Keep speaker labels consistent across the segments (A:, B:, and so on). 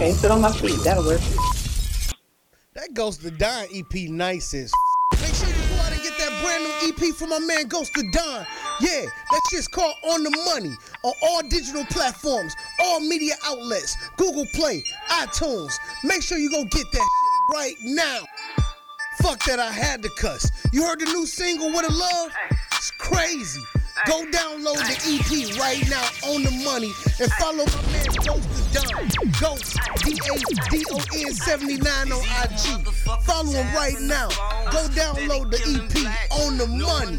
A: Can't sit on my feet. That'll work.
B: That Ghost Da Don EP nice as Make sure you go out and get that brand new EP from my man Ghost Da Don. Yeah, that shit's called On the Money on all digital platforms, all media outlets, Google Play, iTunes. Make sure you go get that shit right now. Fuck that, I had to cuss. You heard the new single, What a Love? It's crazy. Go download the EP right now on the money and follow my man Ghost Don. Ghost, D-A-D-O-N 79 on IG. Follow him right now. Go download the EP on the money.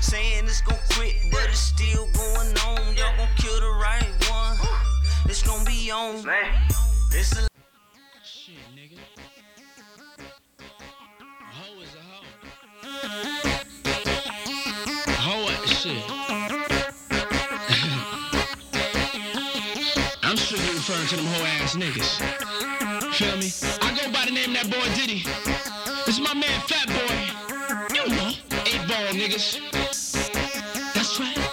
C: Saying it's gon' quit, but it's still going on. Y'all gon' kill the right one. It's gon' be on. It's a
D: to them hoe ass niggas. Feel me? I go by the name of that boy Diddy. This is my man Fat Boy. You know, eight ball niggas. That's right.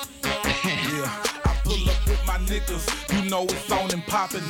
E: Yeah, I pull up with my niggas, you know it's on and poppin'.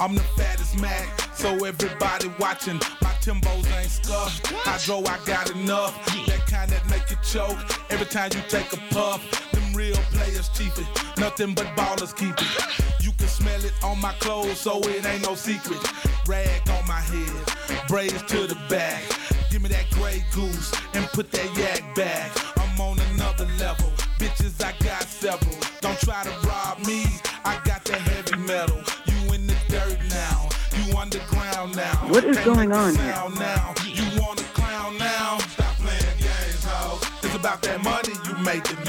E: I'm the fattest Mac, so everybody watching. My Timbos ain't scuffed. Hydro, I got enough. That kind that make you choke every time you take a puff. Them real players cheap it, nothing but ballers keep it. Can smell it on my clothes, so it ain't no secret. Rag on my head, braids to the back. Give me that Grey Goose and put that yak back. I'm on another level. Bitches, I got several. Don't try to rob me. I got the heavy metal. You in the dirt now. You underground now.
A: What is going on here?
E: Now. You want to clown now? Stop playing games, ho. It's about that money you making.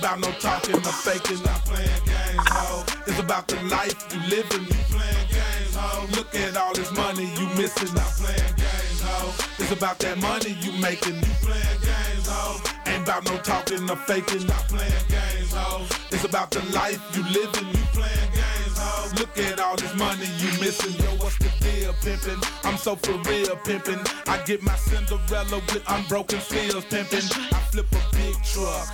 E: About no talking or faking. Stop playing games, ho. It's about the life you living. You playing games, ho. Look at all this money you missing. Stop playing games, ho. It's about that money you making. You playing games, ho. Ain't about no talking or faking. Stop playing games, ho. It's about the life you living. You playing. Look at all this money you missing. Yo, what's the deal, pimpin'? I'm so for real, pimpin'. I get my Cinderella with unbroken seals, pimpin'. I flip a big truck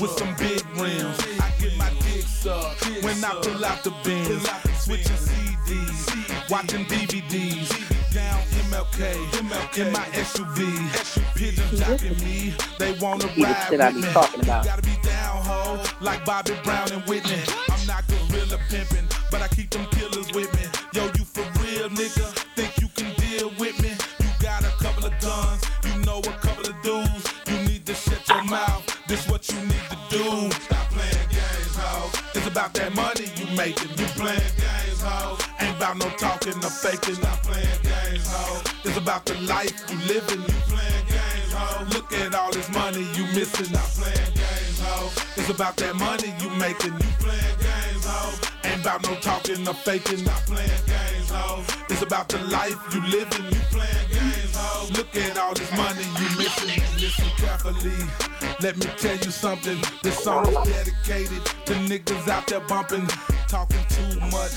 E: with some big rims. I get my dick sucked when I pull out the bins. Switching CDs, watching DVDs. Down MLK, MLK in my SUV. Pigeons jocking me, they wanna ride
A: I
E: with
A: be
E: me.
A: talking about.
E: Gotta be down, ho, like Bobby Brown and Whitney. I'm not gorilla pimping, but I keep them killers with me. Yo, you for real, nigga? Think you can deal with me? You got a couple of guns, you know a couple of dudes. You need to shut your mouth. This what you need to do. Stop playing games, ho. It's about that money you making. You playing games, ho. Ain't about no talking or faking. Stop playing games, ho. It's about the life you living. You playing games, ho. Look at all this money you missing. Stop playing games, ho. It's about that money you making. You playing games, ho. Ain't about no talking or faking. Stop playing games, ho. It's about the life you living. You playing games, ho. Look at all this money you missing. Listen carefully. Let me tell you something. This song is dedicated to niggas out there bumping, talking too much,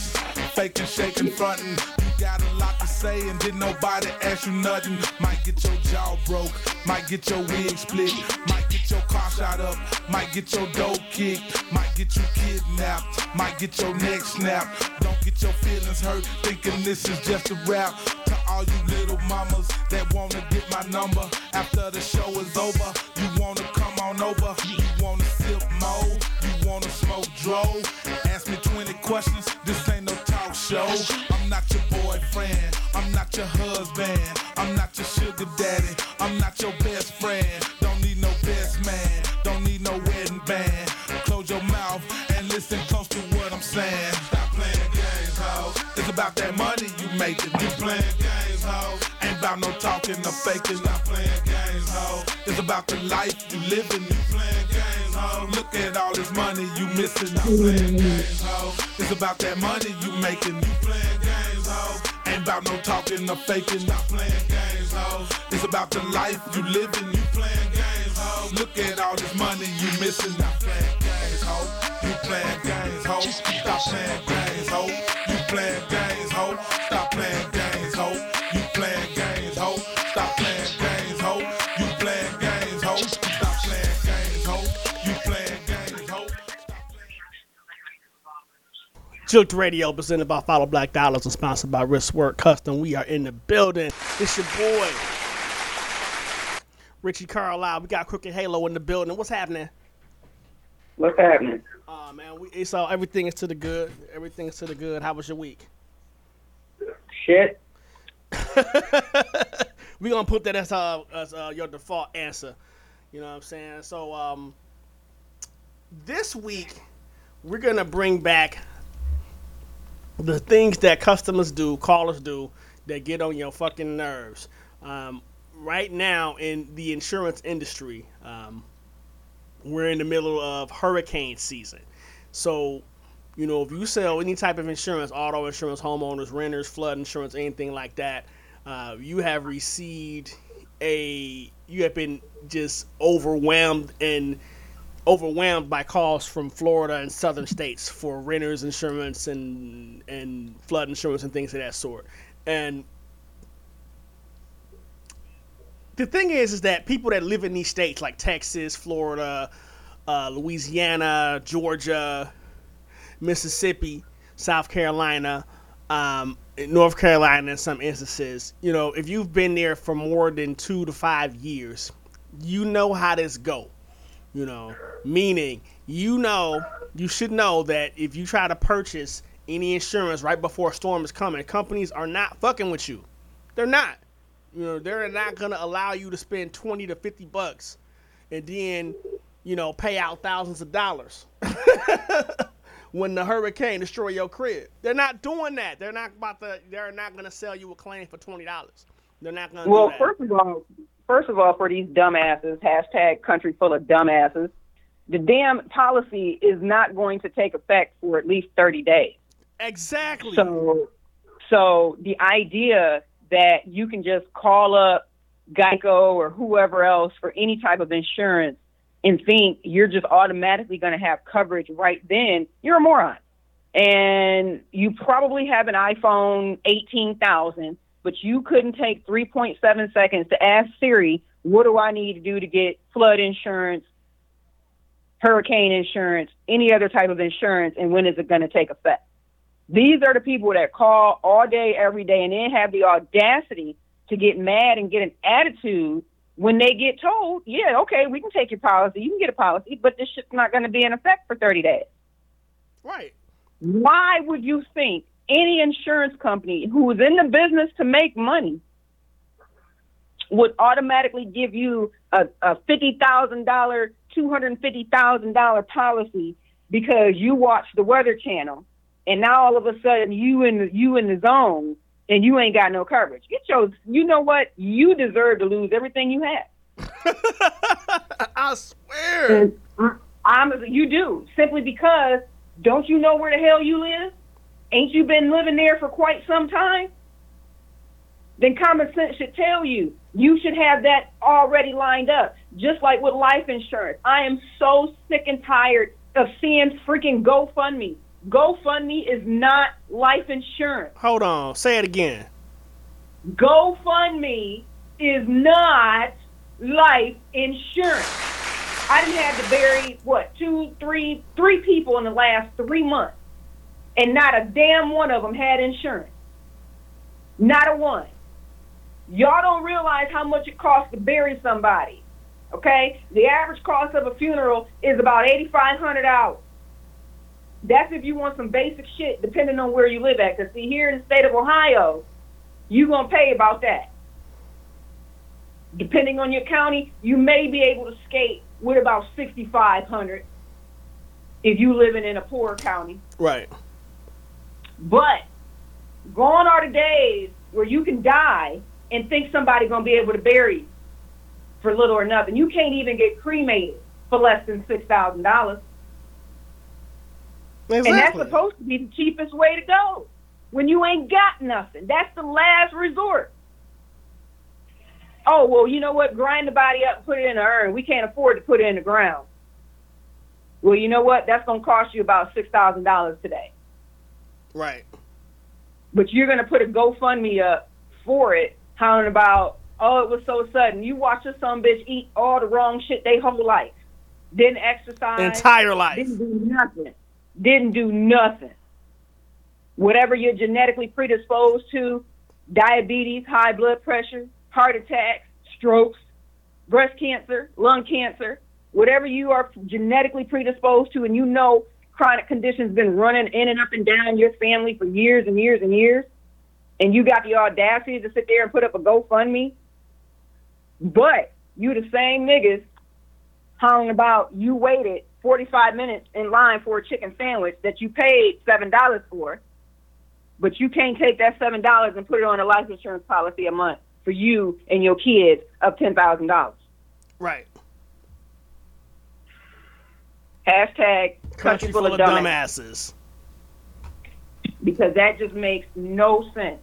E: faking, shaking, fronting. You got a lot to say and didn't nobody ask you nothing. Might get your jaw broke, might get your wig split, might get your car shot up, might get your dough kicked, might get you kidnapped, might get your neck snapped. Don't get your feelings hurt thinking this is just a rap. To all you little mamas that wanna get my number after the show is over, you wanna come on over, you wanna sip more, you wanna smoke dro. Ask me 20 questions, this ain't no talk show. I'm not your boyfriend, I'm not your husband, I'm not your sugar daddy, I'm not your best friend. Don't need no best man, don't need no wedding band. Close your mouth and listen close to what I'm saying. Stop playing games, ho. It's about that money you making. You playing games, ho. Ain't about no talking or faking. Stop playing games, ho. It's about the life living. You playing games, ho. Look at all this money you missing. Stop playing games, ho. It's about that money you making. You playing games, ho. Ain't about no talking or faking. Stop playing games, ho. It's about the life you living. You playing games, ho. Look at all this money you missing. Stop playing games, ho. You playing games, ho. Stop playing games, ho. You playing games, games, ho. You playing games, ho.
F: Jooked Radio, presented by Follow Black Dollars and sponsored by Wristwork Custom. We are in the building. It's your boy, Richie Carlisle. We got Crooked Halo in the building. What's happening?
A: What's happening?
F: Oh man, we, it's all everything is to the good. Everything is to the good. How was your week?
A: Shit.
F: we gonna put that as uh as uh, your default answer. You know what I'm saying? So um, this week we're gonna bring back the things that customers do, callers do, that get on your fucking nerves. Um, right now in the insurance industry, um, we're in the middle of hurricane season. So, you know, if you sell any type of insurance, auto insurance, homeowners, renters, flood insurance, anything like that, uh, you have received a, you have been just overwhelmed and overwhelmed by calls from Florida and southern states for renters insurance and and flood insurance and things of that sort. And the thing is, is that people that live in these states like Texas, Florida, uh, Louisiana, Georgia, Mississippi, South Carolina, um, North Carolina, in some instances, you know, if you've been there for more than two to five years, you know how this go. You know, meaning you know you should know that if you try to purchase any insurance right before a storm is coming, companies are not fucking with you. They're not. You know, they're not gonna allow you to spend twenty to fifty bucks and then, you know, pay out thousands of dollars when the hurricane destroy your crib. They're not doing that. They're not about to. They're not gonna sell you a claim for twenty dollars. They're not gonna.
A: Well,
F: do that.
A: first of all, first of all, for these dumbasses, hashtag country full of dumbasses, the damn policy is not going to take effect for at least 30 days.
F: exactly.
A: So, so the idea that you can just call up Geico or whoever else for any type of insurance and think you're just automatically going to have coverage right then, you're a moron. And you probably have an iPhone 18,000, but you couldn't take 3.7 seconds to ask Siri, what do I need to do to get flood insurance, hurricane insurance, any other type of insurance, and when is it going to take effect? These are the people that call all day, every day, and then have the audacity to get mad and get an attitude when they get told, yeah, okay, we can take your policy, you can get a policy, but this shit's not going to be in effect for 30 days.
F: right.
A: Why would you think any insurance company who is in the business to make money would automatically give you a, a $50,000, $250,000 policy because you watch the Weather Channel and now all of a sudden you in the, you in the zone and you ain't got no coverage. Get your, you know what? You deserve to lose everything you have.
F: I swear.
A: And I'm, you do simply because don't you know where the hell you live? Ain't you been living there for quite some time? Then common sense should tell you you should have that already lined up. Just like with life insurance, I am so sick and tired of seeing freaking GoFundMe. GoFundMe is not life insurance.
F: Hold on. Say it again.
A: GoFundMe is not life insurance. I didn't have to bury what two, three, three people in the last three months, and not a damn one of them had insurance. Not a one. Y'all don't realize how much it costs to bury somebody. Okay, the average cost of a funeral is about eighty five hundred dollars. That's if you want some basic shit, depending on where you live at. Cause see, here in the state of Ohio, you're gonna pay about that. Depending on your county, you may be able to skate with about sixty five hundred if you living in a poor county.
F: Right.
A: But gone are the days where you can die and think somebody gonna be able to bury you for little or nothing. You can't even get cremated for less than six thousand dollars.
F: Exactly.
A: And that's supposed to be the cheapest way to go. When you ain't got nothing. That's the last resort. Oh, well, you know what? Grind the body up and put it in an urn. We can't afford to put it in the ground. Well, you know what? That's going to cost you about $6,000 today.
F: Right.
A: But you're going to put a GoFundMe up for it, hollering about, oh, it was so sudden. You watch this some bitch eat all the wrong shit they whole life. Didn't exercise.
F: Entire life.
A: Didn't do nothing. Didn't do nothing. whatever you're genetically predisposed to, diabetes, high blood pressure, heart attacks, strokes, breast cancer, lung cancer, whatever you are genetically predisposed to, and you know chronic conditions been running in and up and down your family for years and years and years, and you got the audacity to sit there and put up a GoFundMe, but you the same niggas hung about you waited 45 minutes in line for a chicken sandwich that you paid seven dollars for, but you can't take that seven dollars and put it on a life insurance policy a month for you and your kids of ten thousand dollars.
F: Right.
A: Hashtag
F: Country full of dumbasses.
A: because that just makes no sense.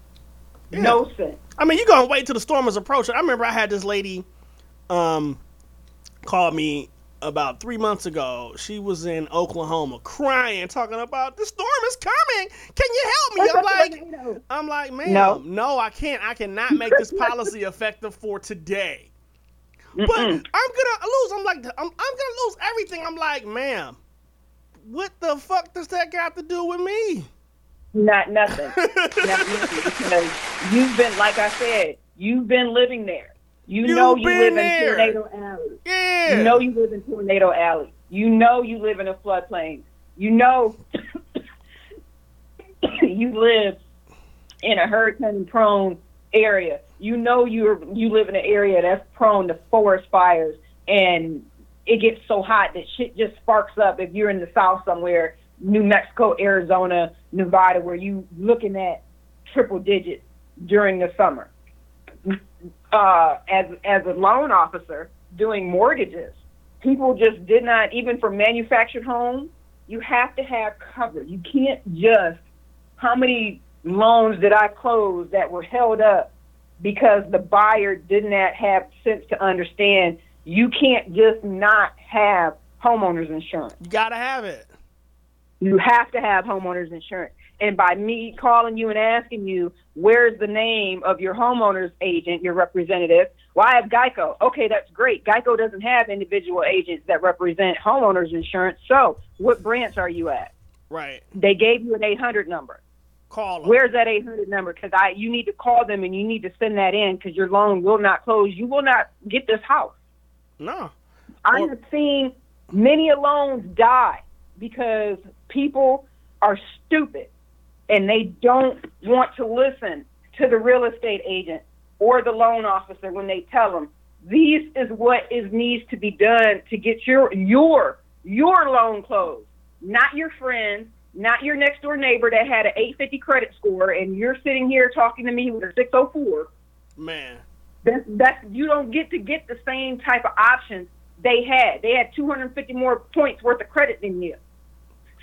A: No sense.
F: I mean, you're gonna wait till the storm is approaching. I remember I had this lady um call me about three months ago. She was in Oklahoma crying, talking about the storm is coming. Can you help me? I'm like, I'm like, man,
A: No.
F: no, I can't. I cannot make this policy effective for today. But I'm gonna lose. I'm like, I'm, I'm gonna lose everything. I'm like, ma'am, what the fuck does that got to do with me?
A: Not nothing. Not nothing. Because you've been, like I said, you've been living there. You
F: You've
A: know you live
F: there.
A: in Tornado Alley.
F: Yeah.
A: You know you live in Tornado Alley. You know you live in a floodplain. You know you live in a hurricane prone area. You know you're you live in an area that's prone to forest fires and it gets so hot that shit just sparks up if you're in the south somewhere, New Mexico, Arizona, Nevada, where you looking at triple digits during the summer. Uh, as as a loan officer doing mortgages, people just did not even for manufactured homes. You have to have cover. You can't just. How many loans did I close that were held up because the buyer did not have sense to understand you can't just not have homeowners insurance.
F: You gotta have it.
A: You have to have homeowners insurance. And by me calling you and asking you, where's the name of your homeowners agent, your representative? Well, I have Geico. Okay, that's great. Geico doesn't have individual agents that represent homeowners insurance. So, what branch are you at?
F: Right.
A: They gave you an 800 number.
F: Call them.
A: Where's that 800 number? Because I, you need to call them and you need to send that in because your loan will not close. You will not get this house.
F: No.
A: I have seen many loans die because people are stupid and they don't want to listen to the real estate agent or the loan officer when they tell them these is what is needs to be done to get your your your loan closed, not your friends, not your next door neighbor that had an 850 credit score and you're sitting here talking to me with a 604
F: Man.
A: that's that's you don't get to get the same type of options they had. They had 250 more points worth of credit than you.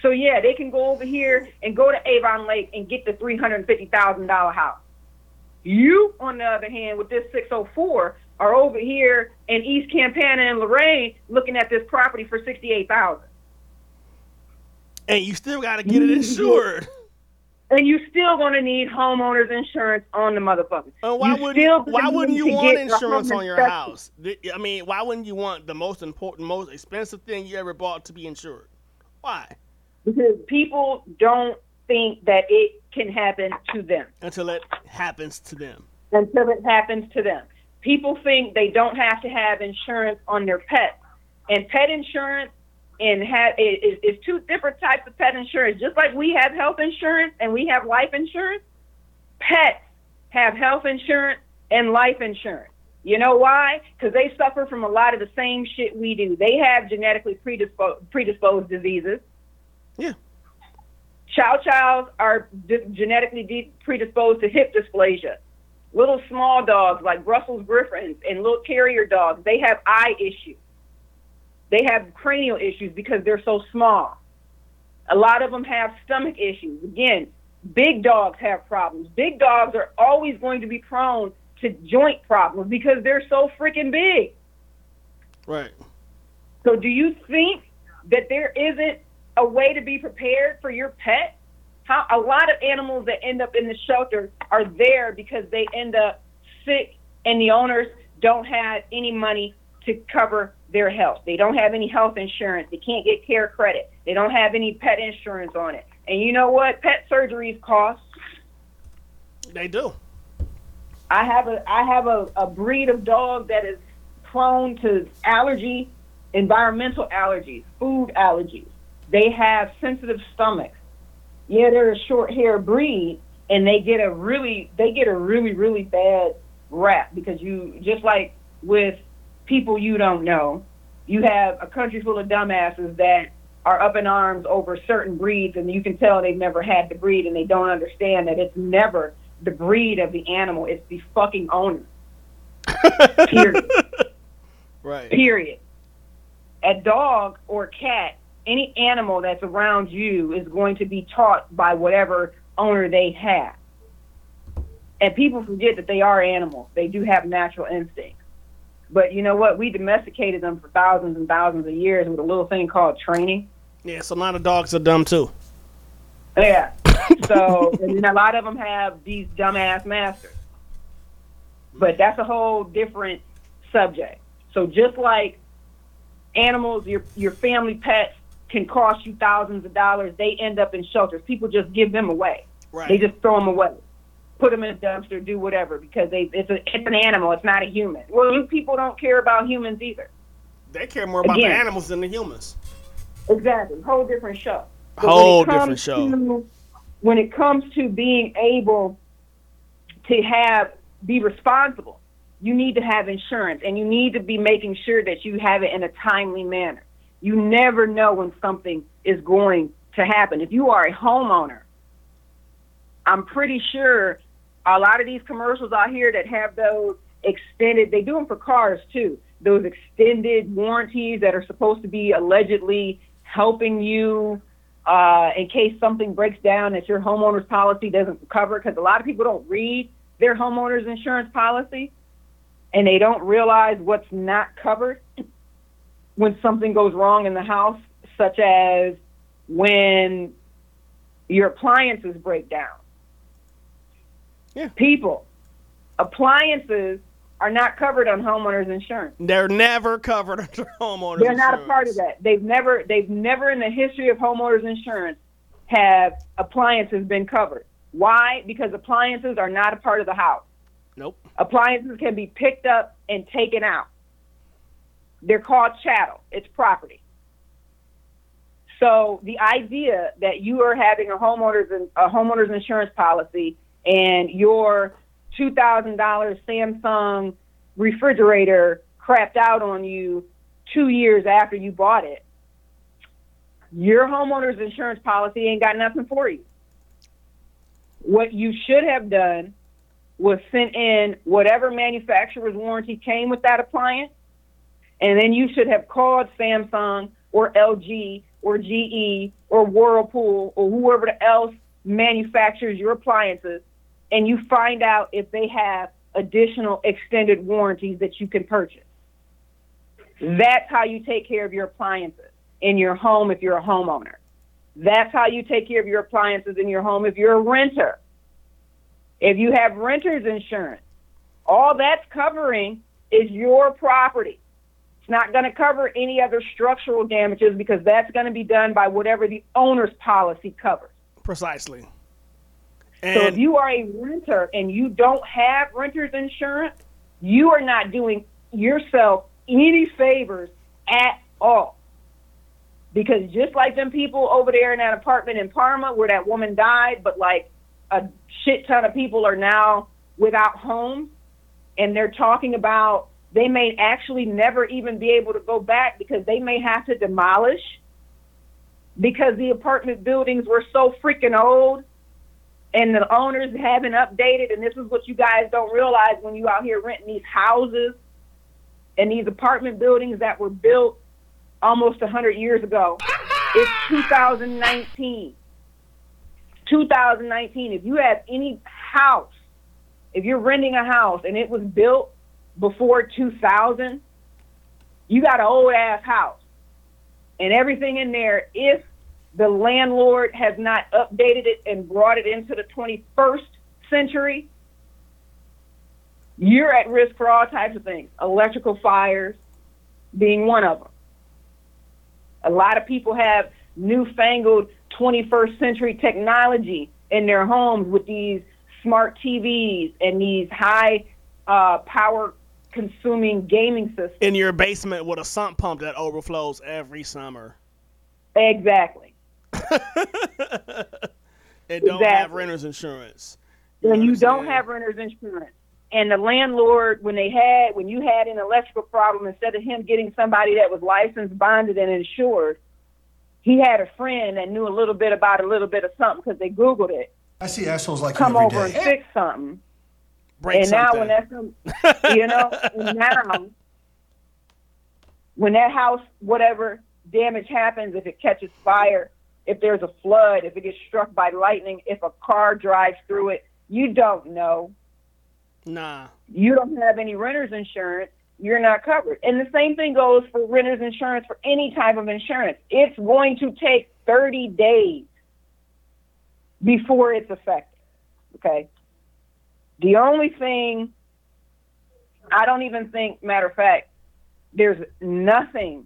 A: So yeah, they can go over here and go to Avon Lake and get the three hundred fifty thousand dollar house. You, on the other hand, with this 604, are over here in East Campana and Lorain looking at this property for sixty eight thousand,
F: And you still gotta get it insured.
A: and you still gonna need homeowners insurance on the motherfucker.
F: And why
A: You
F: wouldn't why wouldn't you want insurance on your house? I mean, why wouldn't you want the most important, most expensive thing you ever bought to be insured? Why?
A: because people don't think that it can happen to them.
F: Until it happens to them.
A: until it happens to them. People think they don't have to have insurance on their pets, and pet insurance and have is, is two different types of pet insurance. Just like we have health insurance and we have life insurance, pets have health insurance and life insurance. You know why? Because they suffer from a lot of the same shit we do. They have genetically predisposed, predisposed diseases.
F: Yeah.
A: Chow chows are genetically de- predisposed to hip dysplasia. Little small dogs like Brussels Griffons and little terrier dogs, they have eye issues. They have cranial issues because they're so small. A lot of them have stomach issues. Again, big dogs have problems. Big dogs are always going to be prone to joint problems because they're so freaking big.
F: Right.
A: So, do you think that there isn't a way to be prepared for your pet? How a lot of animals that end up in the shelter are there because they end up sick and the owners don't have any money to cover their health. They don't have any health insurance. They can't get CareCredit. They don't have any pet insurance on it. And you know what? Pet surgeries cost.
F: They do.
A: I have a I have a, a breed of dog that is prone to allergy, environmental allergies, food allergies. They have sensitive stomachs. Yeah, they're a short hair breed and they get a really they get a really, really bad rap because you just like with people you don't know, you have a country full of dumbasses that are up in arms over certain breeds and you can tell they've never had the breed and they don't understand that it's never the breed of the animal, it's the fucking owner. Period.
F: Right.
A: Period. A dog or cat, any animal that's around you is going to be taught by whatever owner they have. And people forget that they are animals. They do have natural instincts. But you know what? We domesticated them for thousands and thousands of years with a little thing called training.
F: Yeah, so a lot of dogs are dumb too.
A: Yeah. So, and then a lot of them have these dumbass masters. But that's a whole different subject. So just like animals, your your family pets can cost you thousands of dollars, they end up in shelters. People just give them away.
F: Right.
A: They just throw them away, put them in a dumpster, do whatever because they it's a it's an animal. It's not a human. Well, you people don't care about humans either.
F: They care more about
A: Again.
F: the animals than the humans.
A: Exactly. Whole different show. But
F: Whole different show.
A: to- when it comes to being able to have be responsible, you need to have insurance and you need to be making sure that you have it in a timely manner. You never know when something is going to happen. If you are a homeowner, I'm pretty sure a lot of these commercials out here that have those extended, they do them for cars too. Those extended warranties that are supposed to be allegedly helping you uh, in case something breaks down that your homeowner's policy doesn't cover. Because a lot of people don't read their homeowner's insurance policy and they don't realize what's not covered when something goes wrong in the house, such as when your appliances break down.
F: Yeah.
A: People, appliances are not covered on homeowners insurance.
F: They're never covered under homeowners.
A: They're not a part of that. They've never they've never in the history of homeowners insurance have appliances been covered. Why? Because appliances are not a part of the house.
F: Nope.
A: Appliances can be picked up and taken out. They're called chattel. It's property. So the idea that you are having a homeowners a homeowners insurance policy and your two thousand dollars Samsung refrigerator crapped out on you two years after you bought it, your homeowner's insurance policy ain't got nothing for you. What you should have done was sent in whatever manufacturer's warranty came with that appliance, and then you should have called Samsung or LG or GE or Whirlpool or whoever else manufactures your appliances, and you find out if they have additional extended warranties that you can purchase. That's how you take care of your appliances in your home if you're a homeowner. That's how you take care of your appliances in your home if you're a renter. If you have renter's insurance, all that's covering is your property. It's not going to cover any other structural damages because that's going to be done by whatever the owner's policy covers.
F: Precisely.
A: So if you are a renter and you don't have renter's insurance, you are not doing yourself any favors at all. Because just like them people over there in that apartment in Parma where that woman died, but like a shit ton of people are now without homes, and they're talking about they may actually never even be able to go back because they may have to demolish because the apartment buildings were so freaking old and the owners haven't updated and this is what you guys don't realize when you out here renting these houses and these apartment buildings that were built almost 100 years ago. It's 2019 2019 if you have any house if you're renting a house and it was built before 2000 you got an old ass house and everything in there if the landlord has not updated it and brought it into the 21st century, you're at risk for all types of things. Electrical fires being one of them. A lot of people have newfangled 21st century technology in their homes with these smart TVs and these high uh, power consuming gaming systems.
F: In your basement with a sump pump that overflows every summer.
A: Exactly.
F: and don't have renter's insurance.
A: When you don't have renter's insurance. And the landlord, when they had, when you had an electrical problem, instead of him getting somebody that was licensed, bonded, and insured, he had a friend that knew a little bit about a little bit of something because they Googled it.
G: I see assholes like
A: Come
G: you every
A: over and fix something.
F: break
A: and now when that's some- you know now when that house whatever damage happens if it catches fire if there's a flood if it gets struck by lightning if a car drives through it you don't know.
F: Nah.
A: you don't have any renter's insurance. You're not covered. And the same thing goes for renter's insurance for any type of insurance. It's going to take 30 days before it's effective okay? The only thing I don't even think, matter of fact, there's nothing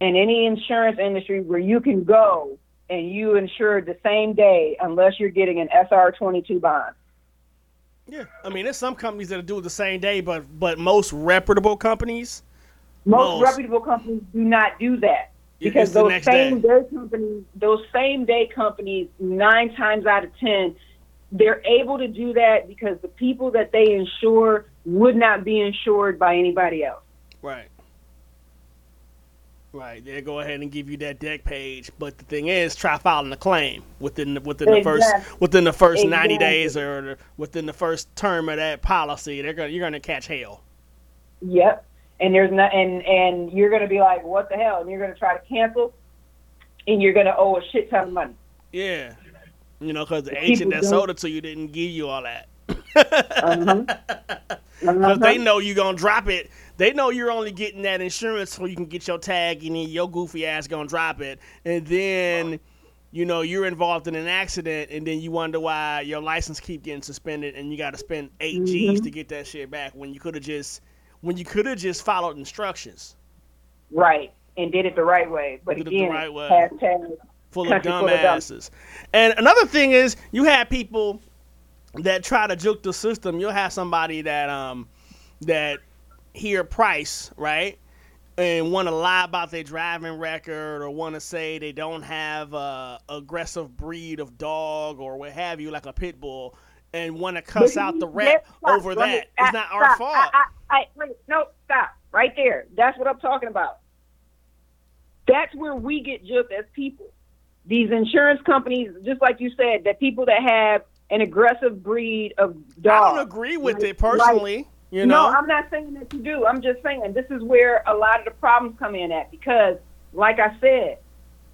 A: in any insurance industry where you can go and you insured the same day unless you're getting an SR 22 bond.
F: Yeah. I mean, there's some companies that do it the same day, but but most reputable companies,
A: Most
F: Most.
A: reputable companies do not do that because those same
F: day.
A: day companies, those same day companies, nine times out of ten, they're able to do that because the people that they insure would not be insured by anybody else.
F: right. Right, they go ahead and give you that deck page, but the thing is, try filing a claim within the, within the first within the first ninety days or within the first term of that policy. They're gonna you're gonna catch hell.
A: Yep. And there's not, and and you're gonna be like, what the hell? And you're gonna try to cancel, and you're gonna owe a shit ton of money.
F: Yeah, you know, because the
A: People
F: agent that sold it to you didn't give you all that.
A: Uh-huh.
F: Because they
A: Uh-huh.
F: know you're gonna drop it. They know you're only getting that insurance so you can get your tag, and then your goofy ass gonna drop it, and then you know you're involved in an accident, and then you wonder why your license keep getting suspended, and you got to spend 8 G's
A: Mm-hmm.
F: to get that shit back when you could have just when you could have just followed instructions.
A: Right. And did it the right way. But
F: Did it the
A: again,
F: right way.
A: hashtag
F: full of
A: of dumb-
F: dumbasses. And another thing is, you have people that try to juke the system. You'll have somebody that um that hear price right and want to lie about their driving record or want to say they don't have a aggressive breed of dog or what have you, like a pit bull, and want to cuss out the rep over
A: Let me-
F: that. It's not our fault.
A: I, I, wait, no, stop. Right there. That's what I'm talking about. That's where we get juked as people. These insurance companies, just like you said, that people that have an aggressive breed of dog.
F: I don't agree with
A: Like-
F: it personally. You
A: No, I'm not saying that you do. I'm just saying this is where a lot of the problems come in at because, like I said,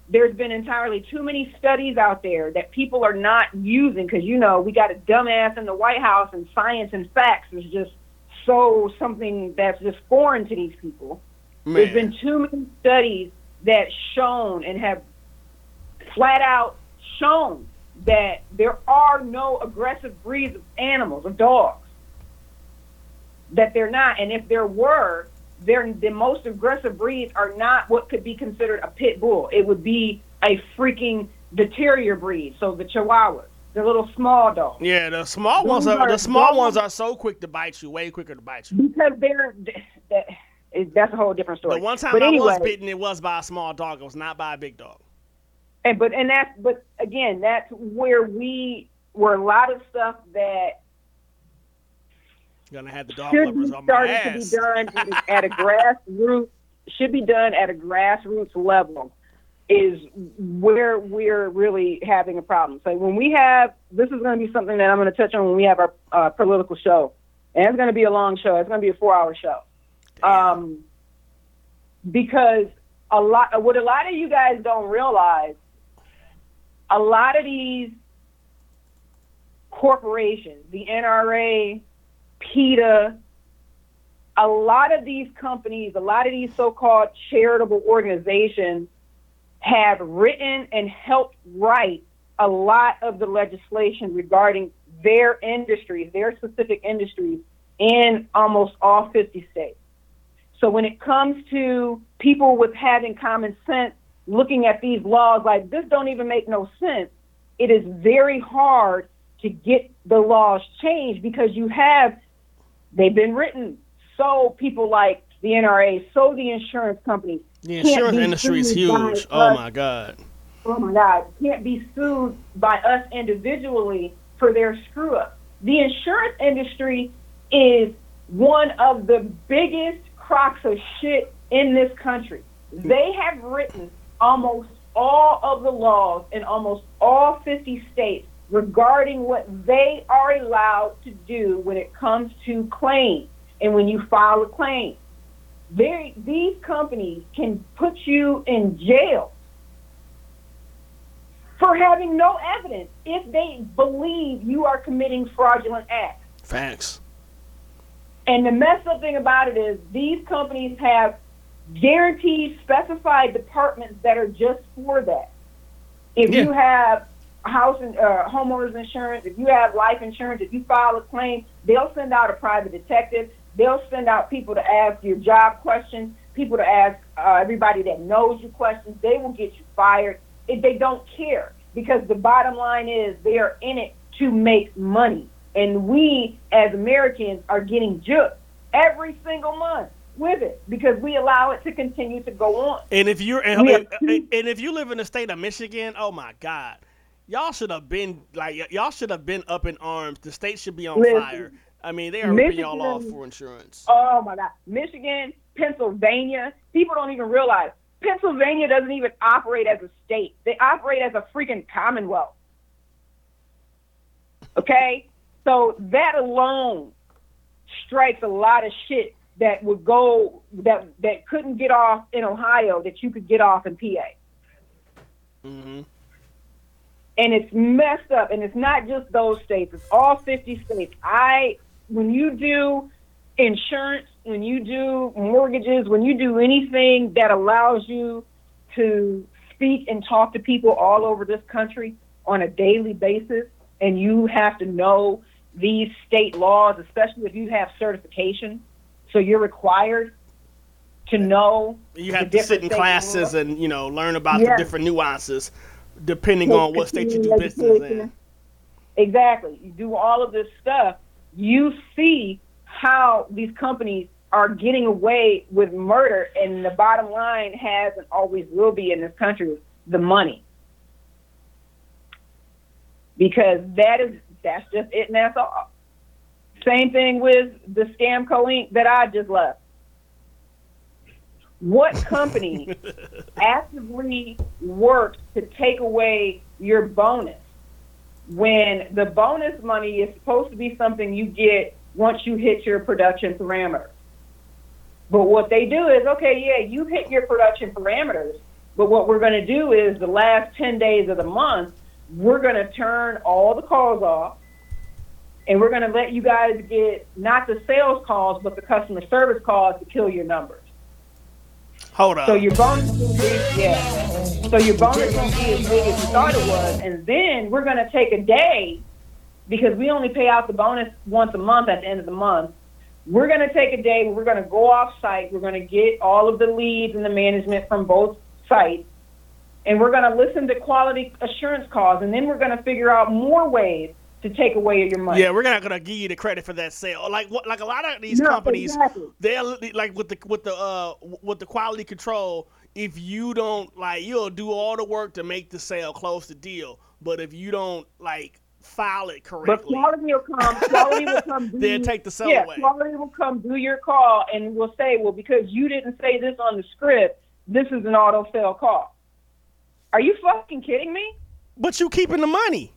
A: there's been entirely too many studies out there that people are not using because you know we got a dumbass in the White House and science and facts is just so something that's just foreign to these people. There's
F: Man.
A: been too many studies that shown and have flat out shown that there are no aggressive breeds of animals, of dogs. That they're not. And if there were, they're, the most aggressive breeds are not what could be considered a pit bull. It would be a freaking the terrier breed, so the chihuahuas, the little small dogs.
F: Yeah, the small ones are
A: are
F: the small ones are so quick to bite you, way quicker to bite you.
A: Because they're that, that's a whole different story.
F: The one time
A: but
F: I
A: anyway,
F: was bitten, it was by a small dog. It was not by a big dog.
A: And but and that's but again, that's where we where a lot of stuff that
F: Gonna have the dog
A: should
F: lovers
A: be
F: on my
A: starting to be done at a grassroots should be done at a grassroots level is where we're really having a problem. So when we have this is going to be something that I'm going to touch on when we have our uh, political show, and it's going to be a long show. It's going to be a four hour show, um, because a lot what a lot of you guys don't realize, a lot of these corporations, the NRA, PETA, a lot of these companies, a lot of these so-called charitable organizations have written and helped write a lot of the legislation regarding their industries, their specific industries in almost all 50 states. So when it comes to people with having common sense, looking at these laws like this don't even make no sense, it is very hard to get the laws changed because you have they've been written so people like the NRA, so the insurance companies.
F: The insurance industry is huge. Oh
A: us
F: my god.
A: oh my God, can't be sued by us individually for their screw up. The insurance industry is one of the biggest crocks of shit in this country. They have written almost all of the laws in almost all 50 states regarding what they are allowed to do when it comes to claims and when you file a claim. These companies can put you in jail for having no evidence if they believe you are committing fraudulent acts.
F: Facts.
A: And the messed up thing about it is these companies have guaranteed specified departments that are just for that. If you have house and uh, homeowners insurance, if you have life insurance, if you file a claim, they'll send out a private detective. They'll send out people to ask your job questions, people to ask uh, everybody that knows you questions. They will get you fired if they don't care because the bottom line is they are in it to make money. And we as Americans are getting juked every single month with it because we allow it to continue to go on.
F: And if you're and, and, and if you live in the state of Michigan, oh my God, y'all should have been like y- y'all should have been up in arms. The state should be on
A: Listen,
F: fire. I mean, they are ripping y'all off for insurance.
A: Oh my God. Michigan, Pennsylvania, people don't even realize Pennsylvania doesn't even operate as a state. They operate as a freaking commonwealth. Okay? So that alone strikes a lot of shit that would go that that couldn't get off in Ohio that you could get off in PA.
F: hmm
A: and it's messed up and it's not just those states it's all 50 states i when you do insurance when you do mortgages when you do anything that allows you to speak and talk to people all over this country on a daily basis and you have to know these state laws especially if you have certification so you're required to know
F: You have to sit in classes
A: laws.
F: and you know learn about
A: Yeah.
F: the different nuances, depending on what state you do business in.
A: Exactly. You do all of this stuff. You see how these companies are getting away with murder, and the bottom line has and always will be in this country the money. Because that is that's just it, and that's all. Same thing with the Scamco Inc. that I just left. What company actively works to take away your bonus when the bonus money is supposed to be something you get once you hit your production parameters. But what they do is, okay, yeah, you hit your production parameters, but what we're going to do is the last 10 days of the month, we're going to turn all the calls off and we're going to let you guys get not the sales calls, but the customer service calls to kill your numbers.
F: Hold up.
A: So your bonus will be yeah. So your bonus won't be as big as you thought it was, and then we're gonna take a day because we only pay out the bonus once a month at the end of the month. We're gonna take a day we're gonna go off site. We're gonna get all of the leads and the management from both sites, and we're gonna listen to quality assurance calls, and then we're gonna figure out more ways to take away your money.
F: Yeah, we're not gonna give you the credit for that sale. Like what? Like a lot of these
A: No,
F: companies,
A: exactly.
F: they're like with the with the uh with the quality control. If you don't like, you'll do all the work to make the sale, close the deal. But if you don't like file it correctly, But
A: quality will come. Quality will come. Do
F: They'll take the cell
A: yeah,
F: away.
A: quality will come do your call and will say, well, because you didn't say this on the script, this is an auto sale call. Are you fucking kidding me?
F: but you keeping the money.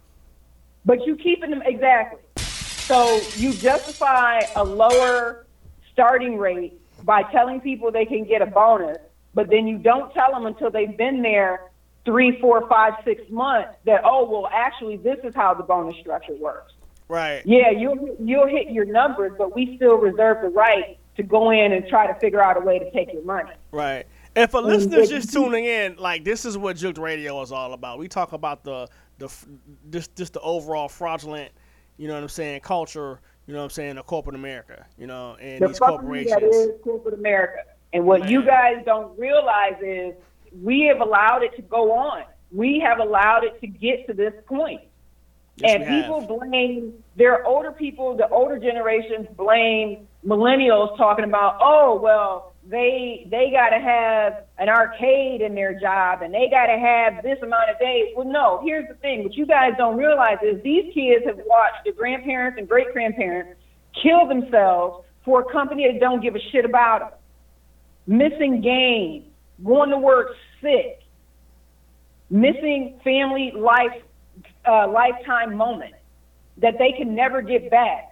A: But you keeping them exactly. So you justify a lower starting rate by telling people they can get a bonus, but then you don't tell them until they've been there three, four, five, six months that oh well, actually this is how the bonus structure works.
F: Right.
A: Yeah, you'll you'll hit your numbers, but we still reserve the right to go in and try to figure out a way to take your money.
F: Right. And for listeners just tuning in, like this is what Jooked Radio is all about. We talk about the the just just the overall fraudulent, you know what I'm saying, culture, you know what I'm saying, of corporate America, you know, and
A: The
F: these corporations.
A: that is corporate America. And what you guys don't realize is we have allowed it to go on. We have allowed it to get to this point.
F: Yes,
A: and
F: we have.
A: people blame their older people, the older generations blame millennials talking about, oh well, they they got to have an arcade in their job and they got to have this amount of days. Well, no. Here's the thing: what you guys don't realize is these kids have watched their grandparents and great grandparents kill themselves for a company that don't give a shit about them, missing games, going to work sick, missing family life uh, lifetime moment that they can never get back.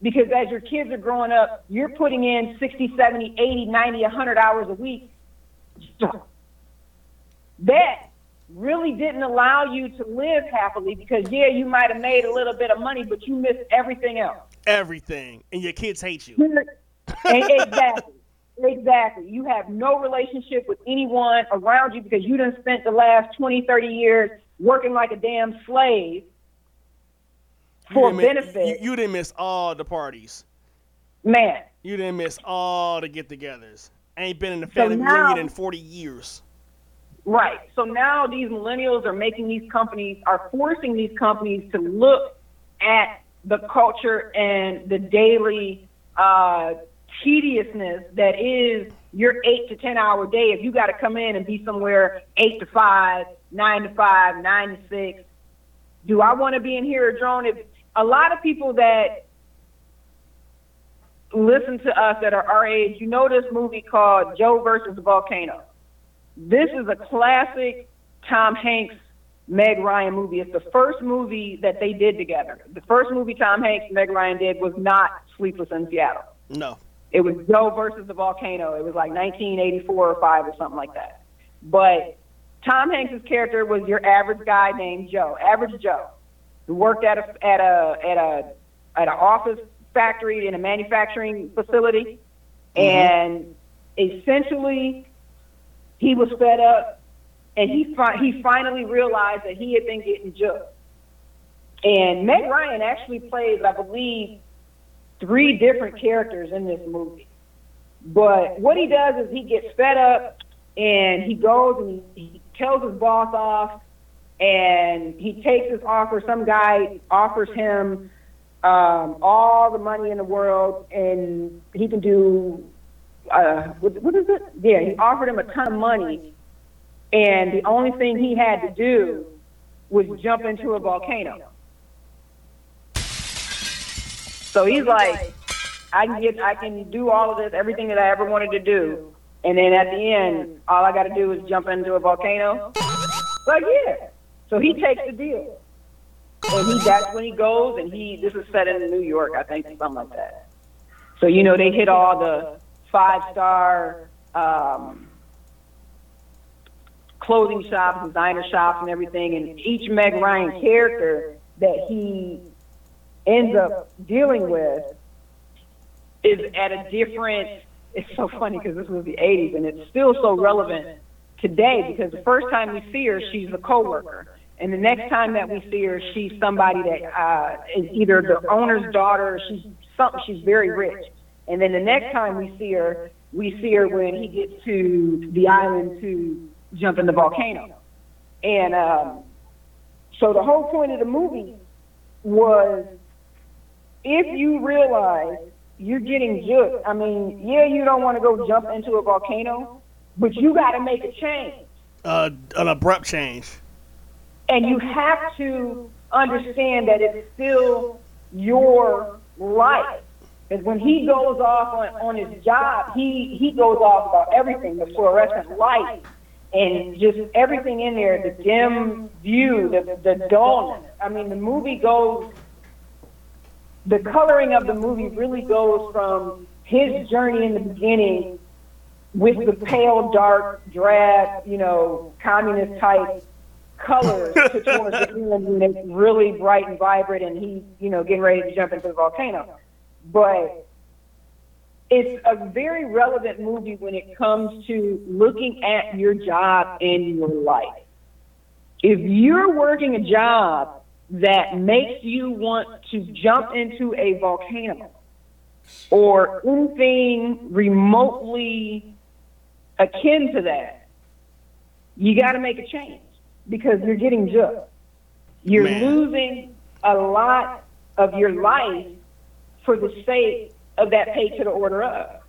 A: Because as your kids are growing up, you're putting in 60, 70, 80, 90, 100 hours a week. That really didn't allow you to live happily because, yeah, you might have made a little bit of money, but you missed everything else.
F: Everything, and your kids hate you.
A: Exactly. Exactly. You have no relationship with anyone around you because you done spent the last 20, 30 years working like a damn slave for
F: mi-
A: benefit.
F: You, you didn't miss all the parties.
A: Man,
F: You didn't miss all the get-togethers. Ain't been in the
A: So
F: family
A: now-
F: reunion in 40 years.
A: right. So now these millennials are making these companies, are forcing these companies to look at the culture and the daily uh, tediousness that is your eight to 10 hour day. If you got to come in and be somewhere eight to five, nine to five, nine to six, do I want to be in here, a drone? If a lot of people that listen to us that are our age, you know this movie called Joe versus the Volcano. This is a classic Tom Hanks, Meg Ryan movie. It's the first movie that they did together. The first movie Tom Hanks and Meg Ryan did was not Sleepless in Seattle.
F: No.
A: It was Joe versus the volcano. It was like 1984 or five or something like that. But Tom Hanks's character was your average guy named Joe, average Joe, who worked at a at a at a at an office factory in a manufacturing facility, mm-hmm. and essentially he was fed up, and he fi- he finally realized that he had been getting juked. And Meg Ryan actually plays, I believe, three different characters in this movie. But what he does is he gets fed up and he goes and he tells his boss off and he takes this offer. Some guy offers him um, all the money in the world and he can do, uh, what, what is it? Yeah, he offered him a ton of money and the only thing he had to do was jump into a volcano. So he's like, I can get, I can do all of this, everything that I ever wanted to do, and then at the end, all I got to do is jump into a volcano. Like yeah. So he takes the deal, and he that's when he goes, and he this is set in New York, I think, something like that. So you know they hit all the five star um, clothing shops, designer shops, and everything, and each Meg Ryan character that he ends up dealing with is at a different. It's so funny because this was the '80s and it's still so relevant today because the first time we see her, she's a coworker, and the next time that we see her, she's somebody that uh, is either the owner's daughter. Or she's something. She's very rich, and then the next time we see her, we see her when he gets to the island to jump in the volcano, and um, so the whole point of the movie was if you realize you're getting juked, I mean, yeah, you don't want to go jump into a volcano, but you got to make a change.
F: Uh, an abrupt change.
A: And you have to understand that it's still your life. Because when he goes off on, on his job, he, he goes off about everything the fluorescent light and just everything in there, the dim view, the, the dullness. I mean, the movie goes the coloring of the movie really goes from his journey in the beginning with the pale, dark, drab, you know, communist type colors to towards the end when it's really bright and vibrant and he, you know, getting ready to jump into the volcano. But it's a very relevant movie when it comes to looking at your job and your life. If you're working a job that makes you want to jump into a volcano or anything remotely akin to that, you got to make a change because you're getting just. You're
F: Man.
A: losing a lot of your life for the sake of that pay to the order of.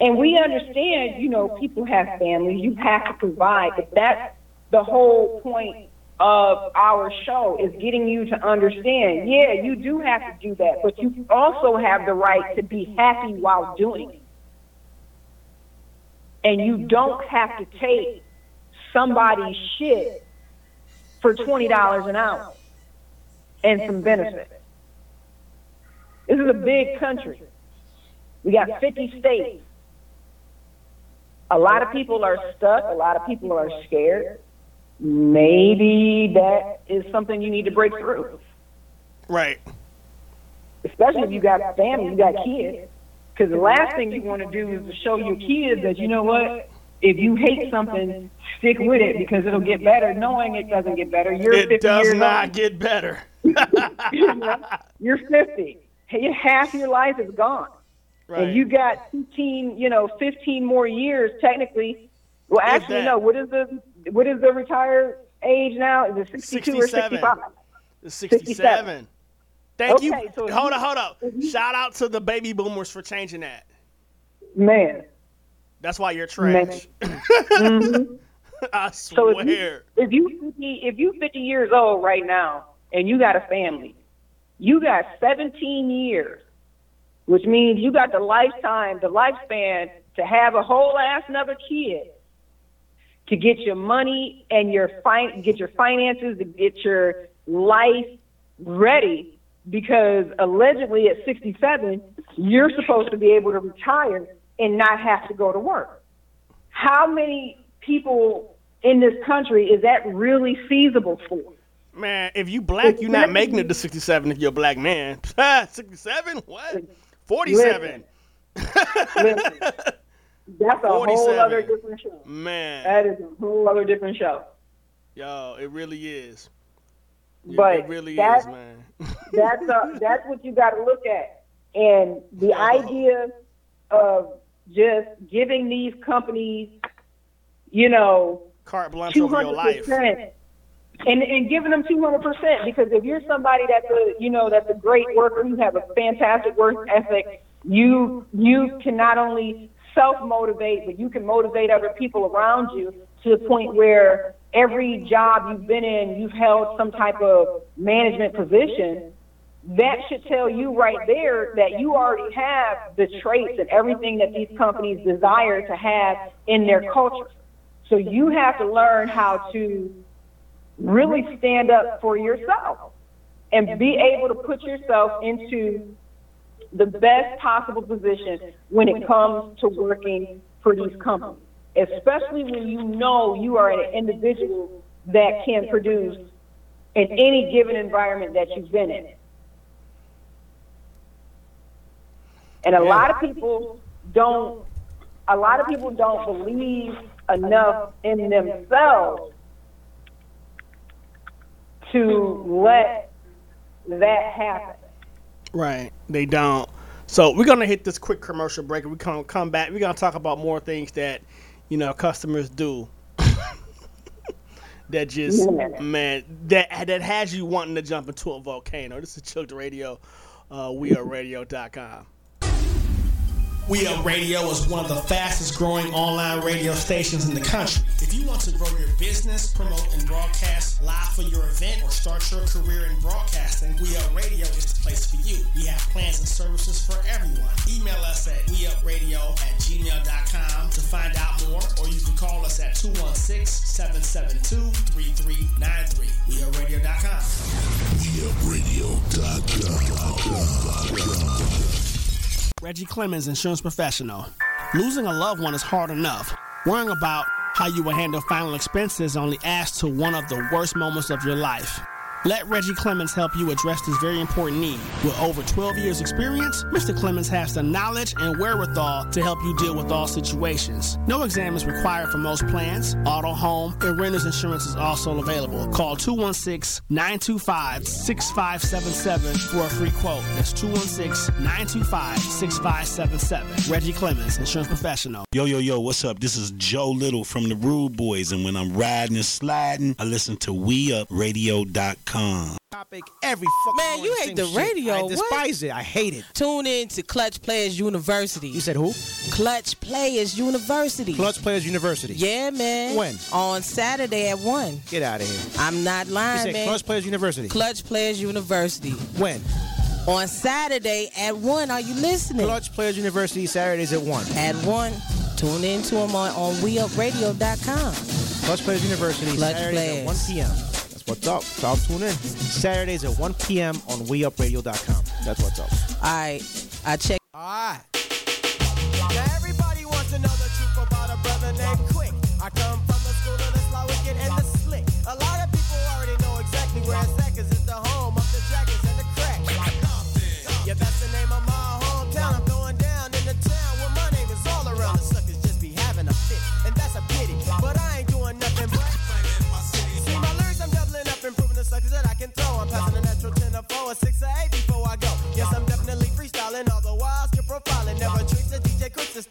A: And we understand, you know, people have families, you have to provide, but that's the whole point of our show is getting you to understand, yeah, you do have to do that, but you also have the right to be happy while doing it. And you don't have to take somebody's shit for $20 an hour and some benefits. This is a big country. We got 50 states. A lot of people are stuck. A lot of people are scared. Maybe that is something you need to break through,
F: Right.
A: especially if you got family, you got kids. Because the last thing you want to do is to show your kids that, you know what, if you hate something, stick with it because it'll get better, knowing it doesn't get better. You're 50
F: It does
A: years
F: not
A: old.
F: get better.
A: You're 50. Half your life is gone.
F: Right.
A: And you got 15, you know, 15 more years technically. Well, actually,
F: that.
A: no. What is the what is the retired age now? Is it 62 or
F: 67.
A: 65?
F: It's 67. Thank you.
A: So-
F: hold up, hold up. Shout out to the baby boomers for changing that.
A: Man.
F: That's why you're trash. Mm-hmm. I
A: So if
F: swear.
A: you, if you 50, if you 50 years old right now and you got a family, you got 17 years, which means you got the lifetime, the lifespan to have a whole ass another kid to get your money and your fin- get your finances, to get your life ready because allegedly at 67 you're supposed to be able to retire and not have to go to work. How many people in this country is that really feasible for?
F: Man, if you black, you're not making it to 67 if you're a black man. 67? What? 47.
A: Listen, that's a whole other different show.
F: Man,
A: That is a whole other different show.
F: yo, it really is. It-
A: But
F: it really
A: that-
F: is, man.
A: that's a, that's what you got to look at. And the uh-huh. idea of just giving these companies, you know,
F: Carte blanche
A: two
F: over your life.
A: and and giving them two hundred percent because if you're somebody that's a you know that's a great worker, you have a fantastic work ethic, you you can not only self motivate, but you can motivate other people around you to the point where every job you've been in, you've held some type of management position. That should tell you right there that you already have the traits and everything that these companies desire to have in their culture. So you have to learn how to really stand up for yourself and be able to put yourself into the best possible position when it comes to working for these companies, especially when you know you are an individual that can produce in any given environment that you've been in. And a lot of people don't a lot of people don't believe enough in themselves to let that happen.
F: Right. They don't. So we're gonna hit this quick commercial break. and We come come back. We're gonna talk about more things that you know customers do. that just
A: Yeah.
F: man that that has you wanting to jump into a volcano. This is Children Radio. Uh, we are radio.com.
G: We Up Radio is one of the fastest growing online radio stations in the country. If you want to grow your business, promote and broadcast live for your event, or start your career in broadcasting, We Up Radio is the place for you. We have plans and services for everyone. Email us at weupradio at gmail.com to find out more, or you can call us at 216 772 3393. WeUpRadio.com.
F: Reggie Clemens, insurance professional. Losing a loved one is hard enough. Worrying about how you will handle final expenses only adds to one of the worst moments of your life.
G: Let Reggie Clemens help you address this very important need. With over 12 years' experience, Mr. Clemens has the knowledge and wherewithal to help you deal with all situations. No exam is required for most plans. Auto, home, and renter's insurance is also available. Call 216 925 6577 for a free quote. That's 216 925 6577. Reggie Clemens, insurance professional.
H: Yo, yo, yo, what's up? This is Joe Little from the Rude Boys, and when I'm riding and sliding, I listen to WeUpRadio.com.
I: topic every fucking
J: Man, you hate
I: same
J: the
I: shit.
J: radio,
I: I
J: what?
I: despise it. I hate it.
J: Tune in to Clutch Players University.
I: You said who?
J: Clutch Players University.
I: Clutch Players University.
J: Yeah, man.
I: When?
J: On Saturday at 1.
I: Get out of here.
J: I'm not lying,
I: You
J: lying,
I: said
J: man.
I: Clutch Players University.
J: Clutch Players University.
I: when?
J: On Saturday at 1. Are you listening?
I: Clutch Players University Saturdays at one.
J: At 1. Tune in to them on, on WeUpRadio.com.
I: Clutch Players University
J: Clutch
I: Saturdays
J: Players.
I: at 1 p.m. That's what's up. So I'll tune in. Saturdays at 1 p.m. on WeUpRadio.com. That's what's up.
J: All right. I check.
I: All right. 10 to 4, a 6 or 8 before I go. Yes, I'm definitely freestyling, all the while still profiling. Never tricks a DJ Quik that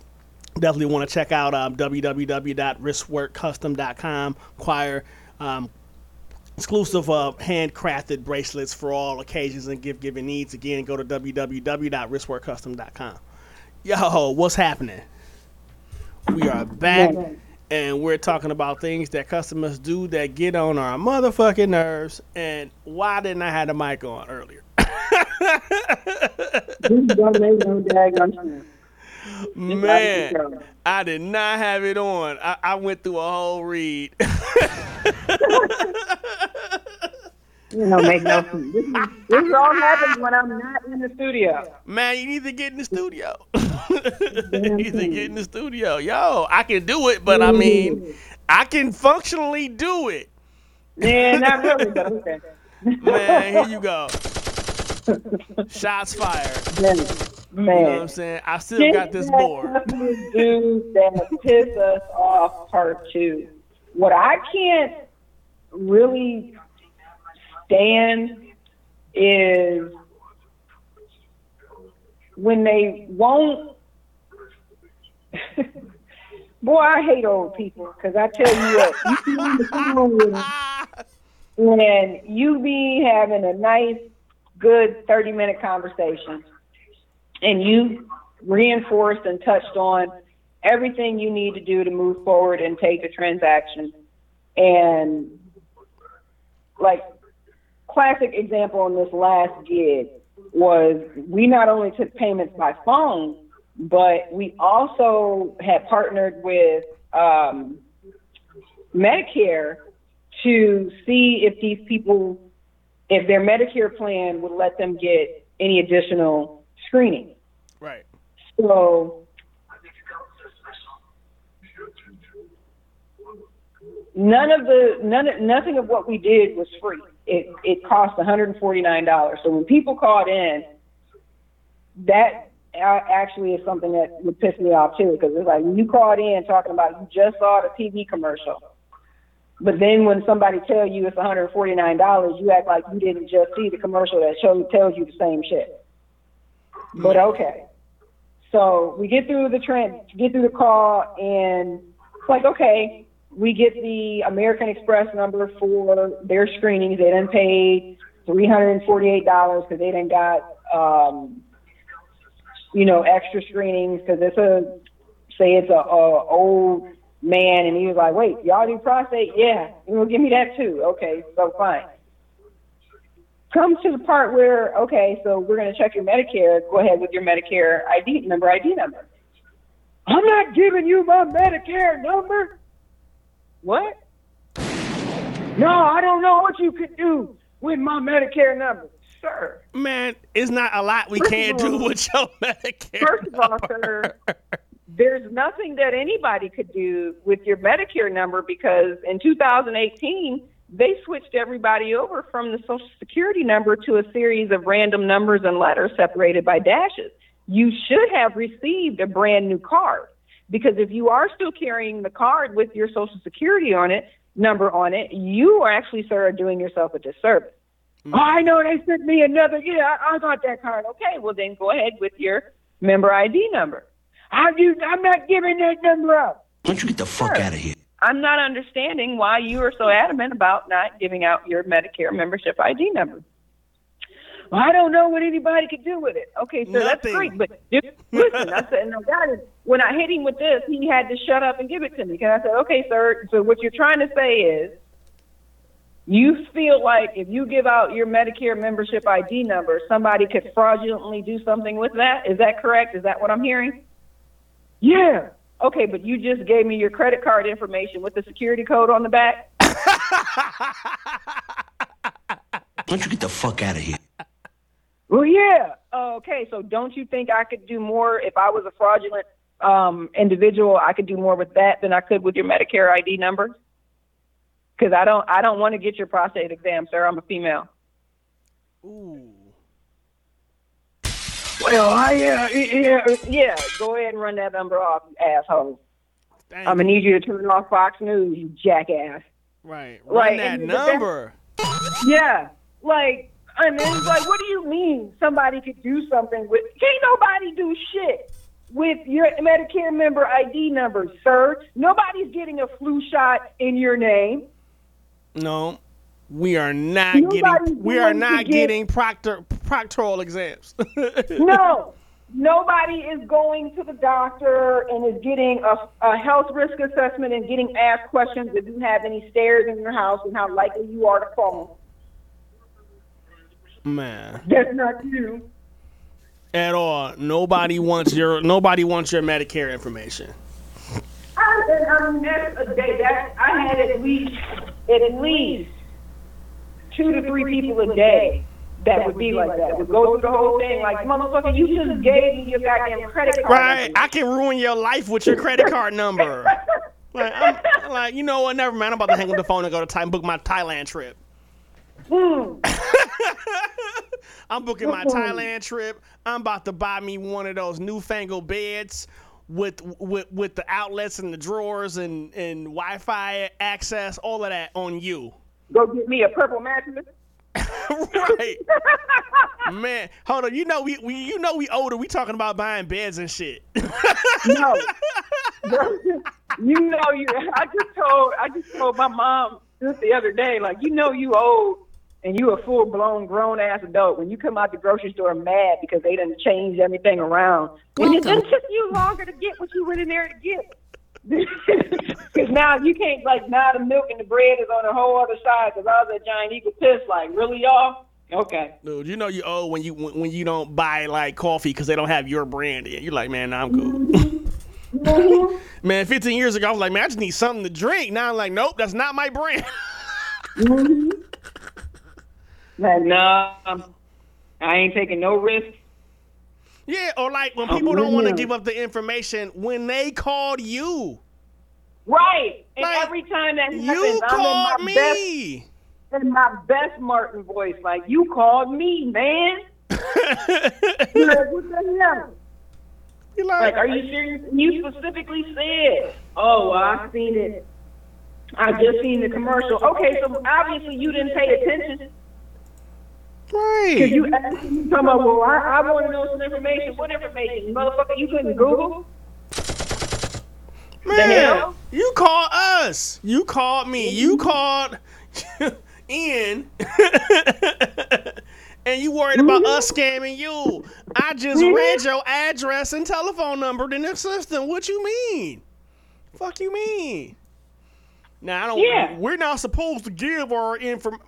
F: Definitely want to check out um, www.wristworkcustom.com. Acquire um, exclusive uh, handcrafted bracelets for all occasions and gift giving needs. Again, go to www.wristworkcustom.com. Yo, what's happening? We are back and we're talking about things that customers do that get on our motherfucking nerves. And why didn't I have the mic on earlier? Man, I did not have it on. I, I went through a whole read.
A: You know, make no sense. This is, this is all happens when I'm not in the studio.
F: Man, you need to get in the studio. you need to get in the studio. Yo, I can do it, but I mean, I can functionally do it.
A: Yeah, not really, but okay.
F: Man, here you go. Shots fired.
A: Man,
F: You know what. I'm saying? I still got this board.
A: Do that piss us off part two. What I can't really stand is when they won't. Boy, I hate old people because I tell you what, you be on the them and you be having a nice, good 30 minute conversation and you reinforced and touched on everything you need to do to move forward and take the transaction. And like classic example on this last gig was we not only took payments by phone, but we also had partnered with um, Medicare to see if these people, if their Medicare plan would let them get any additional screening.
F: Right.
A: So none of the none of, nothing of what we did was free. It it cost one hundred and forty nine dollars. So when people called in, that actually is something that would piss me off too, because it's like when you called in talking about you just saw the TV commercial, but then when somebody tell you it's one hundred and forty nine dollars, you act like you didn't just see the commercial that shows tells you the same shit. But okay. So we get through the trans, get through the call, and it's like, okay, we get the American Express number for their screenings. They done paid three hundred and forty-eight dollars because they didn't got, um, you know, extra screenings because it's a, say it's a, a old man, and he was like, wait, y'all do prostate? Yeah, you know, give me that too. Okay, so fine comes to the part where, okay, so we're going to check your Medicare. Go ahead with your Medicare ID number, ID number. I'm not giving you my Medicare number. What? No, I don't know what you could do with my Medicare number, sir.
F: Man, it's not a lot we
A: First
F: can't
A: of
F: do with your Medicare.
A: First of all, sir, there's nothing that anybody could do with your Medicare number because in 2018, they switched everybody over from the Social Security number to a series of random numbers and letters separated by dashes. You should have received a brand new card because if you are still carrying the card with your Social Security on it, number on it, you are actually, sir, are doing yourself a disservice. Oh, I know they sent me another. Yeah, I, I got that card. Okay, well then go ahead with your member ID number. I do. I'm not giving that number up.
C: Why don't you get the fuck out of here?
A: I'm not understanding why you are so adamant about not giving out your Medicare membership ID number. Well, I don't know what anybody could do with it. Okay, so that's great, but listen. I said, no, God, when I hit him with this, he had to shut up and give it to me. And I said, okay, sir. So what you're trying to say is, you feel like if you give out your Medicare membership ID number, somebody could fraudulently do something with that. Is that correct? Is that what I'm hearing? Yeah. Okay, but you just gave me your credit card information with the security code on the back.
C: Why don't you get the fuck out of here?
A: Well, yeah. Okay, so don't you think I could do more if I was a fraudulent um, individual? I could do more with that than I could with your Medicare ID number. Because I don't, I don't want to get your prostate exam, sir. I'm a female.
F: Ooh.
A: Well, I uh, yeah, yeah, uh, yeah. Go ahead and run that number off, you asshole.
F: Thank
A: I'm gonna need you to turn off Fox News, you jackass.
F: Right. Run
A: Right,
F: that
A: and the
F: number.
A: Yeah, like I mean, it's like, what do you mean somebody could do something with? Can't nobody do shit with your Medicare member ID number, sir. Nobody's getting a flu shot in your name.
F: No. We are not
A: Nobody's
F: getting we are not
A: get-
F: getting proctor proctoral exams.
A: No, nobody is going to the doctor and is getting a, a health risk assessment and getting asked questions if you have any stairs in your house and how likely you are to fall.
F: Man.
A: That's not you.
F: At all. Nobody wants your nobody wants your Medicare information.
A: I, I mean, that's a day. That I had at least at least two to three people a day that would be like that. Would go through the whole thing like, motherfucker, you just gave me your goddamn credit card.
F: Right. I can ruin your life with your credit card number. Like, I'm, like, you know what? Never mind. I'm about to hang up the phone and go to Thai, book my Thailand trip. I'm booking my Thailand trip. I'm about to buy me one of those newfangled beds with with with the outlets and the drawers and and Wi-Fi access, all of that on you.
A: Go get me a purple mattress.
F: right. Man, hold on. You know we, we you know we older. We talking about buying beds and shit.
A: No. you know you. I just told. I just told my mom just the other day. Like you know you old and you a full blown grown ass adult when you come out the grocery store mad because they done changed everything around. And it done took you longer to get what you went in there to get. Because now you can't like now the milk and the bread is on the whole other side. Because I was at Giant Eagle pissed like really y'all. Okay.
F: Dude, you know you owe when you when, when you don't buy like coffee because they don't have your brand in. You're like, man, nah, I'm cool. man, 15 years ago, I was like, man, I just need something to drink. Now I'm like, nope, that's not my brand.
A: Man, nah, um, I ain't taking no risks.
F: Yeah, or like when
A: oh,
F: people don't want to give up the information when they called you.
A: Right. And
F: Like,
A: every time that happens,
F: You
A: I'm
F: called
A: in my best
F: me.
A: in my best Martin voice, like you called me, man. You're like, what the hell?
F: You
A: Like, are you uh, serious? You specifically said, "Oh, well, I seen it. I just seen the commercial." Okay, so obviously you didn't pay attention
F: right?
A: because you asked me talking about, "Well, I, I want to know some information." What information, motherfucker? You couldn't Google?
F: Man, you called us. You called me. You mm-hmm. called Ian. and you worried about us mm-hmm. scamming you. I just mm-hmm. read your address and telephone number in the system. What you mean? Fuck you mean? Now I don't
A: Yeah.
F: we're not supposed to give our inform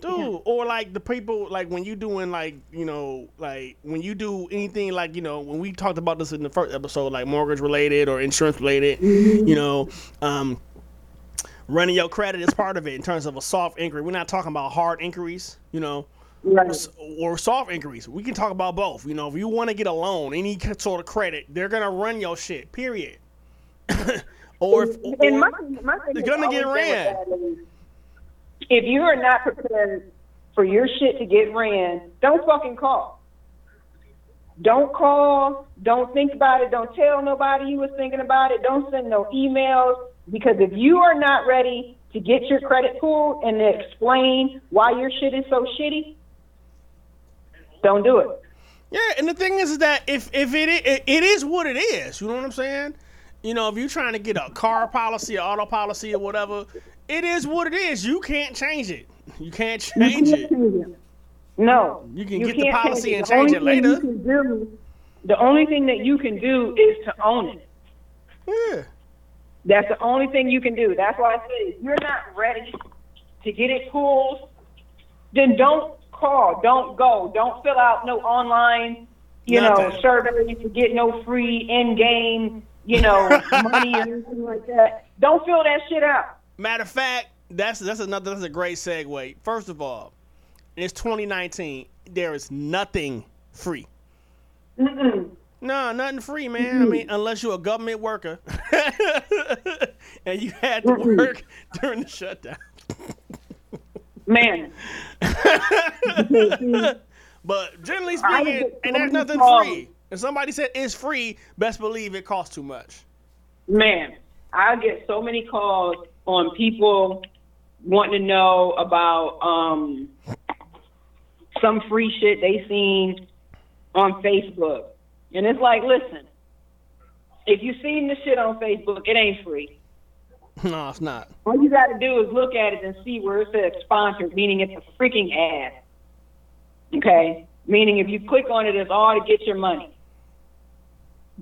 F: Dude, or like the people like when you doing like you know like when you do anything like you know when we talked about this in the first episode like mortgage related or insurance related, you know, um, running your credit is part of it in terms of a soft inquiry. We're not talking about hard inquiries, you know,
A: Right.
F: s- or soft inquiries. We can talk about both. You know, if you want to get a loan, any sort of credit, they're gonna run your shit. Period. or if, or,
A: my, my
F: They're gonna get ran.
A: If you are not prepared for your shit to get ran, don't fucking call. Don't call. Don't think about it. Don't tell nobody you was thinking about it. Don't send no emails because if you are not ready to get your credit pulled and to explain why your shit is so shitty, don't do it.
F: Yeah, and the thing is, is that if if it, i- it is what it is, you know what I'm saying? You know, if you're trying to get a car policy, or auto policy, or whatever, it is what it is. You can't change it. You can't change it.
A: No.
F: You can get the
A: can't
F: policy and
A: The
F: change it later.
A: you can do- the only thing that you can do is to own it.
F: Yeah.
A: That's the only thing you can do. That's why I say if you're not ready to get it pulled, then don't call, don't go, don't fill out no online, you know,
F: Nothing.
A: survey to get no free in-game, you know, money or anything like that. Don't fill that shit out.
F: Matter of fact, that's that's another that's a great segue. First of all, it's 2019. There is nothing free.
A: Mm-mm.
F: No, nothing free, man. I mean, unless you're a government worker and you had to
A: Mm-mm.
F: work during the shutdown.
A: Man,
F: But generally speaking, and there's nothing free. Um, if somebody said it's free, best believe it costs too much.
A: man, I get so many calls on people wanting to know about um, some free shit they seen on Facebook. And it's like, listen, if you seen the shit on Facebook, it ain't free.
F: No, it's not.
A: All you got to do is look at it and see where it says sponsored, meaning it's a freaking ad. Okay? Meaning if you click on it, it's all to get your money.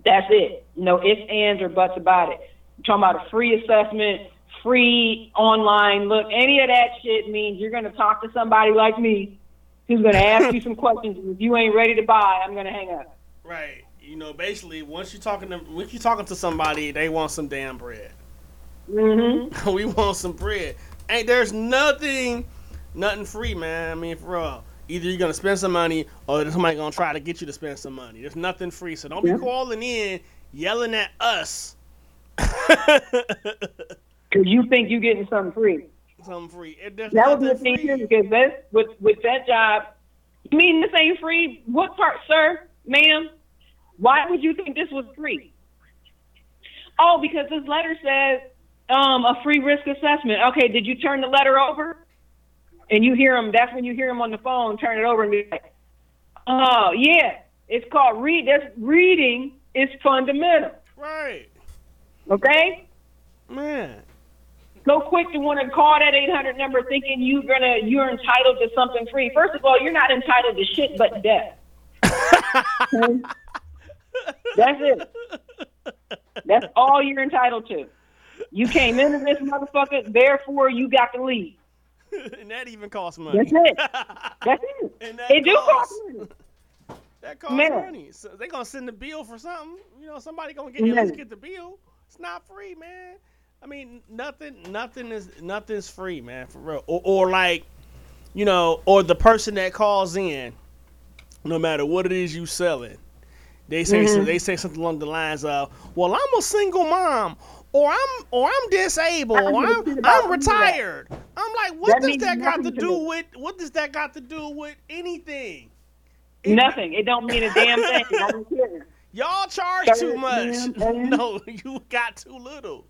A: That's it. No ifs, ands, or buts about it. I'm talking about a free assessment, free online look. Any of that shit means you're going to talk to somebody like me who's going to ask you some questions. If you ain't ready to buy, I'm going to hang up.
F: Right. You know, basically, once you're talking to once you're talking to somebody, they want some damn bread.
A: Mm-hmm.
F: we want some bread. Ain't there's nothing, nothing free, man. I mean, for real. Either you're gonna spend some money, or there's somebody gonna try to get you to spend some money. There's nothing free, so don't
A: Yeah.
F: be calling in yelling at us.
A: Because you think you're getting something free.
F: something free.
A: That would be the
F: nothing
A: thing because that's with with that job. You mean this ain't free? What part, sir, ma'am? Why would you think this was free? Oh, because this letter says um, a free risk assessment. Okay, did you turn the letter over? And you hear him. That's when you hear him on the phone. Turn it over and be like, "Oh yeah, it's called read. That's reading is fundamental."
F: Right,
A: Okay.
F: man.
A: So quick to want to call that 800 number thinking you're gonna you're entitled to something free. First of all, you're not entitled to shit but death. Okay? That's it. That's all you're entitled to. You came into this motherfucker, therefore you got to leave.
F: and that even costs money.
A: That's it. That's it.
F: And that
A: It do cost money.
F: That costs
A: Man.
F: money. So they gonna send the bill for something. You know, somebody gonna get at least get the bill. It's not free, man. I mean, nothing, nothing is nothing's free, man, for real. Or, or like, you know, or the person that calls in, no matter what it is you selling, They say
A: Mhm.
F: they say something along the lines of, "Well, I'm a single mom, or I'm or I'm disabled, or I'm, I'm retired." I'm like, what
A: That
F: does that got to do with what does that got to do with anything?
A: Nothing. It don't mean a damn thing.
F: Y'all charge too much. no, you got too little.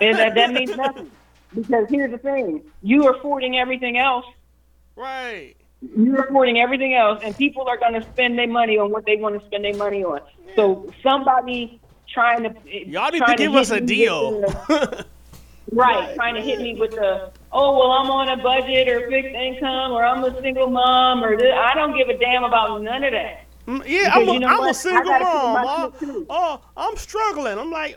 A: And that, that means nothing. Because here's the thing: you are affording everything else.
F: Right.
A: You're affording everything else, and people are going to spend their money on what they want to spend their money on. So somebody trying to
F: Y'all need to give us a deal.
A: the- right, trying to hit me with the oh well, I'm on a budget or fixed income or I'm a single mom or this. I don't give a damn about none of that.
F: Mm, Yeah,
A: Because
F: I'm a,
A: you know
F: I'm a single mom.
A: my shit, too.
F: oh, I'm struggling. I'm like,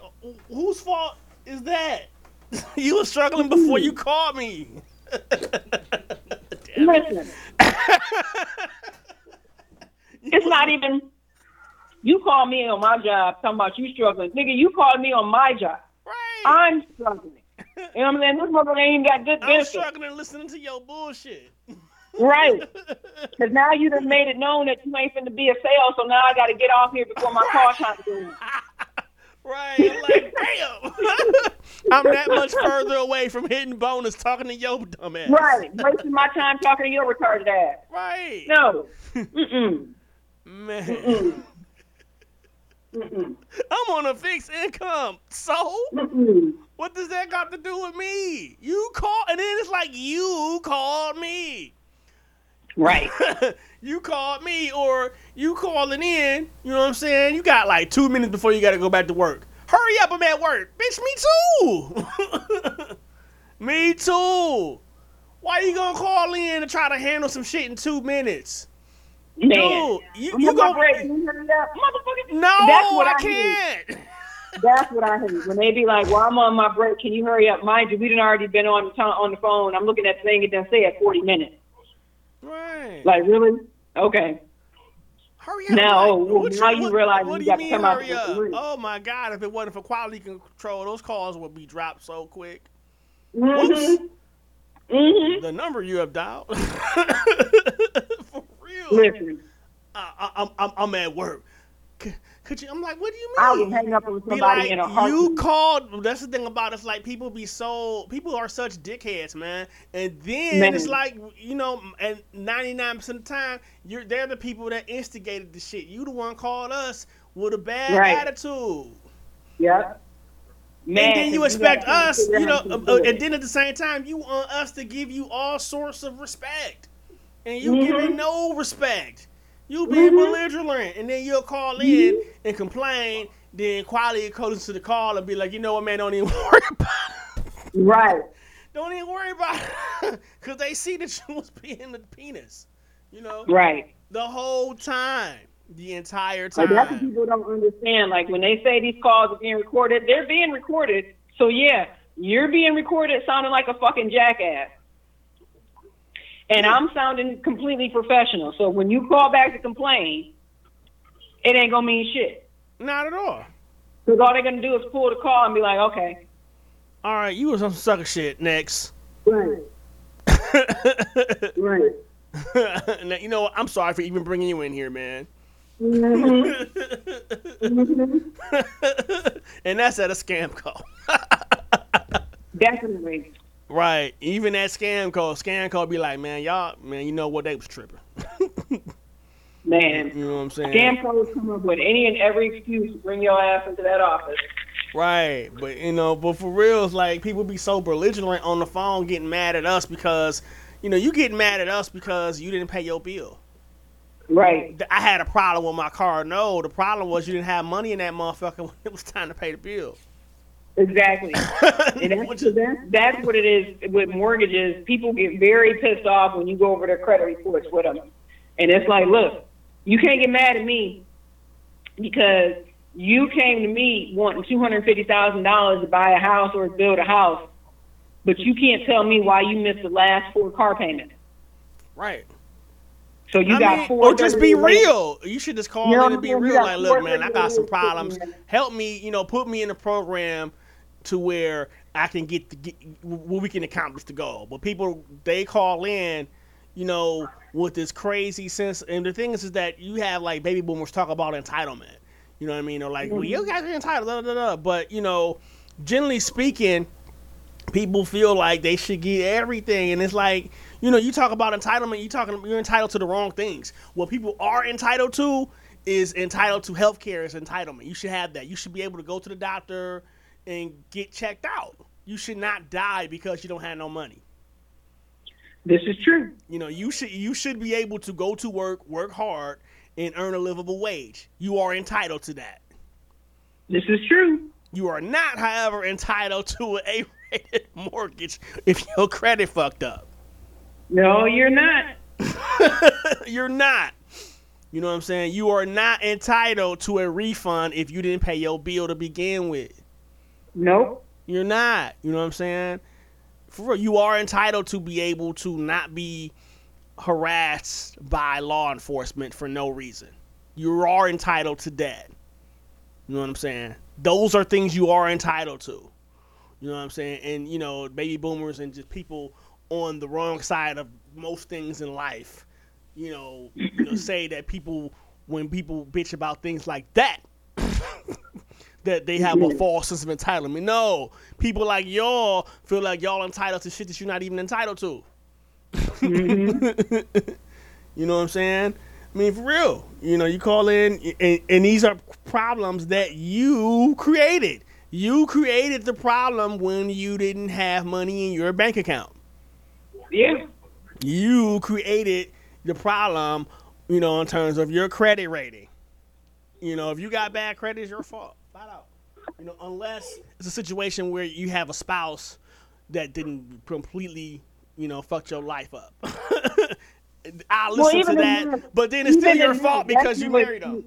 F: whose fault is that? you were struggling before you called me.
A: Listen, it's not even. You called me on my job talking about you struggling, nigga. You called me on my job.
F: Right.
A: I'm struggling. You know what I'm saying? This motherfucker ain't got good
F: business.
A: I'm
F: struggling listening to your bullshit.
A: Right. Because now you done made it known that you ain't finna be a sale, so now I got to get off here before my call time.
F: Right. I'm like, damn. I'm that much further away from hitting bonus talking to your dumb ass.
A: Right. Wasting my time talking to your retarded ass.
F: Right.
A: No. Mm-mm.
F: Man.
A: Mm-mm. Mm-mm.
F: I'm on a fixed income. So?
A: Mm-mm.
F: What does that got to do with me? You call, and then it's like you called me.
A: Right.
F: you called me, or you calling in. You know what I'm saying? You got like two minutes before you got to go back to work. Hurry up, I'm at work, bitch. Me too. me too. Why you gonna call in and try to handle some shit in two minutes?
A: Man.
F: Dude, you, you gonna
A: break. You hurry up? Motherfucker.
F: No,
A: That's what
F: I
A: I
F: can't.
A: That's what I hate. When they be like, well, I'm on my break. Can you hurry up? Mind you, we done already been on the, to- on the phone. I'm looking at the thing. It done say at 40 minutes.
F: Right.
A: Like, really? Okay.
F: Hurry up.
A: Now,
F: like,
A: oh,
F: what
A: now you
F: what-
A: realize
F: what
A: you got to
F: mean
A: come out
F: hurry
A: with
F: up?
A: the.
F: Oh my god, if it wasn't for quality control, those calls would be dropped so quick.
A: Mm-hmm. Mm-hmm.
F: The number you have dialed. for real.
A: Listen,
F: I, I, I'm, I'm, I'm at work. Could you? I'm like, what do you mean?
A: I will hang up
F: Be
A: somebody
F: like,
A: in a
F: you called. That's the thing about it. it's like people be so people are such dickheads, man. And then
A: Man.
F: it's like you know, and 99 percent of the time, you're they're the people that instigated the shit. You the one called us with a bad
A: Right.
F: attitude.
A: Yep. Man,
F: and then you expect
A: gotta
F: us, you know, uh, uh, and then at the same time, you want us to give you all sorts of respect, and you
A: Mhm.
F: giving no respect. You being
A: Mhm.
F: belligerent, and then you'll call in and complain. Then quality goes to the call and be like, you know what, man, don't even worry about it.
A: Right.
F: Don't even worry about it, because they see that you was being the penis, you know,
A: Right.
F: the whole time, the entire
A: Like, that's what
F: time.
A: people don't understand. Like when they say these calls are being recorded, they're being recorded. So yeah, you're being recorded sounding like a fucking jackass. And I'm sounding completely professional. So when you call back to complain, it ain't gonna mean shit.
F: Not at all.
A: Because all they're gonna do is pull the call and be like, okay.
F: All right, you was some sucker shit. Next.
A: Right. Right.
F: now, you know what? I'm sorry for even bringing you in here, man. Mm-hmm. and that's at a scam call.
A: Definitely.
F: Right. Even that scam call, scam call be like, man, y'all, man, you know what? They was tripping.
A: Man.
F: You know what I'm saying?
A: Scam calls come up with any and every excuse to bring your ass into that office.
F: Right. But, you know, but for real, it's like people be so belligerent on the phone getting mad at us because, you know, you getting mad at us because you didn't pay your bill.
A: Right.
F: I had a problem with my car. No, the problem was you didn't have money in that motherfucker when it was time to pay the bill.
A: Exactly. and that's, that's, that's what it is with mortgages. People get very pissed off when you go over their credit reports with them. And it's like, look, you can't get mad at me because you came to me wanting $250,000 to buy a house or build a house, but you can't tell me why you missed the last four car payments.
F: Right.
A: So you
F: I
A: got
F: mean,
A: four.
F: or just be
A: 30 days.
F: real. You should just call
A: know
F: in and be
A: I'm saying? You
F: real. Like, look, man, I got some problems. Help me, you know, put me in a program to where I can get the get where we can accomplish the goal. But people they call in, you know, with this crazy sense. And the thing is, is that you have like baby boomers talk about entitlement. You know what I mean? Or like, well, you mm-hmm. guys are entitled, da, da, da. But you know, generally speaking, people feel like they should get everything, and it's like, you know, you talk about entitlement, you talking, you're entitled to the wrong things. What people are entitled to is entitled to health care is entitlement. You should have that. You should be able to go to the doctor and get checked out. You should not die because you don't have no money.
A: This is true.
F: You know, you should you should be able to go to work, work hard, and earn a livable wage. You are entitled to that.
A: This is true.
F: You are not, however, entitled to an A-rated mortgage if your credit fucked up.
A: No, you're not.
F: You're not. You know what I'm saying? You are not entitled to a refund if you didn't pay your bill to begin with.
A: Nope.
F: You're not. You know what I'm saying? For real, you are entitled to be able to not be harassed by law enforcement for no reason. You are entitled to that. You know what I'm saying? Those are things you are entitled to. You know what I'm saying? And you know, baby boomers and just people on the wrong side of most things in life, you know, you know, say that people when people bitch about things like that, that they have a false sense of entitlement. No, people like y'all feel like y'all entitled to shit that you're not even entitled to. Mm-hmm. you know what I'm saying? I mean, for real. You know, you call in, and, and these are problems that you created. You created the problem when you didn't have money in your bank account.
A: Yeah.
F: You created the problem, you know, in terms of your credit rating. You know, if you got bad credit, it's your fault. Out. You know, unless it's a situation where you have a spouse that didn't completely, you know, fuck your life up. I listen
A: even
F: to that, but then it's still your fault because you married them.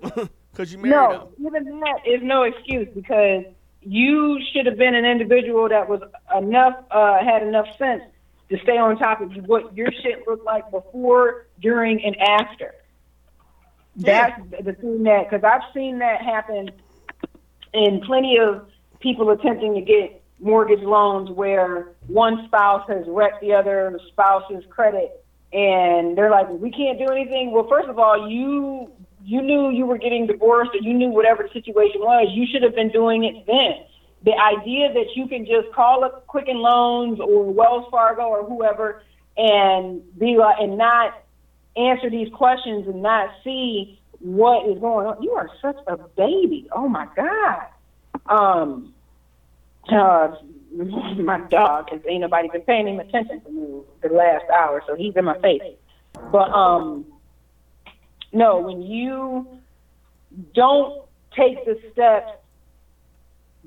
F: Because you married them.
A: No, even that is no excuse because you should have been an individual that was enough, uh, had enough sense to stay on top of what your shit looked like before, during, and after. That's the thing that, because I've seen that happen in plenty of people attempting to get mortgage loans where one spouse has wrecked the other spouse's credit and they're like, we can't do anything. Well, first of all, you you knew you were getting divorced or you knew whatever the situation was. You should have been doing it then. The idea that you can just call up Quicken Loans or Wells Fargo or whoever and be and not answer these questions and not see what is going on. You are such a baby. Oh my God. Um, uh, my dog, because ain't nobody been paying him attention to me the last hour, so he's in my face. But um, no, when you don't take the steps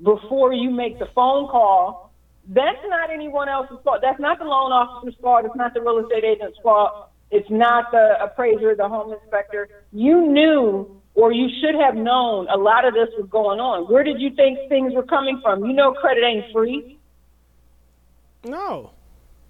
A: before you make the phone call, that's not anyone else's fault. That's not the loan officer's fault. It's not the real estate agent's fault. It's not the appraiser, the home inspector. You knew or you should have known a lot of this was going on. Where did you think things were coming from? You know credit ain't free.
F: No.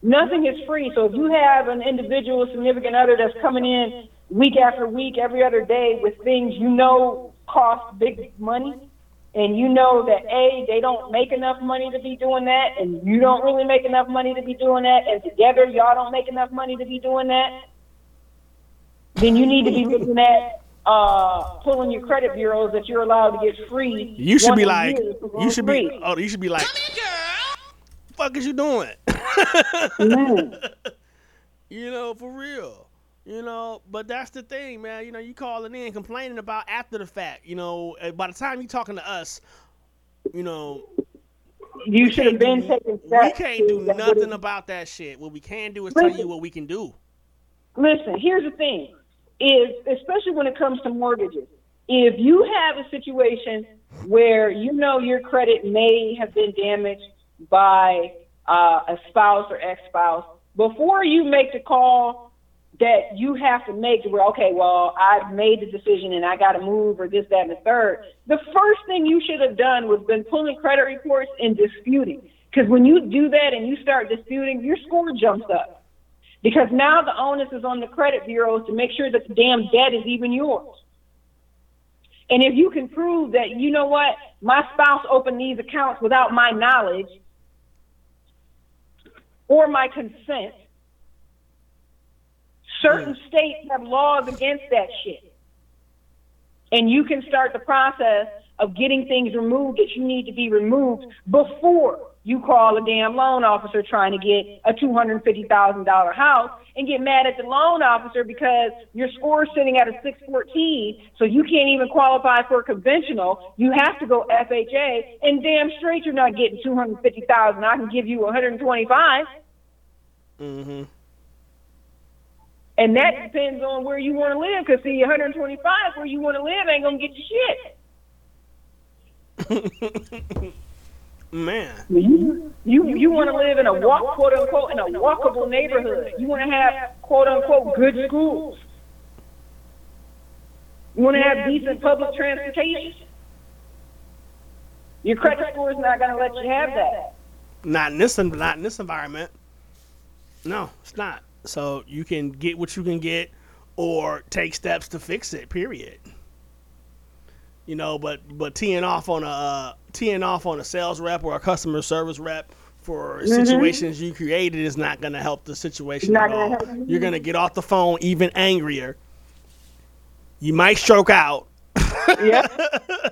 A: Nothing is free. So if you have an individual significant other that's coming in week after week, every other day with things you know cost big money, and you know that A, they don't make enough money to be doing that, and you don't really make enough money to be doing that, and together y'all don't make enough money to be doing that, then you need to be looking at uh, pulling your credit bureaus that you're allowed to get free.
F: You should be like, you should
A: free.
F: be, oh, you should be like, Come here, girl. fuck is you doing? you know, for real. You know, but that's the thing, man. You know, you calling in complaining about after the fact. You know, by the time you talking to us, you know,
A: You should have been taking steps.
F: we can't do nothing about that shit. What we can do is tell you what we can do.
A: Listen, here's the thing: is especially when it comes to mortgages, if you have a situation where you know your credit may have been damaged by uh, a spouse or ex-spouse, before you make the call that you have to make where okay, well, I've made the decision and I got to move or this, that, and the third. The first thing you should have done was been pulling credit reports and disputing. Because when you do that and you start disputing, your score jumps up. Because now the onus is on the credit bureaus to make sure that the damn debt is even yours. And if you can prove that, you know what, my spouse opened these accounts without my knowledge or my consent, certain states have laws against that shit. and you can start the process of getting things removed that you need to be removed before you call a damn loan officer trying to get a $250,000 house and get mad at the loan officer because your score is sitting at a 614, so you can't even qualify for a conventional. You have to go FHA, and damn straight you're not getting 250,000. I can give you 125.
F: Mm-hmm.
A: And that depends on where you want to live, because see, 125 where you want to live ain't gonna get you shit.
F: Man.
A: You you, you want to live in a walk quote unquote in a walkable neighborhood. You want to have quote unquote good schools. You want to have decent public transportation. Your credit score is not going to let you have that.
F: Not in this not in this environment. No, it's not. So you can get what you can get or take steps to fix it, period. You know, but but teeing off on a uh, teeing off on a sales rep or a customer service rep for
A: Mhm.
F: situations you created is not going to help the situation
A: Not
F: at all.
A: help.
F: You're going to get off the phone even angrier. You might stroke out.
A: Yeah.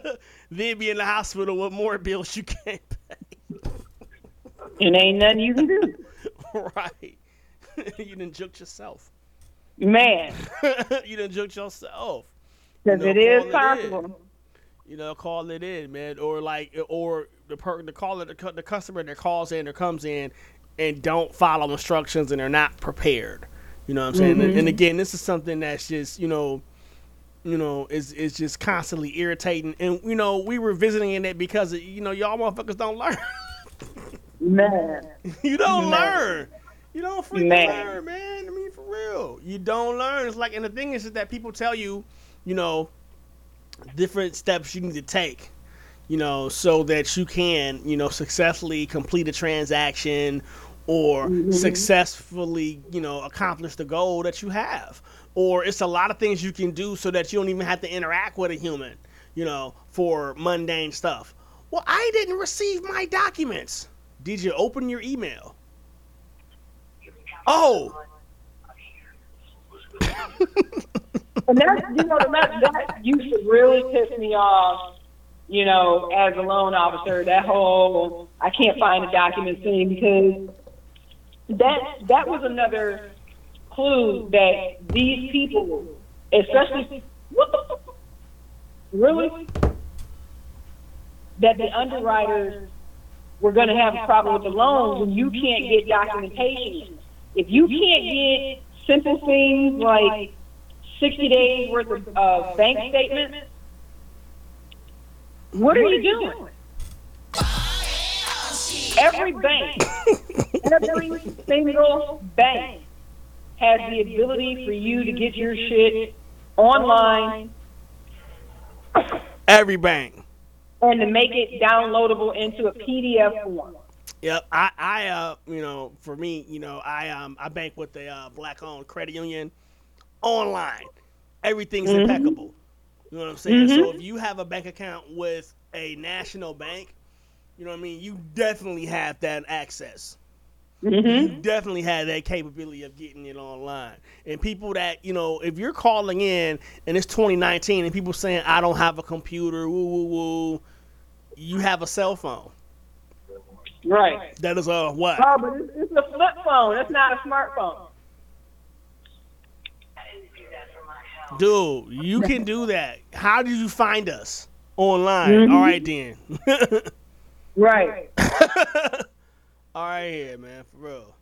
F: then be in the hospital with more bills you can't pay.
A: And ain't nothing you can do.
F: right. you didn't juked yourself.
A: Man,
F: you didn't juked yourself.
A: because
F: You know,
A: it is
F: call it in.
A: possible.
F: You know, call it in, man, or like, or the per the caller, the, the customer that calls in or comes in and don't follow instructions and they're not prepared. You know what I'm saying? And,
A: Mhm.
F: and again, this is something that's just you know, you know, is is just constantly irritating. And you know, we were visiting in it because you know y'all motherfuckers don't learn.
A: Man.
F: you don't
A: Man.
F: learn. You don't freaking
A: Man.
F: learn, man. I mean, for real, you don't learn. It's like, and the thing is, is that people tell you, you know, different steps you need to take, you know, so that you can, you know, successfully complete a transaction or
A: Mhm.
F: successfully, you know, accomplish the goal that you have. Or it's a lot of things you can do so that you don't even have to interact with a human, you know, for mundane stuff. Well, I didn't receive my documents. Did you open your email? Oh,
A: And that's you know that that used to really piss me off. You know, as a loan officer, that whole I can't find the documents thing because that that was another clue that these people, especially really that the underwriters were going to have a problem with the loans when you can't get documentation. If you can't get simple things like 60 days worth of uh, bank statements, what are you doing? Every bank, every single bank has the ability for you to get your shit online
F: every bank.
A: and to make it downloadable into a PDF form.
F: Yep, I, I, uh, you know, for me, you know, I, um, I bank with the uh, black-owned credit union online. Everything's
A: Mhm.
F: impeccable. You know what I'm saying? So
A: Mhm.
F: if you have a bank account with a national bank, you know what I mean. You definitely have that access. You
A: Mhm.
F: definitely have that capability of getting it online. And people that you know, if you're calling in and it's 2019 and people saying I don't have a computer, woo woo woo, you have a cell phone.
A: Right.
F: That is a what?
A: Oh, but it's, it's a flip phone. It's not a smartphone.
F: Dude, you can do that. How did you find us? Online.
A: Mhm.
F: All right then.
A: Right.
F: All right here, man, for real.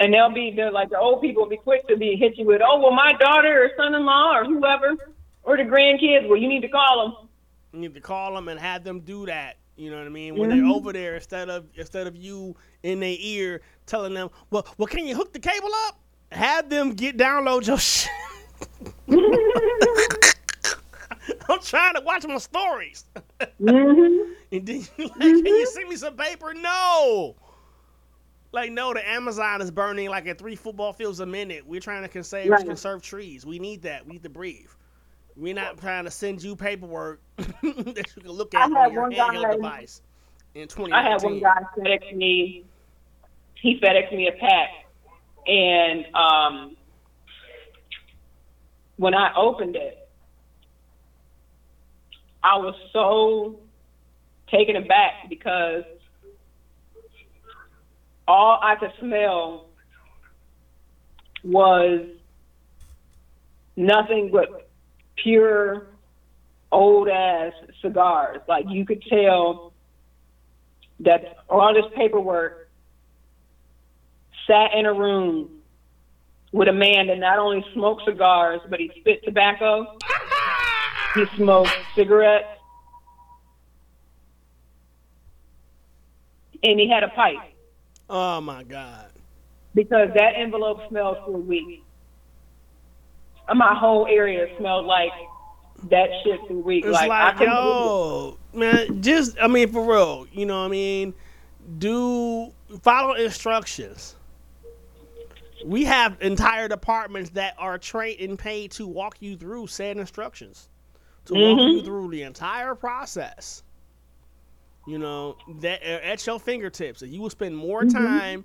A: And they'll be they're like the old people will be quick to be hit you with, oh well, my daughter or son-in-law or whoever or the grandkids. Well, you need to call them.
F: You need to call them and have them do that. You know what I mean? When
A: Mhm.
F: they're over there, instead of instead of you in their ear telling them, "Well, well, can you hook the cable up?" Have them get download your shit. I'm trying to watch my stories.
A: Mm-hmm.
F: And then you like, can you send me some paper? No. Like, no, the Amazon is burning like at three football fields a minute. We're trying to conserve,
A: Right.
F: conserve trees. We need that. We need to breathe. We're not trying to send you paperwork that you can look
A: I
F: at
A: had
F: on your
A: one
F: handheld
A: guy-
F: device in 2019.
A: I had one guy FedEx me. He FedEx me a pack, and um, when I opened it, I was so taken aback because all I could smell was nothing but pure old ass cigars. Like you could tell that all this paperwork sat in a room with a man that not only smoked cigars, but he spit tobacco. He smoked cigarettes. And he had a pipe
F: Oh my God.
A: because that envelope smells for a week. My whole area smelled like that shit for a week.
F: It's
A: like, I
F: like, yo, man, just I mean, for real, you know what I mean? Do follow instructions. We have entire departments that are trained and paid to walk you through said instructions, to walk mm-hmm. you through the entire process. You know that at your fingertips, and you will spend more mm-hmm. time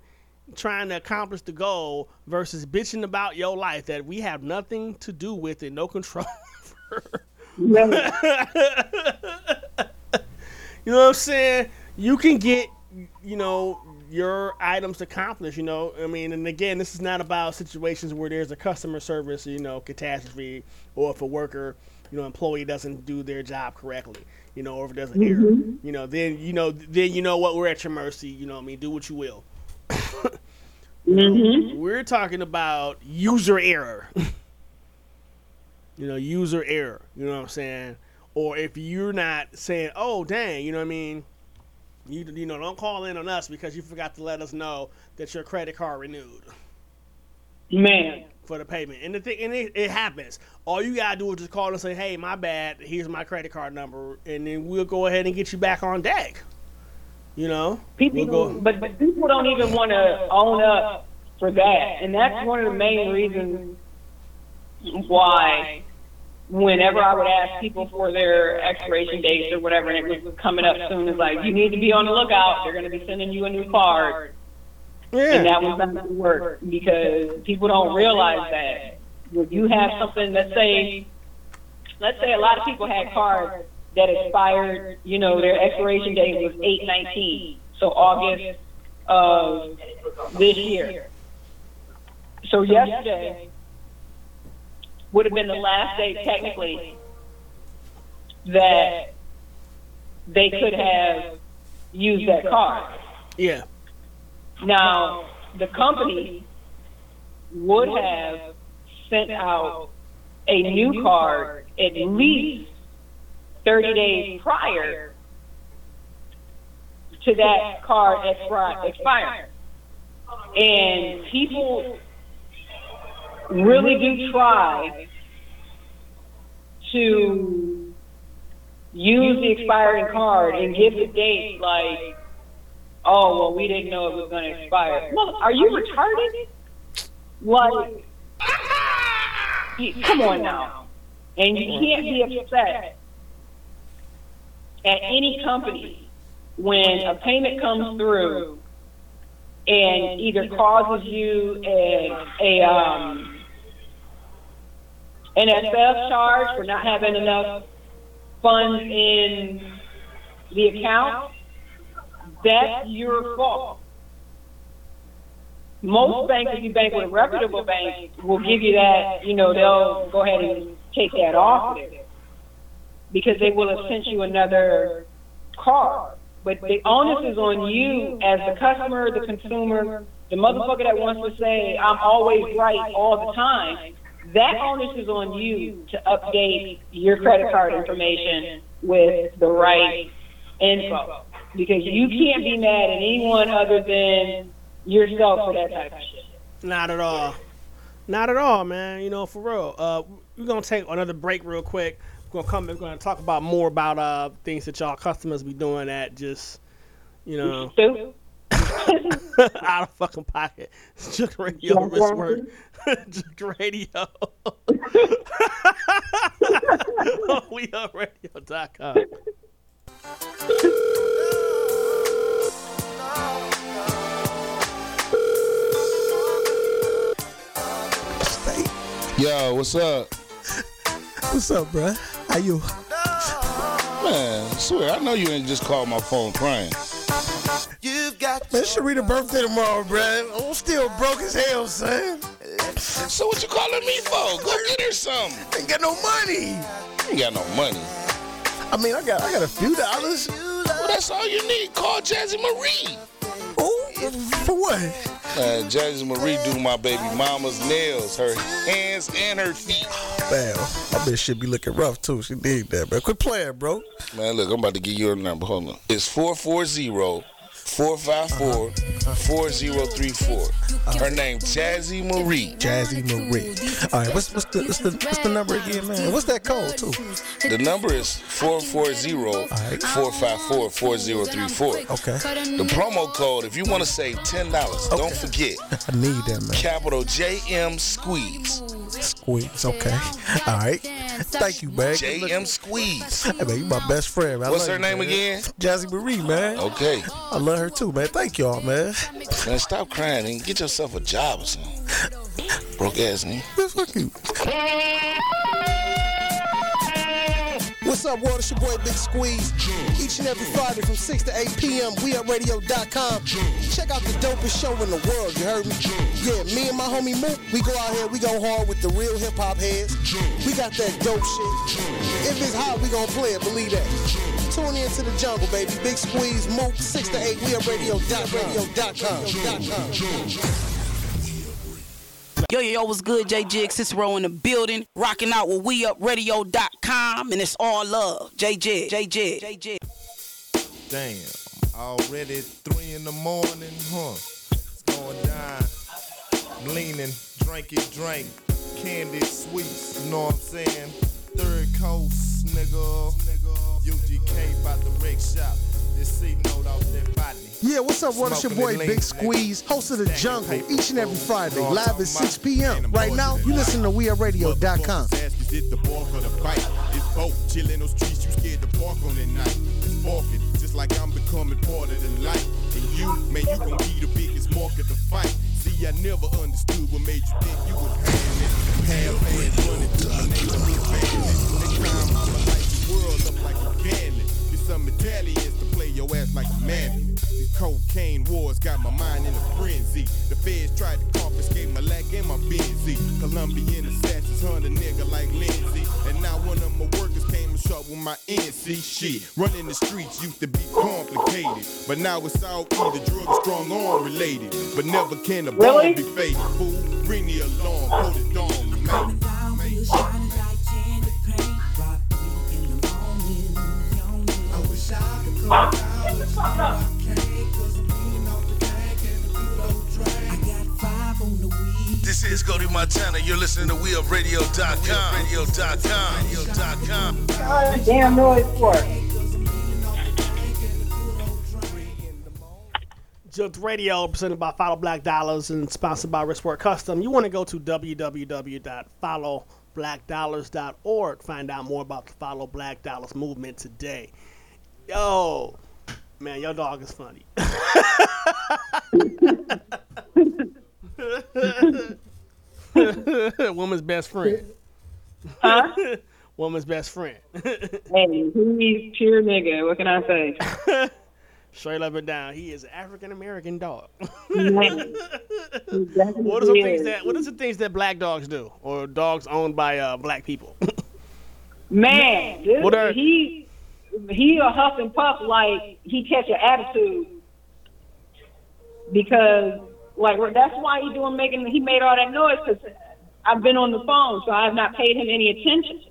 F: trying to accomplish the goal versus bitching about your life that we have nothing to do with and no control. You know what I'm saying? You can get, you know, your items accomplished. You know, I mean, and again, this is not about situations where there's a customer service, you know, catastrophe, or if a worker, you know, employee doesn't do their job correctly, you know, or if there's an error, mm-hmm. you know, then you know, then you know what, we're at your mercy. You know, what I mean, do what you will. Mm-hmm. We're talking about user error. you know, user error. You know what I'm saying? Or if you're not saying, "Oh, dang," you know what I mean? You you know, don't call in on us because you forgot to let us know that your credit card renewed
A: Man,
F: for the payment. And the thing, and it, it happens. All you gotta do is just call and say, "Hey, my bad. Here's my credit card number," and then we'll go ahead and get you back on deck. You know,
A: people,
F: We'll go-
A: but but people don't even want to own up for that, and that's one of the main reasons why. Whenever I would ask people for their expiration dates or whatever, and it was coming up soon, it's like you need to be on the lookout. They're going to be sending you a new card, and that was not going to work because people don't realize that when you have something. Let's say, let's say a lot of people had cards that expired. You know, their expiration date was eight nineteen, so August of this year. So yesterday would have been the last day technically that they could have used that card.
F: yeah,
A: Now, the company would have sent out a new card at least 30 days prior to that card expiring. And people really do try to use the expiring card and give the date like, oh, well, we didn't know it was going to expire. Well, are you retarded? Like, come on now. And you can't be upset at any company when a payment comes through and either causes you a, a um, an SF charge for not having enough funds in the account, that's your fault. Most banks, if you bank with a reputable bank, will give you that, you know, they'll go ahead and take that off of it because they will have sent you another card. But the onus is on you as the customer, the consumer, the motherfucker that wants to say, I'm always right all the time. That onus is on you to update your credit card information with the right info. Because you can't be mad at anyone other than yourself for that type of shit.
F: Not at all. Not at all, man. You know, for real. Uh, we're gonna take another break real quick. We're gonna come. We're gonna talk about more about uh things that y'all customers be doing that just, you know, out of fucking pocket. It's Jooked Radio
A: Yeah,
F: wrist
A: yeah.
F: work. Jooked Radio. we are radio.com.
K: Yo, what's up?
B: What's up, bruh? How you?
K: Man, swear, I know you ain't just called my phone crying.
B: You've got Man, Sharita birthday tomorrow, bruh. I'm still broke as hell, son.
K: So what you calling me for? Go get her some.
B: Ain't got no money.
K: ain't got no money.
B: I mean, I got I got a few dollars.
K: Well, that's all you need. Call Jazzy Marie.
B: Oh, for what?
K: Man, Jazzy Marie do my baby mama's nails, her hands and her feet.
B: Man, my bitch should be looking rough too. She need that, bro. Quit playing, bro.
K: Man, look, I'm about to give you a number. Hold on. It's 440 454 4034. Her name Jazzy Marie.
B: Jazzy Marie. All right, what's what's the what's the what's the number again, man? What's that code too?
K: The number is 440-454-4034.
B: Okay.
K: The promo code, if you want to save ten dollars, don't forget.
B: I need that, man.
K: Capital JM Squeeze.
B: Squeeze. Okay. All right. Thank you, man.
K: JM Squeeze.
B: Hey, man, you my best friend. Man. I
K: What's her
B: you,
K: name
B: man.
K: again?
B: Jazzy Marie, man.
K: Okay.
B: I love her too, man. Thank y'all, man.
K: Man, stop crying and get yourself a job or something. Broke ass nigga.
B: Man, fuck you. What's up, world? It's your boy Big Squeeze. Each and every Friday from 6 to 8 p.m. We at radio.com. Check out the dopest show in the world, you heard me? Yeah, me and my homie Mook, we go out here, we go hard with the real hip hop heads. We got that dope shit. If it's hot, we gon' play it, believe that. Tune in to the jungle, baby. Big Squeeze, Mook, 6 to 8, we at radio.com.
L: Yo, yo, yo, what's good? J Jig Cicero in the building, rocking out with WeUpRadio.com, and it's all love. J Jig, J Jig, J Jig.
M: Damn, already three in the morning, huh? It's going down. Leaning, drink it, drink. Candy sweets, you know what I'm saying? Third coast, nigga. UGK about the wreck shop. This C note off that body.
B: Yeah, what's up, what? It's your boy Big Squeeze, host of The Jungle, each and every Friday, live at 6 p.m. Right now, you listen to WeAreRadio.com.
M: The bark or the bite? It's both. Chillin' those streets, you scared to bark on at night. It's barking, just like I'm becoming part of the light. And you, man, you gon' be the biggest market to fight. See, I never understood what made you think you was having it. Half ass running through my neighborhood bandit. Next time I'ma light the world up like a candle. Some Italians to play your ass like a man. These cocaine wars got my mind in a frenzy. The feds tried to confiscate my lack and my Benzie. Colombian assassins hunt a nigga like Lindsay. And now one of my workers came and shot with my NC shit. Running the streets used to be complicated. But now it's all either drug or strong arm related. But never can a
A: Really?
M: bomb be faded. Fool, ring the alarm, put it down, man.
K: This is Cody Montana. You're listening to WeUpRadio.com. Radio.com. Radio.com.
A: God damn noise for
F: Jooked Radio, presented by Follow Black Dollars and sponsored by Wristwork Custom. You want to go to www.followblackdollars.org. Find out more about the Follow Black Dollars movement today. Yo, man, your dog is funny. Woman's best friend.
A: Huh?
F: Woman's best friend.
A: Hey, he's pure nigga. What can I say?
F: Straight up and down, he is African American dog. What are some things that What are the things that black dogs do, or dogs owned by uh, black people?
A: Man,
F: What are-
A: he he a huff and puff like he catch an attitude because like that's why he doing making he made all that noise because I've been on the phone so I have not paid him any attention.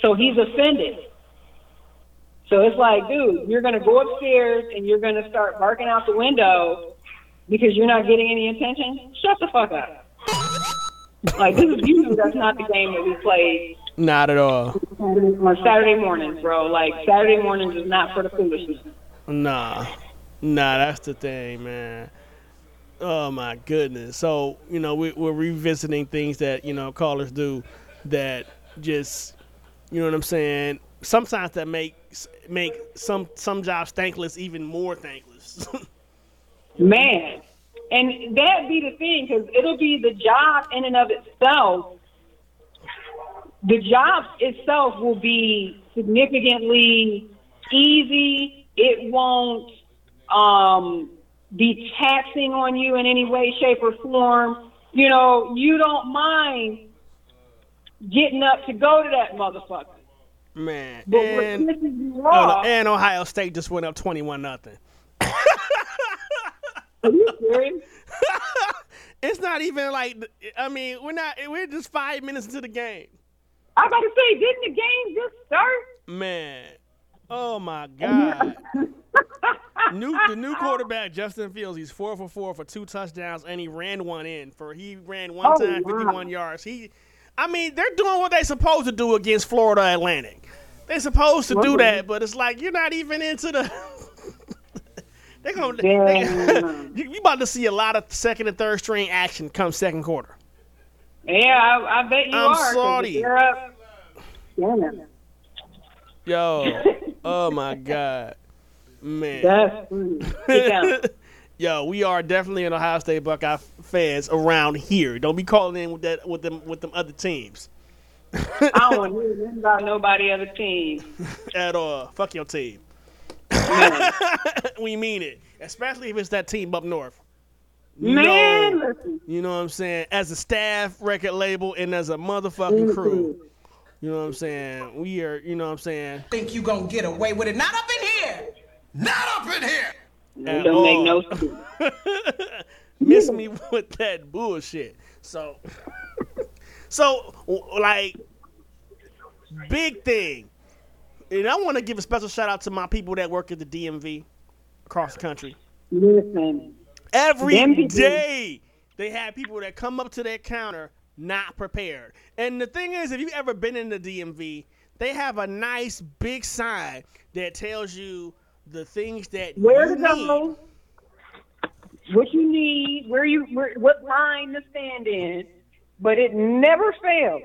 A: So he's offended. So it's like, dude, you're gonna go upstairs and you're gonna start barking out the window because you're not getting any attention. Shut the fuck up. like this is usually that's not the game that we play
F: Not at all.
A: on Saturday mornings, bro. Like Saturday mornings is not for the foolishness.
F: Nah, nah, that's the thing, man. Oh my goodness. So you know we, we're revisiting things that you know callers do that just you know what I'm saying. Sometimes that make make some some jobs thankless even more thankless.
A: Man. And that be the thing, because it'll be the job in and of itself. The job itself will be significantly easy. It won't um, be taxing on you in any way, shape, or form. You know, you don't mind getting up to go to that motherfucker.
F: Man,
A: But
F: and,
A: what pisses you off?
F: and Ohio State just went up twenty-one nothing.
A: Are you serious?
F: It's not even like I mean we're not we're just five minutes into the game.
A: I about to say, didn't the game just start?
F: Man, oh my god. new the new quarterback Justin Fields. He's four for four for two touchdowns and he ran one in for he ran one
A: Oh,
F: time
A: wow.
F: 51 yards. He, I mean they're doing what they're supposed to do against Florida Atlantic. They're supposed to do that, but it's like you're not even into the. they're gonna. They, you about to see a lot of second and third string action come second quarter.
A: Yeah, I, I bet you
F: I'm
A: are.
F: sorry.
A: They're up. Damn.
F: Yo, oh my god, man.
A: That's funny. Sit down.
F: Yo, we are definitely an Ohio State Buckeye fans around here. Don't be calling in with that with them with them other teams
A: I don't want to hear about nobody other team.
F: at all. Fuck your team. we mean it, especially if it's that team up north. You
A: Man,
F: know,
A: listen.
F: you know what I'm saying? As a staff, record label, and as a motherfucking crew.
A: Mm-hmm.
F: You know what I'm saying? We are, you know what I'm saying?
N: Think you gonna get away with it? Not up in here. Not up in here.
F: At
A: don't make no sense.
F: miss me with that bullshit. So, so like, big thing. And I want to give a special shout out to my people that work at the DMV across the country.
A: Listen.
F: Every day they have people that come up to their counter not prepared. And the thing is, if you've ever been in the DMV, they have a nice big sign that tells you the things that
A: Where
F: you
A: to
F: need.
A: go, what you need, where you, where, what line to stand in, but it never fails.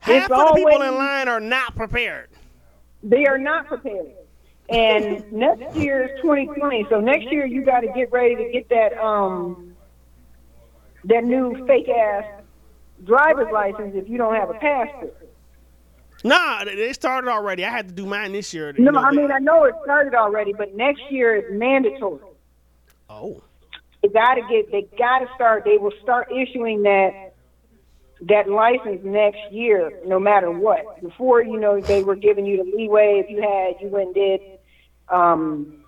F: Half
A: It's
F: of the people in line are not prepared.
A: They are not prepared. And next year is 2020, so next year you got to get ready to get that um that new fake ass driver's license if you don't have a passport.
F: Nah, they- started already. I had to do mine this year.
A: No,
F: know,
A: I mean I know it started already, but next year is mandatory.
F: oh,
A: They got to get. They got to start. They will start issuing that that license next year, no matter what. Before you know, they were giving you the leeway if you had you went and did um,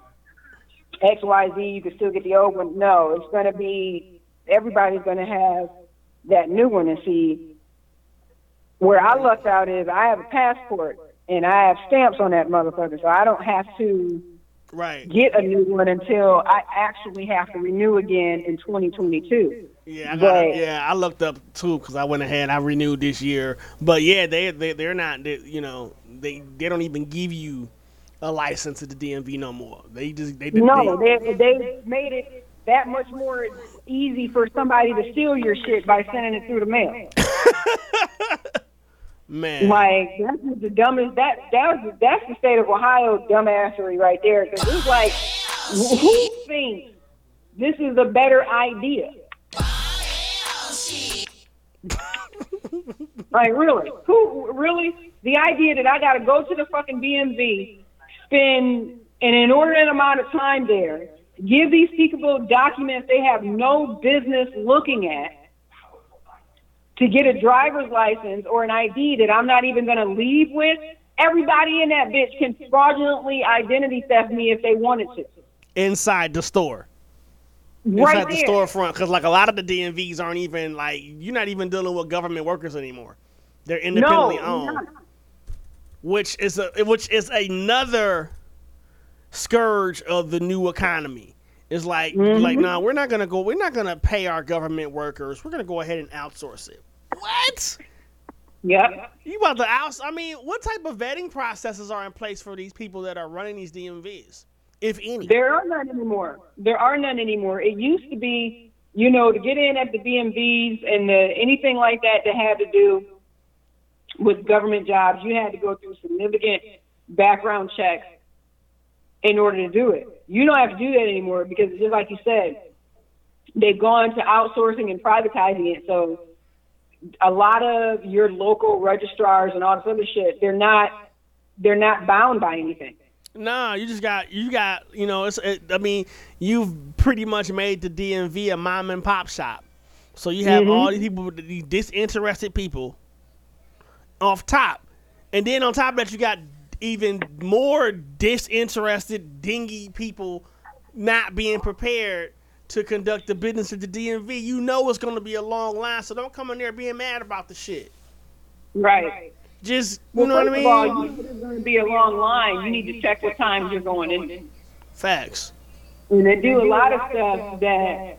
A: X Y Z. You can still get the old one. No, it's going to be everybody's going to have that new one and see. Where I lucked out is I have a passport and I have stamps on that motherfucker, so I don't have to
F: right.
A: get a new one until I actually have to renew again in 2022.
F: Yeah, I got
A: But-
F: yeah, I looked up too because I went ahead. I renewed this year, but yeah, they they they're not. They, you know, they they don't even give you a license at the DMV no more. They just they didn't
A: No,
F: they,
A: they they made it that much more easy for somebody to steal your shit by sending it through the mail.
F: man.
A: Like that's the dumbest. That that was that's the state of Ohio dumbassery right there. Because it's like, who thinks this is a better idea? like really? Who really? The idea that I got to go to the fucking BMV, spend an inordinate amount of time there, give these people documents they have no business looking at to get a driver's license or an ID that I'm not even going to leave with, everybody in that bitch can fraudulently identity theft me if they wanted to.
F: inside the store.
A: Right
F: inside the
A: there.
F: storefront, because like a lot of the DMVs aren't even like you're not even dealing with government workers anymore. They're independently
A: no,
F: owned.
A: not.
F: Which is a which is another scourge of the new economy. It's like
A: Mm-hmm.
F: like no, we're not gonna go. We're not gonna pay our government workers. We're gonna go ahead and outsource it. What?
A: Yep.
F: You about to outs? I mean, what type of vetting processes are in place for these people that are running these DMVs, if any?
A: There are none anymore. There are none anymore. It used to be, you know, to get in at the BMVs and the, anything like that that had to do with government jobs, you had to go through significant background checks in order to do it. You don't have to do that anymore because just like you said, they've gone to outsourcing and privatizing it. So a lot of your local registrars and all this other shit, they're not they're not bound by anything.
F: Nah, you just got you got you know. It's it, I mean you've pretty much made the DMV a mom and pop shop. So you have
A: Mhm.
F: all these people, these disinterested people, off top, and then on top of that you got even more disinterested, dingy people not being prepared to conduct the business of the DMV. You know it's going to be a long line, so don't come in there being mad about the shit.
A: Right.
F: Just you
A: Well,
F: know what I mean?
A: of all, you there's going to be a long line. You need to check what time you're going in.
F: Facts.
A: And they do a lot of stuff that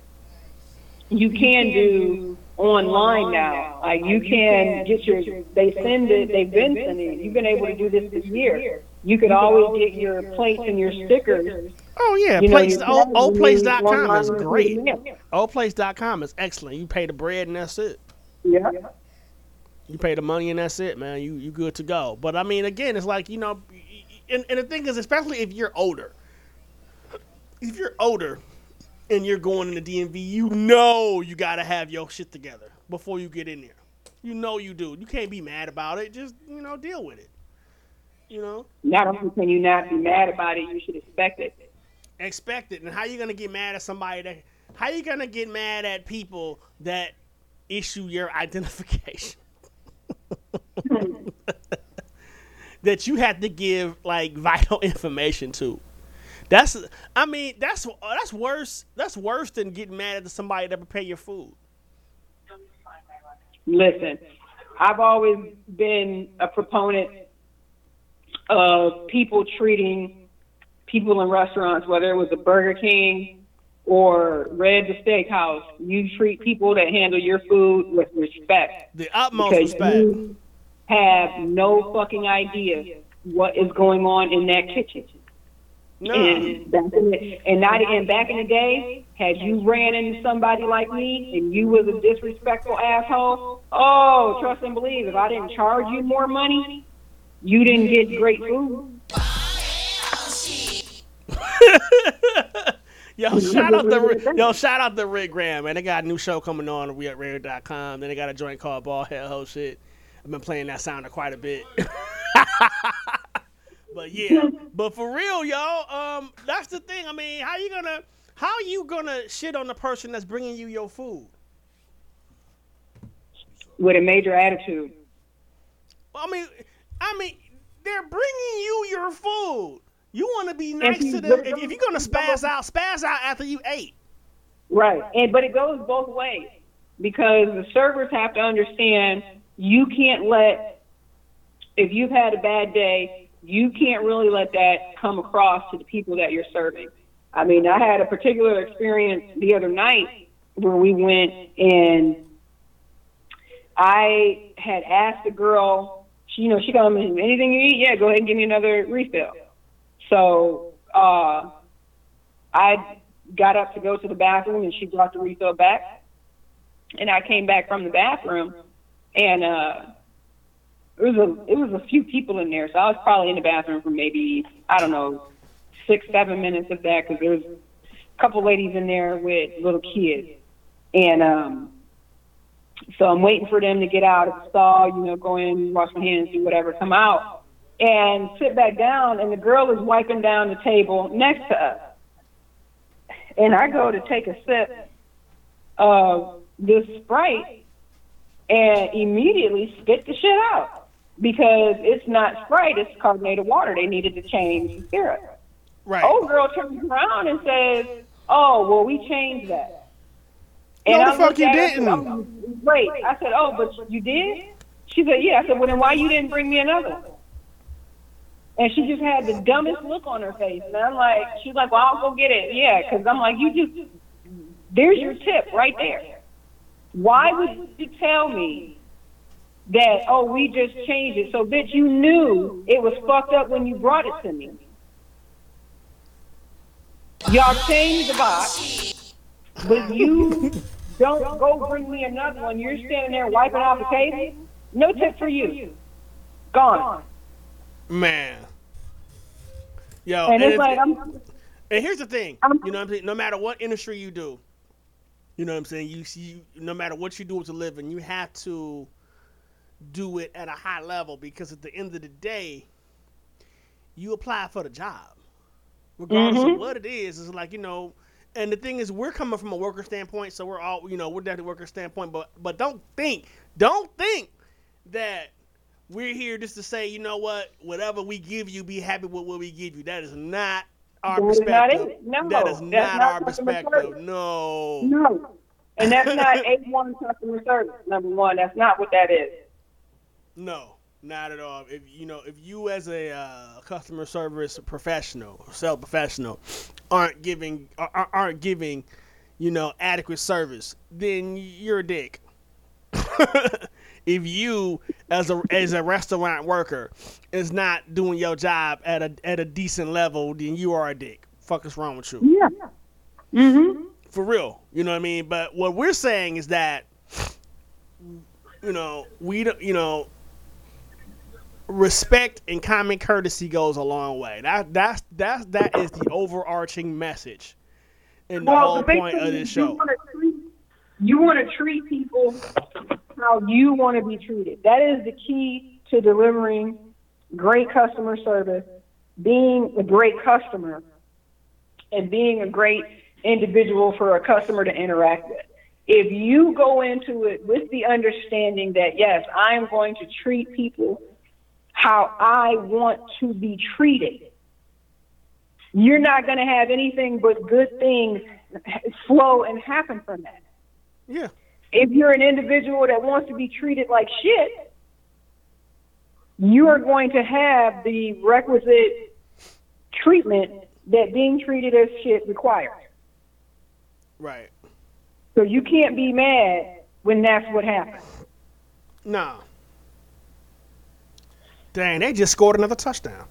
A: you can do online now. Like you can get your, they send it, they've been sending it. You've been able to do this this year. You could always get your plates and your stickers.
F: Oh yeah,
A: You know,
F: place,
A: you
F: o,
A: can
F: is
A: and
F: great.
A: yeah.
F: Oplates.com is excellent. You pay the bread and that's it.
A: Yeah.
F: You pay the money and that's it, man. You you good to go. But I mean, again, it's like you know, and, and the thing is, especially if you're older, if you're older and you're going in the DMV, you know you got to have your shit together before you get in there. You know you do. You can't be mad about it. Just you know, deal with it. You know,
A: Not only can you not be mad about it, you should expect it.
F: expect it. And how you gonna get mad at somebody that? How you gonna get mad at people that issue your identification? that you have to give like vital information to. That's I mean that's that's worse that's worse than getting mad at somebody that prepare your food.
A: Listen, I've always been a proponent of people treating people in restaurants, whether it was a Burger King or Red the Steakhouse, you treat people that handle your food with respect.
F: The utmost respect.
A: you have no fucking idea what is going on in that kitchen.
F: No.
A: And, back in and not and back in the day, had you ran into somebody like me and you was a disrespectful asshole, oh, trust and believe, if I didn't charge you more money, you didn't get great food.
F: Yo, shout out the yo, shout out the Rick Graham, man. They got a new show coming on we at WeUpRadio.com. Then they got a joint called Ball Head Ho Shit. I've been playing that sounder quite a bit. but yeah, but for real, y'all, um, that's the thing. I mean, how you gonna how you gonna shit on the person that's bringing you your food?
A: With a major attitude.
F: I mean, I mean, they're bringing you your food. You want to be nice to them. If, if you're gonna spaz out, spaz out after you ate.
A: Right. And but it goes both ways because the servers have to understand you can't let if you've had a bad day, you can't really let that come across to the people that you're serving. I mean, I had a particular experience the other night where we went and I had asked the girl, she, you know, she told me, anything you eat, yeah, go ahead and give me another refill. So uh, I got up to go to the bathroom, and she brought the refill back. And I came back from the bathroom, and uh, it was a it was a few people in there, so I was probably in the bathroom for maybe I don't know six seven minutes of that because there was a couple ladies in there with little kids, and um, so I'm waiting for them to get out of the stall, you know, go in, wash my hands, do whatever, come out, and sit back down, and the girl is wiping down the table next to us. And I go to take a sip of this Sprite and immediately spit the shit out because it's not Sprite, it's carbonated water. They needed to change the syrup.
F: Right.
A: Old girl turns around and says, "Oh, well, we changed that."
F: No, the
A: I
F: fuck you
A: her and
F: didn't.
A: said, "Oh, Wait, I said, "Oh, but you did?" She said, "Yeah." I said, "Well, then why you didn't bring me another?" And she just had the dumbest look on her face, and I'm like, she's like, "Well, I'll go get it." Yeah, because I'm like, you just there's your tip right there. Why would you tell me that? Oh, we just changed it. So, bitch, you knew it was fucked up when you brought it to me. Y'all changed the box, but you don't go bring me another one. You're standing there wiping off the table. No tip for you. Gone.
F: Man. Yo,
A: And it's
F: if-
A: like, I'm,
F: and here's the thing, you know what I'm saying? No matter what industry you do, you know what I'm saying? You see, no matter what you do as a living, you have to do it at a high level because at the end of the day, you apply for the job, regardless
A: Mhm.
F: of what it is. It's like you know, and the thing is, we're coming from a worker standpoint, so we're all you know, we're definitely worker standpoint. But but don't think, don't think that we're here just to say, you know what, whatever we give you, be happy with what we give you. That is not our
A: That is not
F: perspective.
A: No,
F: that is not,
A: not
F: our perspective.
A: service.
F: No.
A: No. And that's not A1 customer service, number one. That's not what that is.
F: No, not at all. If you know, if you as a uh, customer service professional, sales professional, aren't giving are- aren't giving, you know, adequate service, then you're a dick. if you as a as a restaurant worker is not doing your job at a at a decent level, then you are a dick. Fuck is wrong with you?
A: Yeah. Mm-hmm.
F: For real. You know what I mean? But what we're saying is that you know, we don't you know respect and common courtesy goes a long way. That that's that's that is the overarching message in the whole point of this show.
A: want, to treat, you want to treat people how you want to be treated. That is the key to delivering great customer service, being a great customer, and being a great individual for a customer to interact with. If you go into it with the understanding that, yes, I am going to treat people how I want to be treated, you're not going to have anything but good things flow and happen from that.
F: Yeah.
A: If you're an individual that wants to be treated like shit, you are going to have the requisite treatment that being treated as shit requires.
F: Right.
A: So you can't be mad when that's what happens.
F: No. Dang, they just scored another touchdown.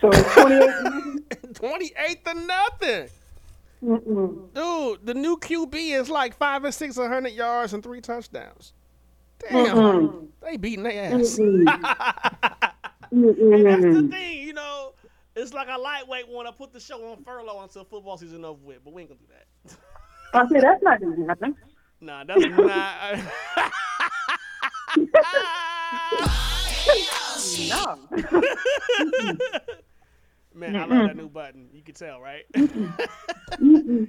A: So it's 28
F: 28 to nothing.
A: Mm-mm.
F: Dude, the new QB is like five and six, 100 yards and three touchdowns. Damn.
A: Mm-mm.
F: They beating their ass.
A: Mm-mm.
F: and that's the thing, you know. It's like a lightweight want to put the show on furlough until football season over with, but we ain't gonna do that.
A: I said that's not going to happen.
F: Nah, that's not.
A: no.
F: Man, I love
A: Mm-mm.
F: that new button. You can tell, right?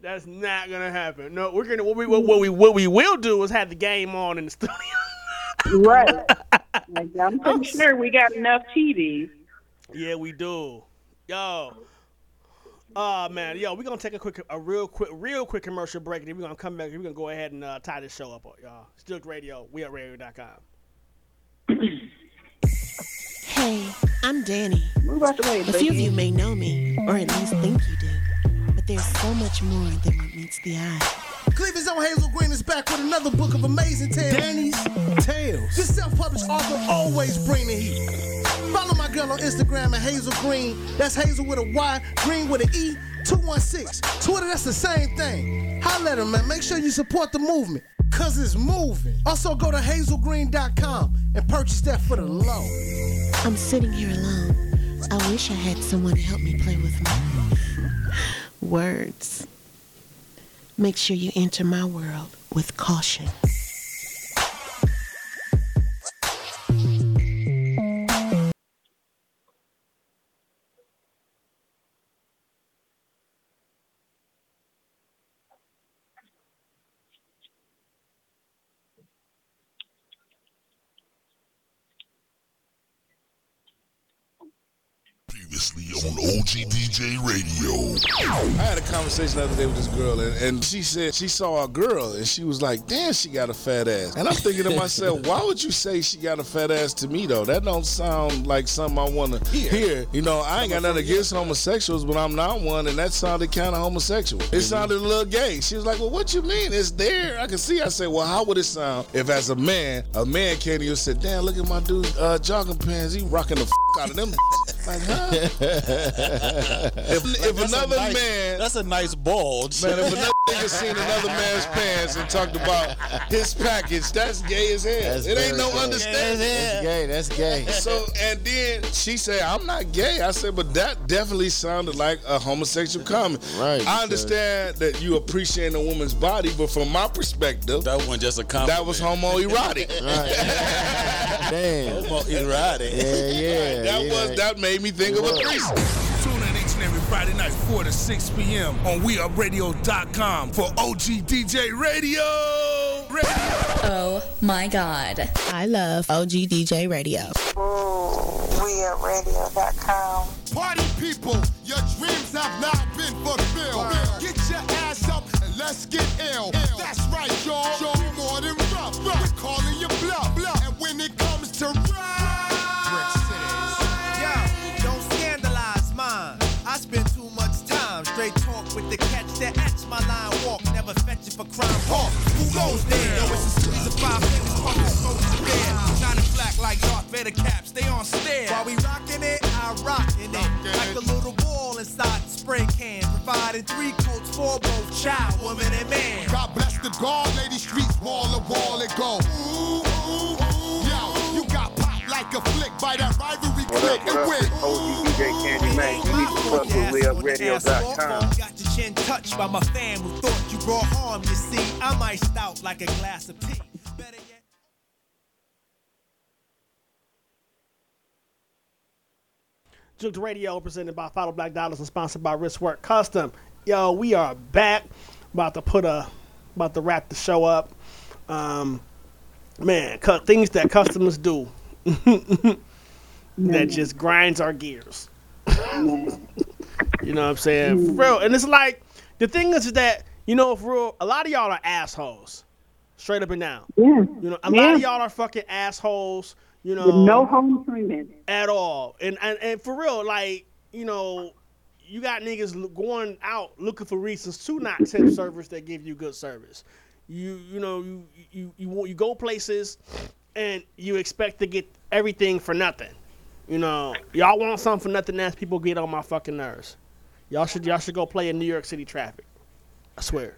F: That's not gonna happen. No, we're gonna what we what, what we what we will do is have the game on in the studio.
A: right. Like, I'm pretty sure we got enough TVs.
F: Yeah, we do. Yo. Oh man, yo, we're gonna take a quick, a real quick, real quick commercial break, and then we're gonna come back. and We're gonna go ahead and uh, tie this show up, y'all. Still Radio, we at radio.com.
O: Hey, I'm Danny.
A: Move out the way,
O: A few of you may know me, or at least think you do. But there's so much more than what meets the eye.
B: Cleveland's own Hazel Green is back with another book of amazing tales. Danny's Tales. This self-published author always bring the heat. Follow my girl on Instagram at Hazel Green. That's Hazel with a Y, Green with an E. 216. Twitter, that's the same thing. Holla at 'em, man. Make sure you support the movement. Cause it's moving. Also go to hazelgreen.com and purchase that for the low.
O: I'm sitting here alone. I wish I had someone to help me play with my words. Make sure you enter my world with caution.
P: Radio.
K: I had a conversation the other day with this girl, and, and she said she saw a girl, and she was like, "Damn, she got a fat ass." And I'm thinking to myself, why would you say she got a fat ass to me though? That don't sound like something I want to hear. You know, I ain't got nothing against homosexuals, but I'm not one, and that sounded kind of homosexual. It sounded a little gay. She was like, "Well, what you mean? It's there. I can see." I said, "Well, how would it sound if, as a man, a man came to you and said, "Damn, look at my dude uh, jogging pants. He rocking the f- out of them." Like, huh? if, if another
Q: nice-
K: man,
Q: that's a nice bulge.
K: Man, if another nigga seen another man's pants and talked about his package. That's gay as hell.
Q: That's
K: it ain't no
Q: gay.
K: understanding.
Q: That's gay. That's gay.
K: So and then she said, "I'm not gay." I said, "But that definitely sounded like a homosexual comment."
Q: Right,
K: I
Q: because-
K: understand that you appreciate a woman's body, but from my perspective,
H: that wasn't just a comment.
K: That was homoerotic. right.
Q: Damn.
H: Homoerotic.
Q: Yeah, yeah.
K: that
Q: yeah.
K: was that made me think of a threesome.
E: Friday night, 4 to 6 p.m. on WeUpRadio.com for OG DJ Radio. Radio.
R: Oh my god.
O: I love OG DJ Radio.
I: WeUpRadio.com.
M: Party people, your dreams have now been fulfilled. Get your ass up and let's get ill. That's right, y'all.
I: For crime walk. Who goes there? Yo, it's a series of five fingers pumping smoke to bear. Shining black like Darth Vader caps. Stay on stare. While we rocking it, I rockin' it. Like a little ball inside the spray can. Providing three coats for both child, woman, and man.
M: God bless the guard, lady streets, wall to wall it go. Ooh, ooh, ooh. Yo, you got popped like a flick by that rivalry click and win.
S: OG DJ Candy Man. You need to fuck with WeUpRadio.com.
I: Got your chin touched by my fan who thought harm. You see, I'm iced out like a glass of tea. Better yet.
F: Jooked Radio presented by Follow Black Dollars and sponsored by Wristwork Custom. Yo, we are back. About to put a, about to wrap the show up. Um, man, cu- things that customers do that just grinds our gears. you know what I'm saying? For real. And it's like the thing is that you know, for real, a lot of y'all are assholes, straight up and down.
A: Yeah.
F: You know, a lot of y'all are fucking assholes. You know,
A: With no home treatment.
F: at all. And, and and for real, like you know, you got niggas going out looking for reasons to not tip mm-hmm. service that give you good service. You you know you you you you go places and you expect to get everything for nothing. You know, y'all want something for nothing. That's people get on my fucking nerves. Y'all should y'all should go play in New York City traffic. I swear,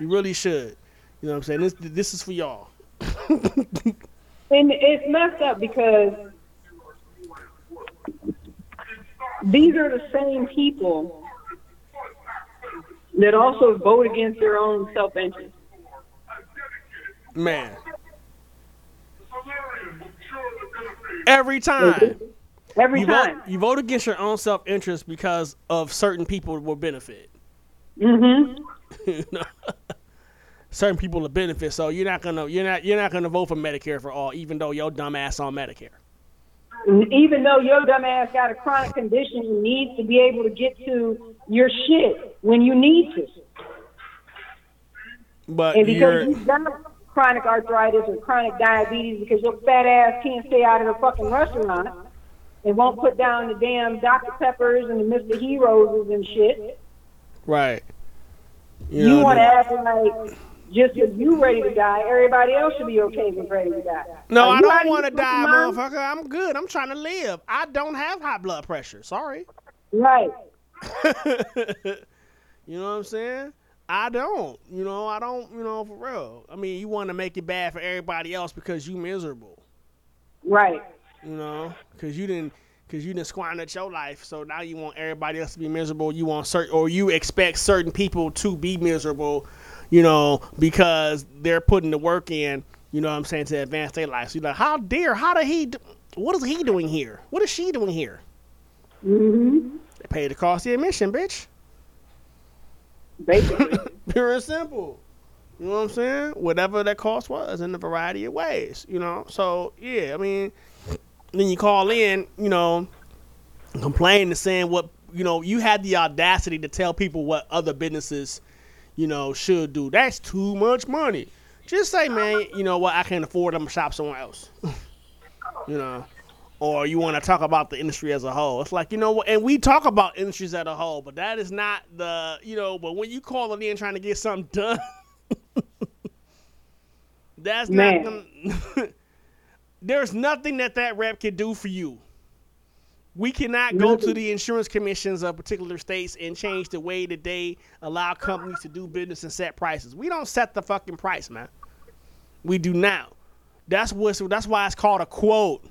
F: you really should. You know what I'm saying? This this is for y'all.
A: And it's messed up because these are the same people that also vote against their own self interest.
F: Man. Every time.
A: Every
F: you
A: time.
F: Vote, you vote against your own self interest because of certain people will benefit.
A: Mm-hmm.
F: Certain people will benefit, so you're not gonna you're not you're not gonna vote for Medicare for all, even though your dumb ass on Medicare.
A: Even though your dumb ass got a chronic condition, you need to be able to get to your shit when you need to.
F: But
A: And because you've got chronic arthritis or chronic diabetes because your fat ass can't stay out of the fucking restaurant and won't put down the damn Dr. Peppers and the Mr. Heroes and shit.
F: Right.
A: You,
F: know,
A: want to act like just if you ready to die, everybody else should be okay with ready to die.
F: No, I don't want to die, motherfucker. I'm good. I'm trying to live. I don't have high blood pressure. Sorry.
A: Right.
F: You know what I'm saying? I don't. You know, I don't, you know, for real. I mean, you want to make it bad for everybody else because you miserable.
A: Right.
F: You know, because you didn't, because you didn't squander your life. So now you want everybody else to be miserable. You want certain, or you expect certain people to be miserable. You know, because they're putting the work in. You know what I'm saying to advance their life. So you're like, how dare, how did he? Do, what is he doing here? What is she doing here?
A: Mm-hmm.
F: They pay the cost of admission, bitch.
A: Basically.
F: Pure and simple. You know what I'm saying? Whatever that cost was in a variety of ways, you know? So, yeah, I mean, then you call in, you know, complain and saying what, you know, you had the audacity to tell people what other businesses, you know, should do. That's too much money. Just say, man, you know what, I can't afford them to shop somewhere else. you know? Or you want to talk about the industry as a whole. It's like, you know what, and we talk about industries as a whole, but that is not the, you know, but when you call it in trying to get something done, that's
A: Man.
F: not gonna, there's nothing that that rep can do for you. We cannot go to the insurance commissions of particular states and change the way that they allow companies to do business and set prices. We don't set the fucking price, man. We do now. That's what's that's why it's called a quote.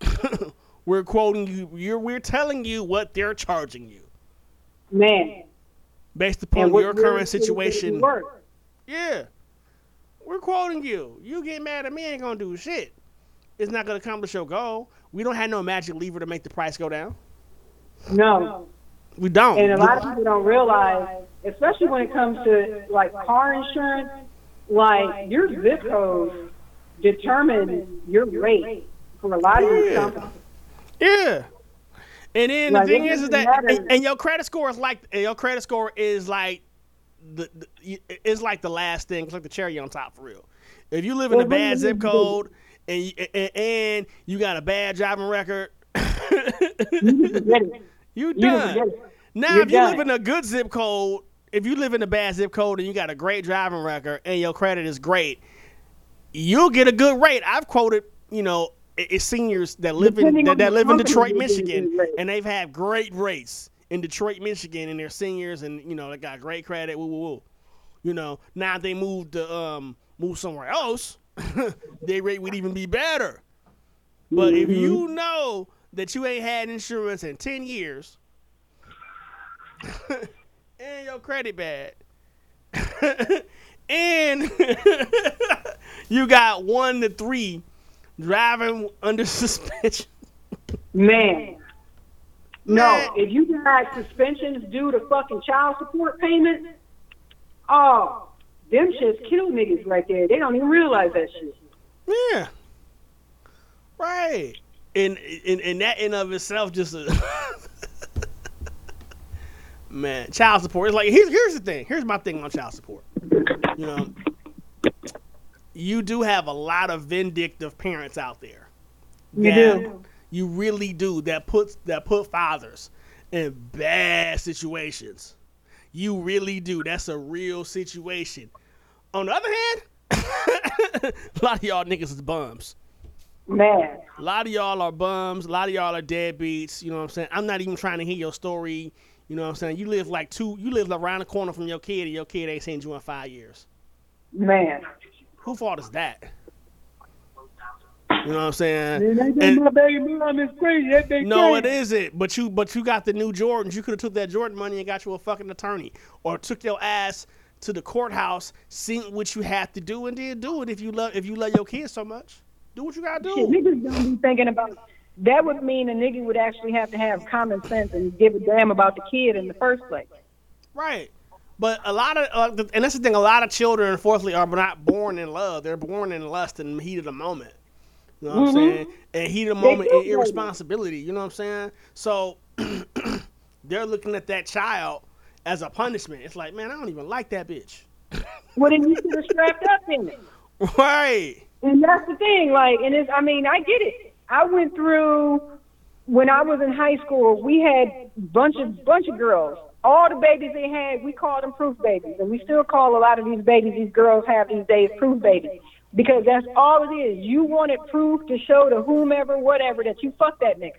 F: we're quoting you. You're, we're telling you what they're charging you
A: Man.
F: based upon
A: what
F: your current situation. Yeah. We're quoting you. You get mad at me, ain't gonna do shit. It's not gonna accomplish your goal. We don't have no magic lever to make the price go down.
A: No.
F: We don't.
A: And a lot of people don't realize, especially when it comes to like car insurance, like your zip code determines your rate for a lot of these
F: Yeah.
A: companies.
F: Yeah. And then
A: Like,
F: the thing is, is that and, and your credit score is like your credit score is like the, the it's like the last thing. It's like the cherry on top for real. If you live in a
A: Well, what
F: bad zip code and you, and, and you got a bad driving record, you done. Now,
A: You're
F: if you
A: done.
F: live in a good zip code, if you live in a bad zip code and you got a great driving record and your credit is great, you'll get a good rate. I've quoted, you know, it's seniors that live in that, that live in Detroit,
A: you get a good
F: Michigan, and they've had great rates in Detroit, Michigan, and they're seniors, and you know they got great credit. Woo woo woo. You know, now they moved to um move somewhere else, their rate would even be better. But if mm-hmm. you know that you ain't had insurance in ten years, and your credit bad, and you got one to three driving under suspension.
A: Man. No, if you got suspensions due to fucking child support payments, oh, them shits kill niggas right there. They don't even realize that shit.
F: Yeah. Right. And and, and that in of itself just a man, child support. It's like here's here's the thing. Here's my thing on child support. You know, you do have a lot of vindictive parents out there.
A: You do.
F: You really do. That puts that put fathers in bad situations. You really do. That's a real situation. On the other hand, a lot of y'all niggas is bums.
A: Man.
F: A lot of y'all are bums. A lot of y'all are deadbeats. You know what I'm saying? I'm not even trying to hear your story. You know what I'm saying? You live like two. You live around the corner from your kid, and your kid ain't seen you in five years.
A: Man.
F: Who fault is that? You know what I'm saying?
A: Man,
F: And-
A: my baby mom is crazy. That
F: no, it isn't. But you, but you got the new Jordans. You could have took that Jordan money and got you a fucking attorney, or took your ass to the courthouse, seen what you have to do, and then do it if you love if you love your kids so much. Do what you gotta do.
A: Shit, niggas don't be thinking about that would mean a nigga would actually have to have common sense and give a damn about the kid in the first place.
F: Right. But a lot of, uh, and that's the thing, a lot of children, unfortunately, are not born in love. They're born in lust and heat of the moment. You know what I'm
A: Mhm.
F: saying? And heat of the moment and irresponsibility. You know what I'm saying? So they're looking at that child as a punishment. It's like, man, I don't even like that bitch.
A: Well, then you should have strapped up in it.
F: Right.
A: And that's the thing, like, and it's, I mean, I get it. I went through when I was in high school. We had bunch of bunch of girls. All the babies they had, we called them proof babies, and we still call a lot of these babies these girls have these days proof babies because that's all it is. You wanted proof to show to whomever, whatever, that you fucked that nigga,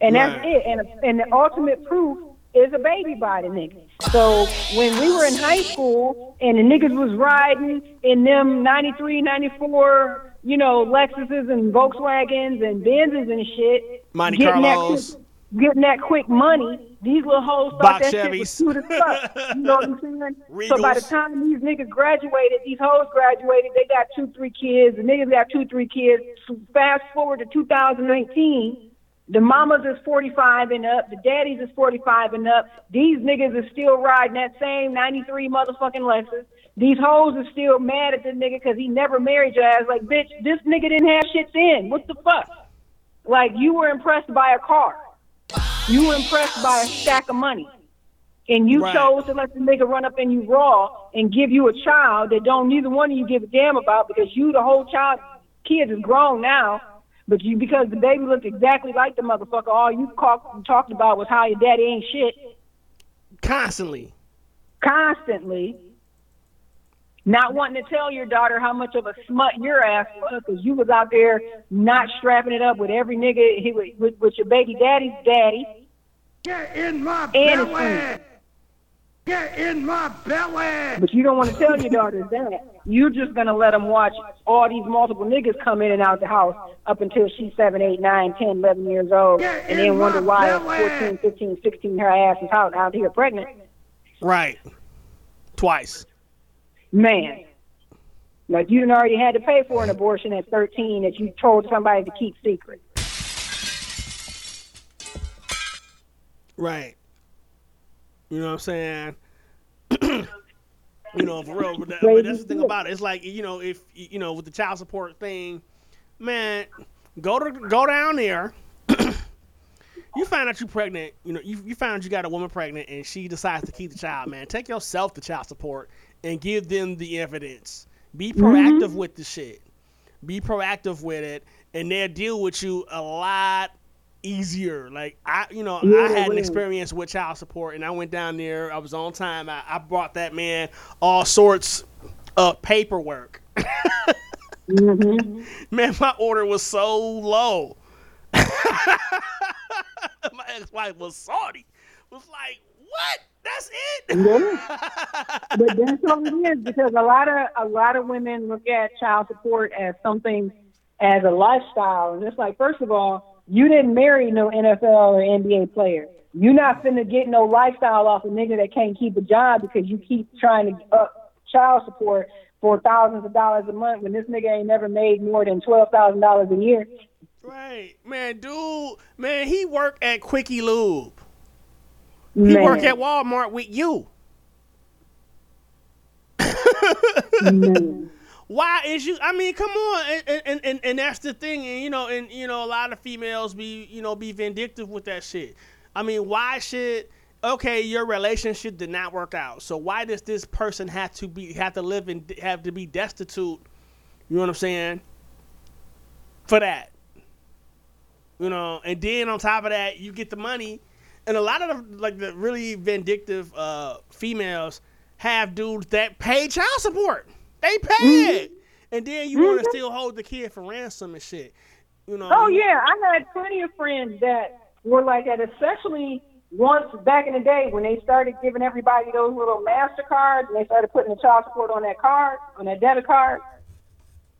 A: and that's
T: Right.
A: it. And and the ultimate proof is a baby body nigga. So when we were in high school and the niggas was riding in them 93, 94, you know, Lexuses and Volkswagens and Benzes and shit,
F: Monte
A: getting that
F: Carlos.
A: quick, getting that quick money, these little hoes thought
F: Box
A: that shit was
F: Chevys.
A: cute as fuck. You know what I'm saying? So by the time these niggas graduated, these hoes graduated, they got two, three kids. The niggas got two, three kids. So fast forward to 2019. The mamas is 45 and up. The daddies is 45 and up. These niggas is still riding that same 93 motherfucking Lexus. These hoes are still mad at this nigga because he never married your ass. Like, bitch, this nigga didn't have shit then. What the fuck? Like, you were impressed by a car. You were impressed by a stack of money. And you
T: Right.
A: chose to let the nigga run up in you raw and give you a child that don't neither one of you give a damn about because you, the whole child, kids is grown now. But you, because the baby looked exactly like the motherfucker, all you talk, talked about was how your daddy ain't shit
F: Constantly.
A: constantly. not wanting to tell your daughter how much of a smut your ass was because you was out there not strapping it up with every nigga he, with, with, with your baby daddy's daddy.
T: Get in my
A: And
T: belly!
A: Friend.
T: Get in my belly!
A: But you don't want to tell your daughters that. You're just gonna let them watch all these multiple niggas come in and out the house up until she's seven, eight, nine, ten, eleven years old, and then wonder why at 14, 15, 16 her ass is out out here pregnant.
F: Right. Twice.
A: Man. Like you done already had to pay for an abortion at 13 that you told somebody to keep secret.
F: Right. You know what I'm saying? you know, for real. But, that, but that's the thing about it. It's like you know, if you know, with the child support thing, man, go to go down there. you find out you're pregnant. You know, you you find out you got a woman pregnant, and she decides to keep the child. Man, take yourself to child support and give them the evidence. Be proactive mm-hmm. with the shit. Be proactive with it, and they'll deal with you a lot easier. Like I, you know,
A: Yeah,
F: I had an experience with child support, and I went down there. I was on time. I, I brought that man all sorts of paperwork.
A: Mm-hmm.
F: Man, my order was so low. my ex-wife was salty. Was like, "What? That's it?"
A: but that's all it is because a lot of a lot of women look at child support as something as a lifestyle, and it's like, first of all, you didn't marry no NFL or NBA player. You're not finna get no lifestyle off a nigga that can't keep a job because you keep trying to up uh, child support for thousands of dollars a month when this nigga ain't never made more than twelve thousand dollars a year.
F: Right, man, dude, man, he worked at Quickie Lube. He
A: Man.
F: work at Walmart with you. Why is you? I mean, come on, and, and and and that's the thing, and you know, and you know, a lot of females be you know be vindictive with that shit. I mean, why should? Okay, your relationship did not work out, so why does this person have to be have to live and have to be destitute? You know what I'm saying? For that, you know, and then on top of that, you get the money, and a lot of the like the really vindictive uh, females have dudes that pay child support. They pay mm-hmm. it, and then you want to mm-hmm. still hold the kid for ransom and shit. You know?
A: Oh yeah, I had plenty of friends that were like that, especially once back in the day when they started giving everybody those little Mastercards and they started putting the child support on that card, on that debit card.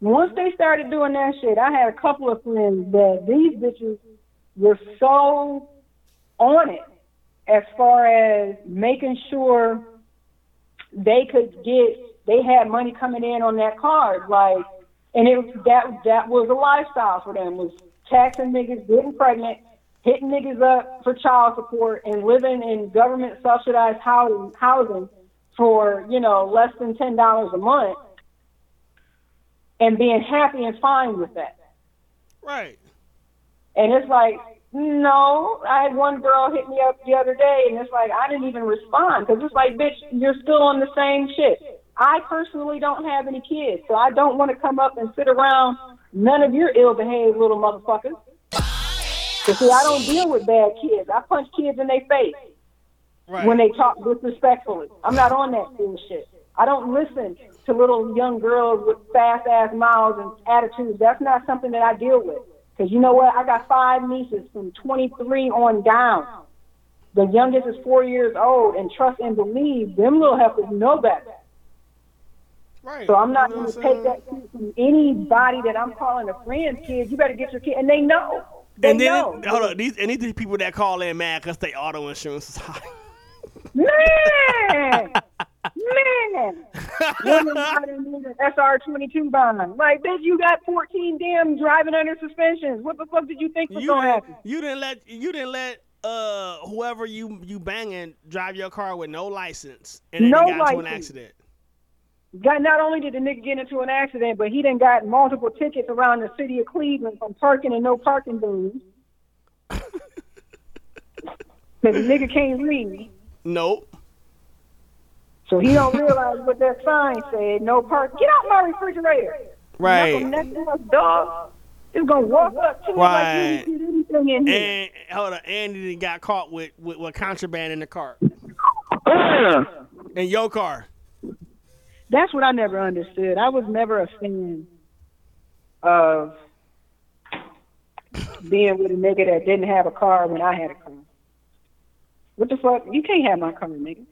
A: Once they started doing that shit, I had a couple of friends that these bitches were so on it as far as making sure they could get they had money coming in on that card like and it that that was a lifestyle for them was taxing niggas getting pregnant hitting niggas up for child support and living in government subsidized housing housing for you know less than ten dollars a month and being happy and fine with that
F: Right.
A: and it's like, no, I had one girl hit me up the other day, and it's like I didn't even respond because it's like, bitch, you're still on the same shit. I personally don't have any kids, so I don't want to come up and sit around none of your ill-behaved little motherfuckers. Cause see, I don't deal with bad kids. I punch kids in their face when they talk disrespectfully. I'm not on that bullshit. I don't listen to little young girls with fast ass mouths and attitudes. That's not something that I deal with. Because you know what? I got five nieces from 23 on down. The youngest is four years old, and trust and believe them little heifers know better.
F: Right.
A: So I'm not going to take that from anybody that I'm calling a friend. Kid, you better get your kid, and they know. They
F: and then
A: know.
F: hold on, these and these people that call in mad because they auto insurance is high.
A: Man, man, women riding in an SR twenty two bond. Like, bitch, you got fourteen damn driving under suspensions. What the fuck did you think was
F: You
A: gonna happen?
F: you didn't let you didn't let uh whoever you you banging drive your car with no license and then
A: No
F: they got into an accident.
A: Got not only did the nigga get into an accident, but he done got multiple tickets around the city of Cleveland from parking and no parking zones. Cause the nigga can't read,
F: Nope.
A: so he don't realize what that sign said. No park. Get out my refrigerator.
F: Right.
A: Knuckle neck ass dog. It's gonna walk up to you
F: Right.
A: like you didn't do anything in here.
F: And hold on, Andy got caught with, with, with contraband in the car. in your car.
A: That's what I never understood. I was never a fan of being with a nigga that didn't have a car when I had a car. What the fuck? You can't have my car, nigga.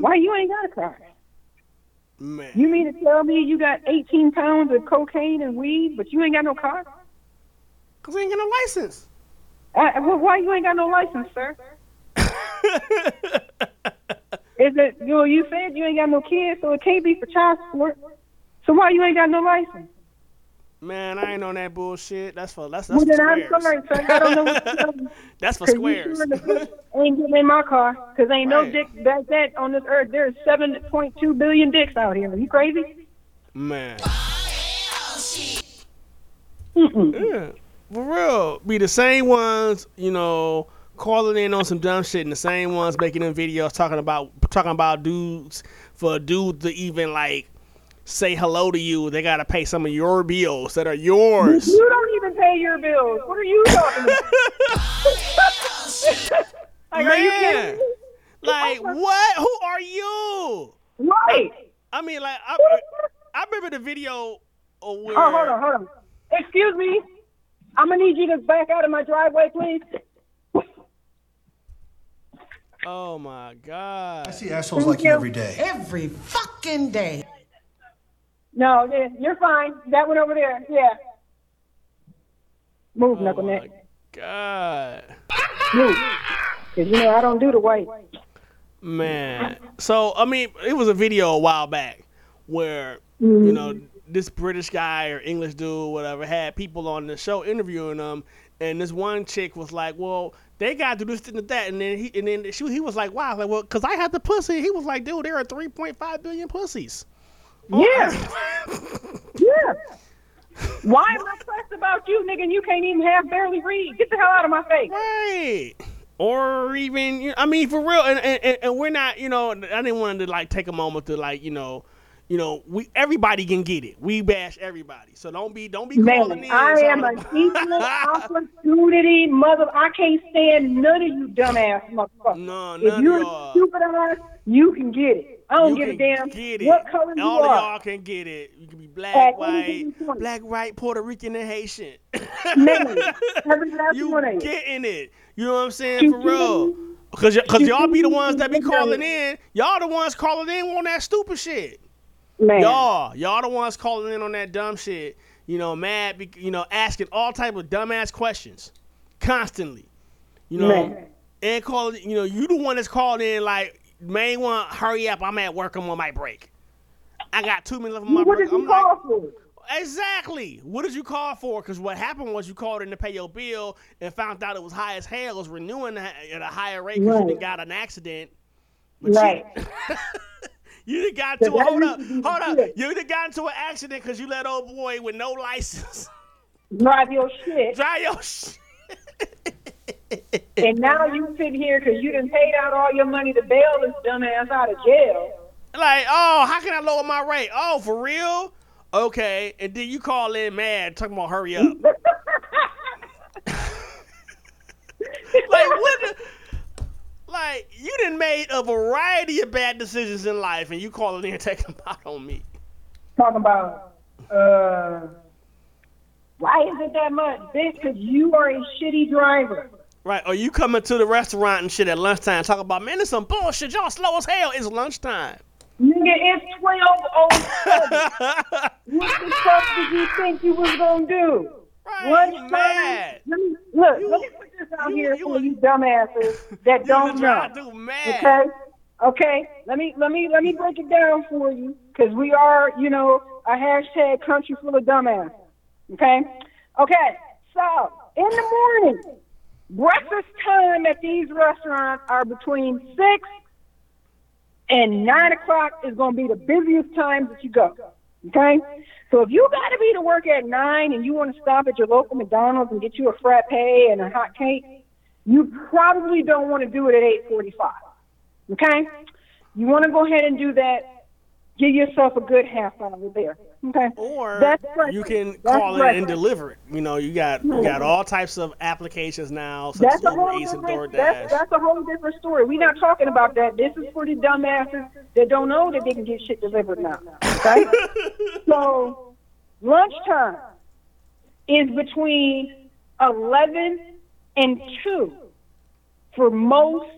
A: Why you ain't got a car?
F: Man.
A: You mean to tell me you got 18 pounds of cocaine and weed, but you ain't got no car?
F: Cause I ain't got no license.
A: Uh, well, why you ain't got no license, sir? Is it? You know, you said you ain't got no kids, so it can't be for child support. So why you ain't got no license?
F: Man, I ain't on that bullshit. That's for that's that's
A: Well,
F: for
A: then I'm sorry. I don't know what you.
F: That's for squares.
A: sure ain't getting in my car because ain't no
F: Right.
A: dick that that on this earth. There's 7.2 billion dicks out here. Are you crazy?
F: Man. Yeah, for real. Be the same ones, you know, calling in on some dumb shit, and the same ones making them videos talking about talking about dudes for a dude to even like say hello to you. They gotta pay some of your bills that are yours.
A: You don't even pay your bills. What are you talking about? like, are you kidding
F: Man,
A: me?
F: like what? Who are you?
A: Right.
F: I mean, like I, I remember the video where.
A: Oh, hold on, hold on. Excuse me. I'm gonna need you to back out of my driveway, please.
F: Oh my god.
G: I see assholes like you every day.
N: Every fucking day.
A: No, you're fine. That one over there. Yeah. Move,
F: Oh
A: knuckle neck.
F: God.
A: Move. Cause you know I don't do the white.
F: Man. So I mean, it was a video a while back where
A: Mm-hmm.
F: you know this British guy or English dude, whatever, had people on the show interviewing them, and this one chick was like, "Well, they got to do this and that," and then he and then she, he was like, "Wow," like, "Well, because I had the pussy." He was like, "Dude, there are 3.5 billion pussies."
A: Yeah. Oh, yeah. Why am I pressed about you, nigga? and You can't even half barely read. Get the hell out of my face.
F: Right. Or even, you- I mean, for real, and, and and we're not, you know, I didn't want to like take a moment to like, you know, you know, we everybody can get it. We bash everybody, so don't be don't be calling
A: Man. I am an equal opportunity mother. I can't stand none of you dumbass motherfuckers.
F: No,
A: if you're
F: y'all.
A: stupid ass, you can get it. I don't
F: You
A: give a damn
F: get it.
A: what color you
F: All of
A: are.
F: y'all can get it. You can be black,
A: At
F: white,
A: anything you want.
F: black, white, Puerto Rican, and Haitian.
A: Man, every last
F: you
A: one of you.
F: getting it. You know what I'm saying? For real. Cause, y- cause y'all be the ones that be calling in. Y'all the ones calling in on that stupid shit.
A: Man.
F: Y'all, y'all the ones calling in on that dumb shit. You know, mad. You know, asking all type of dumbass questions, constantly. You know,
A: Man.
F: and calling. You know, you the one that's called in like, main one. Hurry up! I'm at work. I'm on my break. I got two minutes left on my
A: What
F: break.
A: did you
F: I'm like,
A: for?
F: Exactly. What did you call for? Because what happened was you called in to pay your bill and found out it was high as hell. It was renewing at a higher rate because you
A: Right.
F: done got an accident. But you-
A: Right.
F: You done got to a, hold up,
A: to be the
F: hold up.
A: shit.
F: You done got into an accident because you let old boy with no license
A: Drive your shit.
F: drive your shit.
A: And now you sit here because you done paid out all your money to bail this dumbass out of jail.
F: Like, oh, how can I lower my rate? Oh, for real? Okay. And then you call in mad, talking about hurry up. like what? The, like you didn't made a variety of bad decisions in life, and you calling in and taking them out on me.
A: Talking about, uh, why is it that much? Bitch, because you are a shitty driver.
F: Right? Or you coming to the restaurant and shit at lunchtime, talking about man, this some bullshit. Y'all slow as hell. It's lunchtime.
A: Nigga, it's 1207. what the fuck did you think you was going to do?
F: Right,
A: Lunchtime?
F: mad.
A: Let me, look, let me put this out here for you dumbasses that don't know.
F: trying to do mad.
A: Okay? Okay, let me let me let me break it down for you because we are, you know, a hashtag country full of dumbass. Okay, okay. So in the morning, breakfast time at these restaurants are between six and nine o'clock is going to be the busiest times that you go. Okay, so if you got to be to work at nine and you want to stop at your local McDonald's and get you a frappe and a hot cake, you probably don't want to do it at eight forty-five. Okay? You want to go ahead and do that give yourself a good half hour there. Okay.
F: Or
A: That's
F: you can
A: That's
F: call it and deliver it. You know, you got you got all types of applications now, such
A: That's
F: as
A: a
F: Uber
A: whole
F: Eats and
A: different.
F: DoorDash.
A: That's, that's a whole different story. We're not talking about that. This is for the dumbasses that don't know that they can get shit delivered now. Okay. so lunchtime is between eleven and two for most,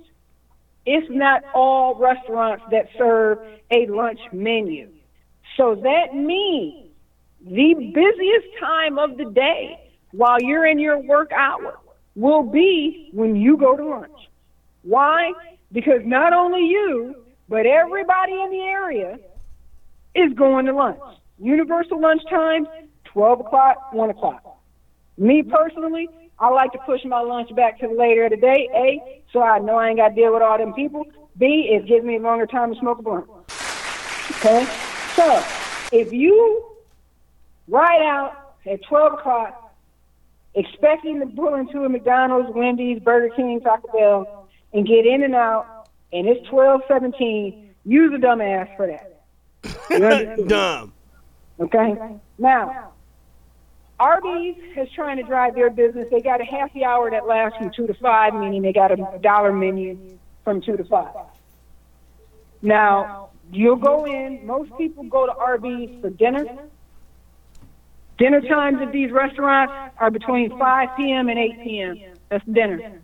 A: if not all, restaurants that serve a lunch menu. So that means the busiest time of the day while you're in your work hour will be when you go to lunch. Why? Because not only you, but everybody in the area is going to lunch. Universal lunch times, 12 o'clock, 1 o'clock. Me personally, I like to push my lunch back to later of the day. A, so I know I ain't got to deal with all them people. B, it gives me a longer time to smoke a blunt. Okay? So, if you ride out at 12 o'clock expecting to pull into a McDonald's, Wendy's, Burger King, Taco Bell, and get in and out, and it's 12:17, use a dumbass for that.
F: Dumb.
A: Okay. Now, Arby's is trying to drive their business. They got a happy hour that lasts from two to five, meaning they got a dollar menu from two to five. Now, you'll go in. Most people go to Arby's for dinner. Dinner times at these restaurants are between 5 p.m. and 8 p.m. That's dinner.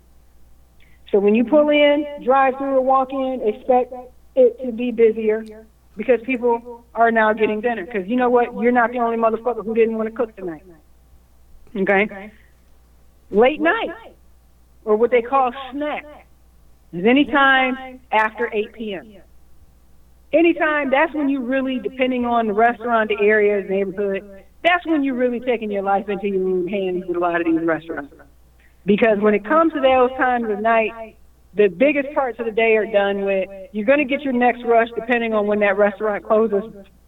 A: So when you pull in, drive through, or walk in, expect it to be busier because people are now getting dinner. Because you know what? You're not the only motherfucker who didn't want to cook tonight. Okay? Late night, or what they call snack, is any time after 8 p.m. Anytime, that's when you really, depending on the restaurant, the area, the neighborhood, that's when you're really taking your life into your own hands with a lot of these restaurants. Because when it comes to those times of night, the biggest parts of the day are done with. You're going to get your next rush depending on when that restaurant closes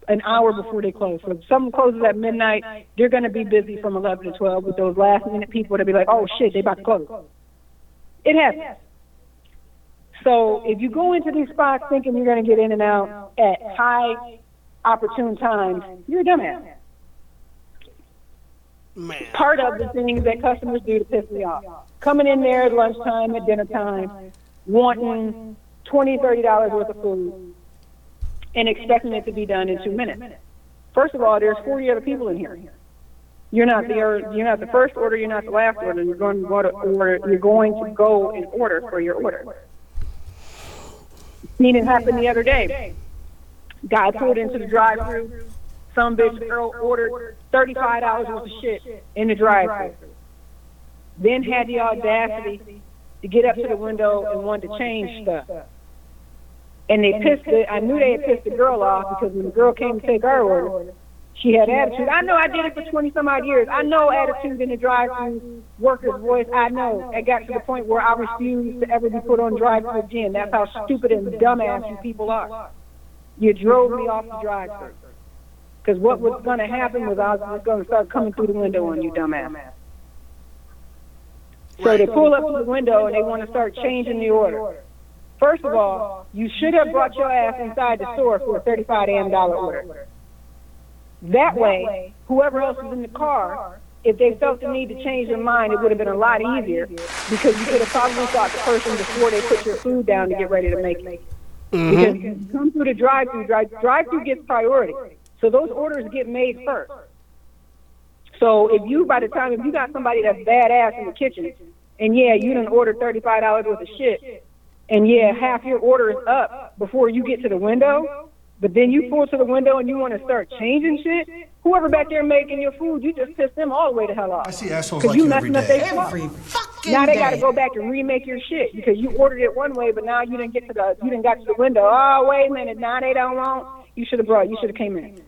A: an hour before they close. So if something closes at midnight, they're going to be busy from 11 to 12 with those last minute people that be like, oh shit, they about to close. It happens. So if you go into these spots thinking you're going to get in and out at high opportune times, you're a dumbass.
F: Man.
A: Part of the things that customers do to piss me off. Coming in there at lunchtime, at dinner time, wanting twenty, thirty dollars worth of food, and expecting it to be done in two minutes. First of all, there's forty other people in here. You're not the you're not the first order. You're not the last order. You're going to go to order. You're going to go in order for your order. Seen it happen the other day. Guy pulled into the drive-through. Some bitch girl ordered thirty-five dollars worth of shit in the drive-through. Then had the audacity to get up to the window and wanted to change stuff. And they pissed it. I knew they had pissed the girl off because when the girl came to take our order, she had attitude. I know I did it for twenty some odd years. I know attitude in the drive-through worker's voice. I know. It got to the point where I refused to ever be put on drive-through again. That's how stupid and dumbass you people are. You drove me off the drive-through. Because what was going to happen was I was going to start coming through the window on you, dumbass. So they pull up to the window and they want to start changing the order. First of all, you should have brought your ass inside the store for a thirty-five damn dollar order. That way, whoever else is in the car, if they felt the need to change their mind, it would have been a lot easier because you could have probably thought the person before they put your food down to get ready to make it. Mm-hmm. Because come through the drive-through, drive, drive-through gets priority. So those orders get made first. So if you, by the time, if you got somebody that's badass in the kitchen, and yeah, you didn't order thirty-five dollars worth of shit, and yeah, half your order is up before you get to the window, but then you pull to the window and you want to start changing shit, whoever back there making your food, you just piss them all the way to hell off. I
U: see assholes
A: Because
U: like
A: you
U: you every
A: messing up
U: day. Every
A: fucking Now they got to go back and remake your shit because you ordered it one way, but now you didn't get to the, you didn't got to the window. Oh, wait a minute, now they don't want. You should have brought, you should have came in.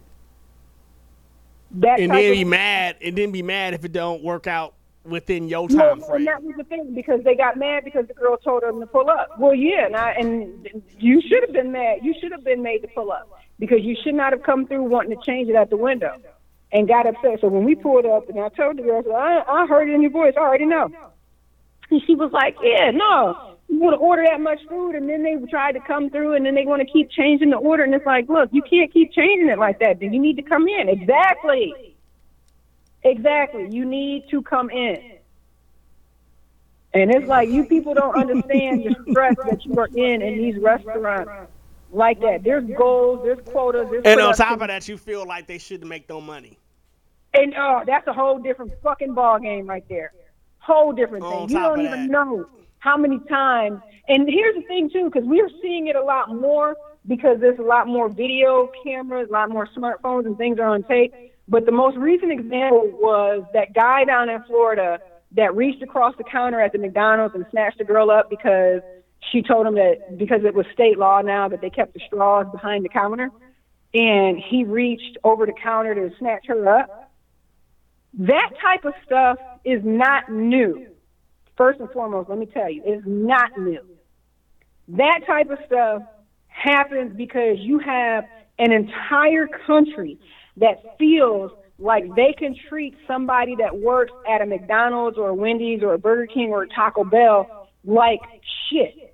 A: That
F: and
A: type
F: then
A: of-
F: be mad, and then be mad if it don't work out within your time
A: and
F: frame.
A: that was the thing because they got mad because the girl told them to pull up. Well, yeah, and, I, and you should have been mad. You should have been made to pull up because you should not have come through wanting to change it at the window and got upset. So when we pulled up, and I told the girl, I, I, heard it in your voice. I already know. And she was like, Yeah, no, you want to order that much food, and then they try to come through, and then they want to keep changing the order, and it's like, look, you can't keep changing it like that. Then you need to come in. Exactly. Exactly. You need to come in. And it's like you people don't understand the stress that you are in in these restaurants like that. There's goals, there's quotas, there's
F: And on top of that, you feel like they shouldn't make no money.
A: And oh, that's a whole different fucking ball game right there. Whole different thing. You don't even know how many times. And here's the thing too, because we're seeing it a lot more because there's a lot more video cameras, a lot more smartphones, and things are on tape. But the most recent example was that guy down in Florida that reached across the counter at the McDonald's and snatched a girl up because she told him that because it was state law now that they kept the straws behind the counter, and he reached over the counter to snatch her up. That type of stuff is not new. First and foremost, let me tell you, it's not new. That type of stuff happens because you have an entire country that feels like they can treat somebody that works at a McDonald's or a Wendy's or a Burger King or a Taco Bell like shit.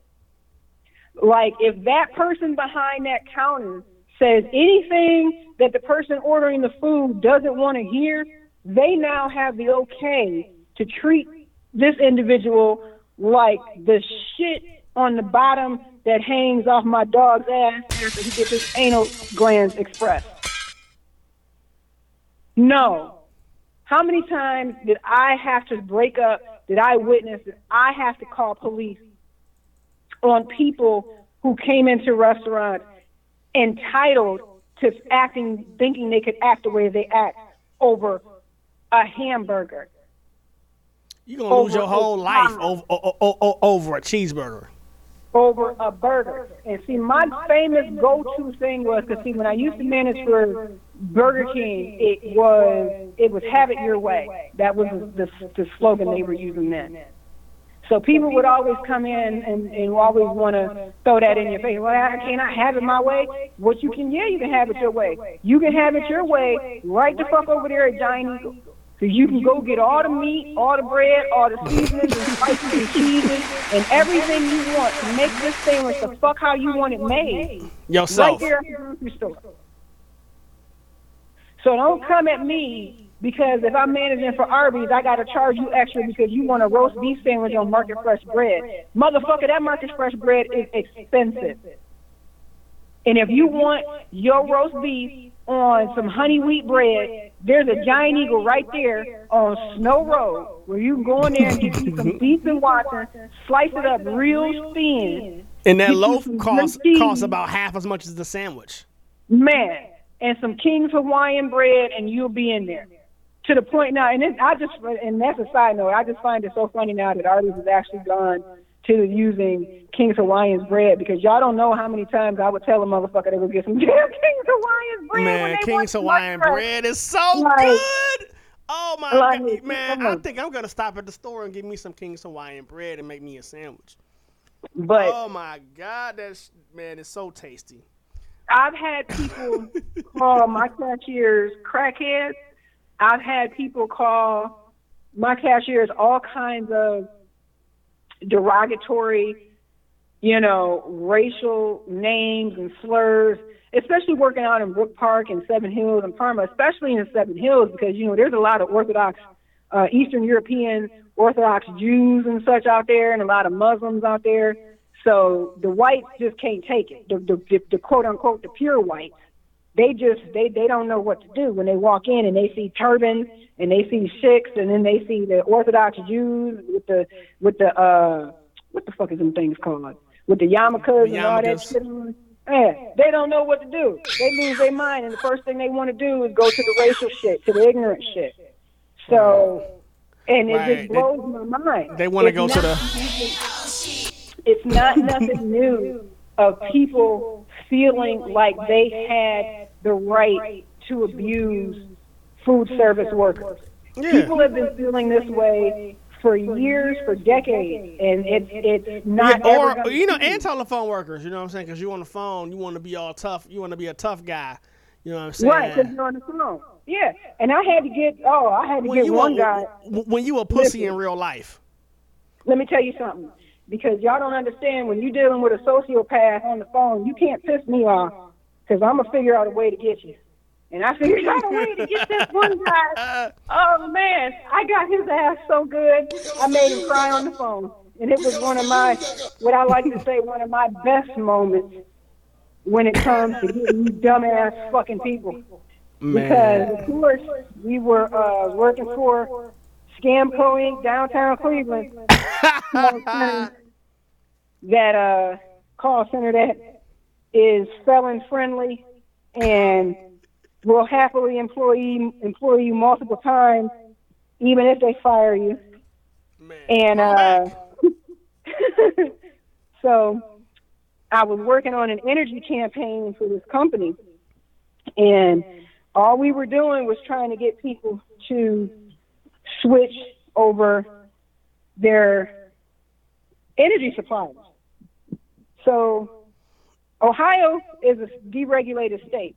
A: Like if that person behind that counter says anything that the person ordering the food doesn't want to hear, they now have the okay to treat this individual like the shit on the bottom that hangs off my dog's ass after he gets his anal glands expressed. No. How many times did I have to break up, did I witness, did I have to call police on people who came into restaurants entitled to acting, thinking they could act the way they act over a hamburger?
F: You're gonna lose your whole life over, o- o- o- over a cheeseburger.
A: over a burger. And see, my famous go-to thing was because see, when I used to manage for Burger King, it was it was have it your way. That was the, the slogan they were using then. So people would always come in and, and always want to throw that in your face. Well, I cannot have it my way. What you can, yeah, you can have it your way. You can have it your way right the fuck over there at Giant Eagle. So you can go get all the meat, all the bread, all the seasonings and spices and cheeses and everything you want to make this sandwich the fuck how you want it made.
F: Yourself.
A: Right there at the grocery store. So don't come at me because if I'm managing for Arby's, I got to charge you extra because you want a roast beef sandwich on Market Fresh bread. Motherfucker, that Market Fresh bread is expensive. And if you want your roast beef on some honey wheat bread, there's a Giant Eagle right there on Snow Road where you can go in there and get you some beef and Watson, slice it up real thin.
F: And that loaf costs costs about half as much as the sandwich.
A: man, and some King's Hawaiian bread, and you'll be in there. To the point now, and it, I just, and that's a side note. I just find it so funny now that Arby's has actually gone to using King's Hawaiian bread because y'all don't know how many times I would tell a motherfucker to go get some damn King's Hawaiian bread.
F: Man, King's Hawaiian
A: bread.
F: bread is so
A: Like-
F: good. Oh my
A: Like,
F: god, man! I think I'm gonna stop at the store and get me some King's Hawaiian bread and make me a sandwich.
A: But
F: oh my god, that's man, it's so tasty.
A: I've had people call my cashiers crackheads. I've had people call my cashiers all kinds of derogatory, you know, racial names and slurs, especially working out in Brook Park and Seven Hills and Parma, especially in Seven Hills because, you know, there's a lot of Orthodox, uh, Eastern European Orthodox Jews and such out there and a lot of Muslims out there. So the whites just can't take it. The, the, the, the quote unquote, the pure whites, they just, they, they don't know what to do when they walk in and they see turbans and they see sheiks and then they see the Orthodox Jews with the, with the, uh, what the fuck is them things called? With the yarmulkes
F: The
A: and all that shit. Yeah, they don't know what to do. They lose their mind, and the first thing they want to do is go to the racial shit, to the ignorant shit. So, and it
F: Right.
A: Just blows my mind.
F: they wanna go to the-
A: It's not nothing new of people feeling like they had the right to abuse food service workers. People have been feeling this way for years, for decades, and it's it's not
F: Yeah, or you know, and telephone workers. You know what I'm saying? Because you on the phone, you want to be all tough. You want to be a tough guy. You know what I'm saying?
A: Right, because you're on the phone. Yeah, and I had to get. Oh, I had to
F: When
A: get one
F: a,
A: guy.
F: when you a pussy
A: Listen.
F: in real life.
A: Let me tell you something. because y'all don't understand when you're dealing with a sociopath on the phone, you can't piss me off because I'm gonna figure out a way to get you. And I figured out a way to get this one guy. Oh man, I got his ass so good, I made him cry on the phone, and it was one of my, what I like to say, one of my best moments when it comes to getting you dumbass fucking people. Because of course we were uh, working for Scamco Inc. downtown Cleveland, that uh, call center that is felon friendly and will happily employ you, employ you multiple times, even if they fire you. And uh, so I was working on an energy campaign for this company, and all we were doing was trying to get people to switch over their energy suppliers. So Ohio is a deregulated state,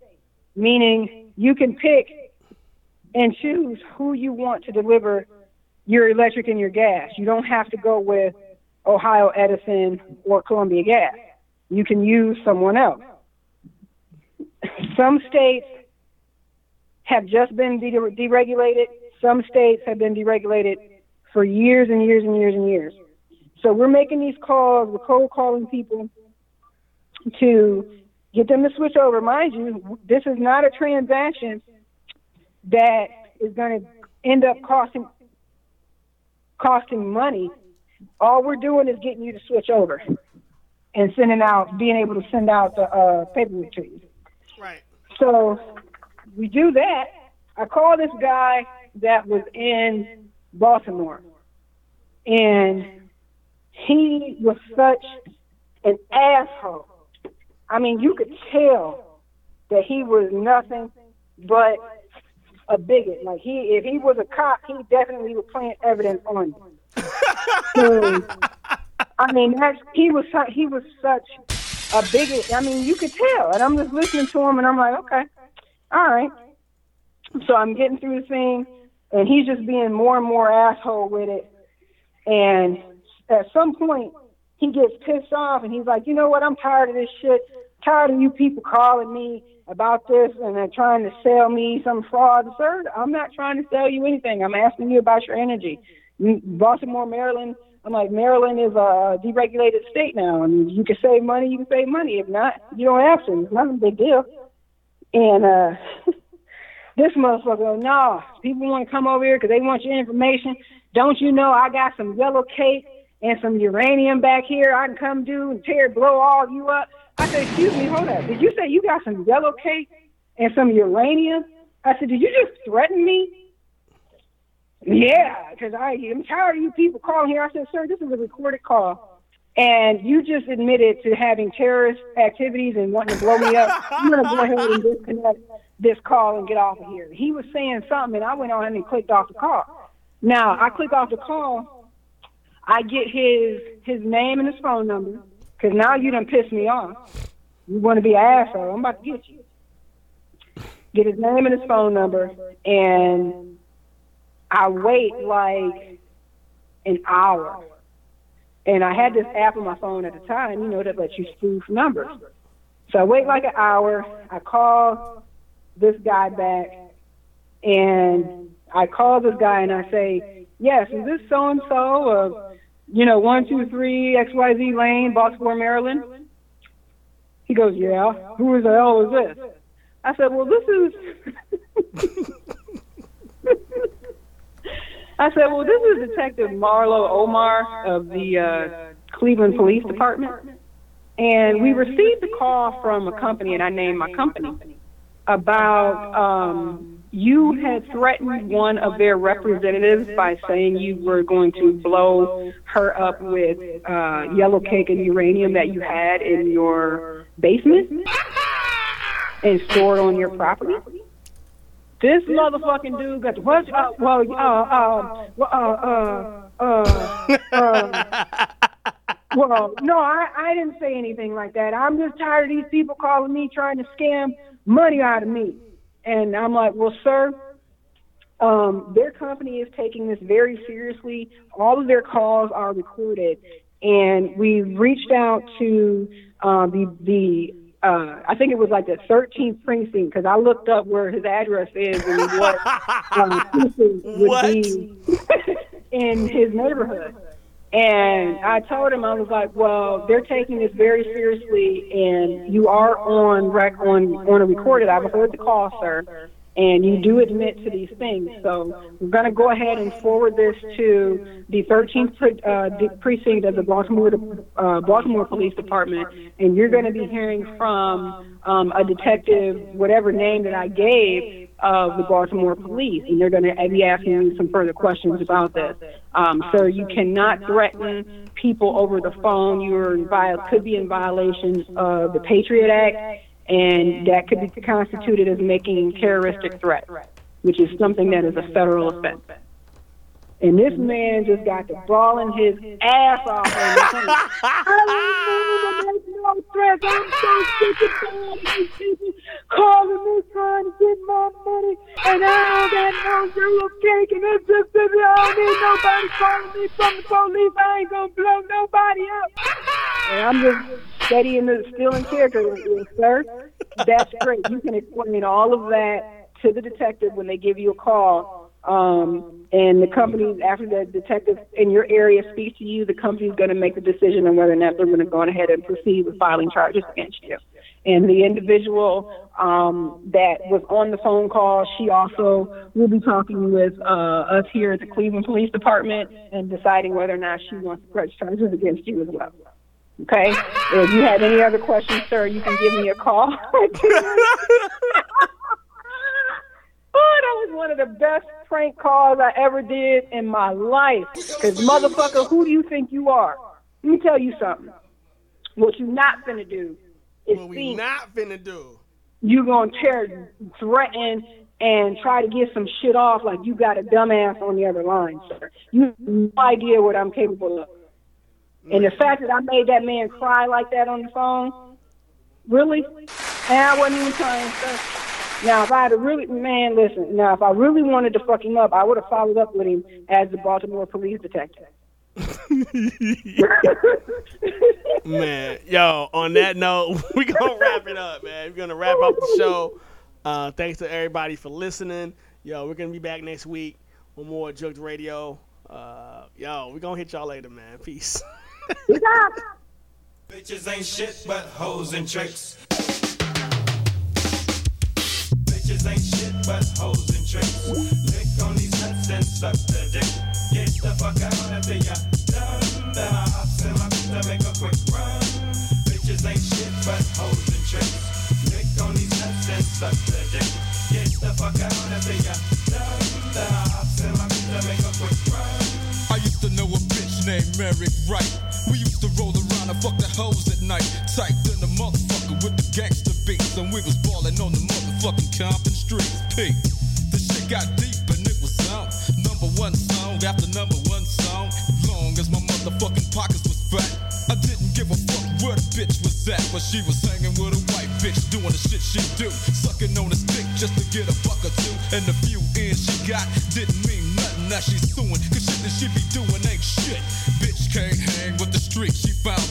A: meaning you can pick and choose who you want to deliver your electric and your gas. You don't have to go with Ohio Edison or Columbia Gas. You can use someone else. Some states have just been de- deregulated. Some states have been deregulated for years and years and years and years. So we're making these calls, we're cold calling people to get them to switch over. Mind you, this is not a transaction that is going to end up costing costing money. All we're doing is getting you to switch over and sending out, being able to send out the uh, paperwork to you.
F: Right.
A: So we do that. I call this guy that was in Baltimore, and he was such an asshole. I mean, you could tell that he was nothing but a bigot. Like he, if he was a cop, he definitely would plant evidence on you. so, I mean, that's, he was he was such a bigot. I mean, you could tell. And I'm just listening to him, and I'm like, okay, all right. So I'm getting through the thing, and he's just being more and more asshole with it. And at some point, he gets pissed off, and he's like, you know what? I'm tired of this shit. Tired of you people calling me about this and they're trying to sell me some fraud. Sir, I'm not trying to sell you anything. I'm asking you about your energy. Mm, Baltimore, Maryland. I'm like, Maryland is a deregulated state now, and you can save money. You can save money. If not, you don't have to. It's not a big deal. And uh, this motherfucker, no, people want to come over here because they want your information. Don't you know I got some yellow cake and some uranium back here? I can come do and tear, blow all you up. I said, excuse me, hold up. Did you say you got some yellow cake and some uranium? I said, did you just threaten me? Yeah, because I'm tired of you people calling here. I said, sir, this is a recorded call. And you just admitted to having terrorist activities and wanting to blow me up. I'm going to go ahead and disconnect this call and get off of here. He was saying something, and I went on and clicked off the call. Now, I click off the call. I get his his name and his phone number, because now you done pissed me off. You want to be an asshole. I'm about to get you. Get his name and his phone number, and I wait like an hour. And I had this app on my phone at the time, you know, that lets you spoof numbers. So I wait like an hour. I call this guy back, and I call this guy and I say, "Yes, is this so and so you know, one two three X Y Z Lane, Baltimore, Maryland?" He goes, "Yeah." Who the hell is this? I said, "Well, this is." I said, "Well, this is Detective Marlo Omar of the uh, Cleveland Police Department, and we received a call from a company, and I named my company about um, you had threatened one of their representatives by saying you were going to blow her up with uh, yellow cake and uranium that you had in your basement and stored on your property." This motherfucking dude got the what? Uh, well, uh, uh, uh, uh, uh, uh, well, no, I, I didn't say anything like that. I'm just tired of these people calling me trying to scam money out of me. And I'm like, well, sir, um, their company is taking this very seriously. All of their calls are recorded. and we reached out to uh, the the uh, I think it was like the 13th precinct because I looked up where his address is and what um, precinct would
F: What?
A: be in his neighborhood. And I told him I was like, well, they're taking this very seriously, and you are on rec on on a recorded. I've heard the call, sir, and you do admit to these things. So we're going to go ahead and forward this to the 13th pre- uh, precinct of the Baltimore uh, Baltimore Police Department, and you're going to be hearing from um, a detective, whatever name that I gave of the Baltimore Police, and they're going to be asking you some further questions about this. Um, sir, you cannot threaten people over the phone. You're in viol- could be in violation of the Patriot Act, and that could be constituted as making terroristic threat, which is something that is a federal offense. And this man just got to bawling his ass off. on. I don't make no threats. I'm so sick of these people calling me trying to get my money, and I don't got no real cake, and it's just that I don't need nobody calling me from the police. I ain't gonna blow nobody up. And I'm just steady in the still in character with you, sir. That's great. You can explain all of that to the detective when they give you a call. Um, and the company, after the detective in your area speaks to you, the company's going to make the decision on whether or not they're going to go ahead and proceed with filing charges against you. And the individual um, that was on the phone call, she also will be talking with uh, us here at the Cleveland Police Department and deciding whether or not she wants to press charges against you as well. Okay? If you have any other questions, sir, you can give me a call. That was one of the best prank calls I ever did in my life. Because, motherfucker, who do you think you are? Let me tell you something. What you not finna do is
F: What we not finna do.
A: you gonna tear, threaten, and try to get some shit off like you got a dumbass on the other line, sir. You have no idea what I'm capable of. And the fact that I made that man cry like that on the phone, really? And I wasn't even trying, sir. Now, if I had a really, man, listen, now, if I really wanted to fuck him up, I would have followed up with him as the Baltimore police detective.
F: Man, yo, on that note, we gonna wrap it up, man. We're gonna wrap up the show. Uh, thanks to everybody for listening. Yo, we're gonna be back next week with more Jooked Radio. Uh, yo, we gonna hit y'all later, man. Peace.
C: Bitches ain't shit but hoes and tricks. Bitches ain't shit but hoes and tricks. Lick on these nuts and suck the dick. Get the fuck out of ya. Done. Then I hops my bitch to make a quick run. Bitches ain't shit but hoes and tricks. Lick on these nuts and suck the dick. Get the fuck out of ya. Done. Then I hops my bitch to make a quick run.
E: I used to know a bitch named Eric Wright. We used to roll around and fuck the hoes at night. Tight than the motherfucker with the gangster beats. And we was ballin' on the motherfucking Compton streets. P. The shit got deep and it was on. Number one song after number one song. Long as my motherfucking pockets was fat. I didn't give a fuck where the bitch was at. But she was hanging with a white bitch doing the shit she do. Sucking on a stick just to get a buck or two. And the few ends she got didn't mean nothing. Now she's suing. Cause shit that she be doing ain't shit. Bitch can't hang with the street. She found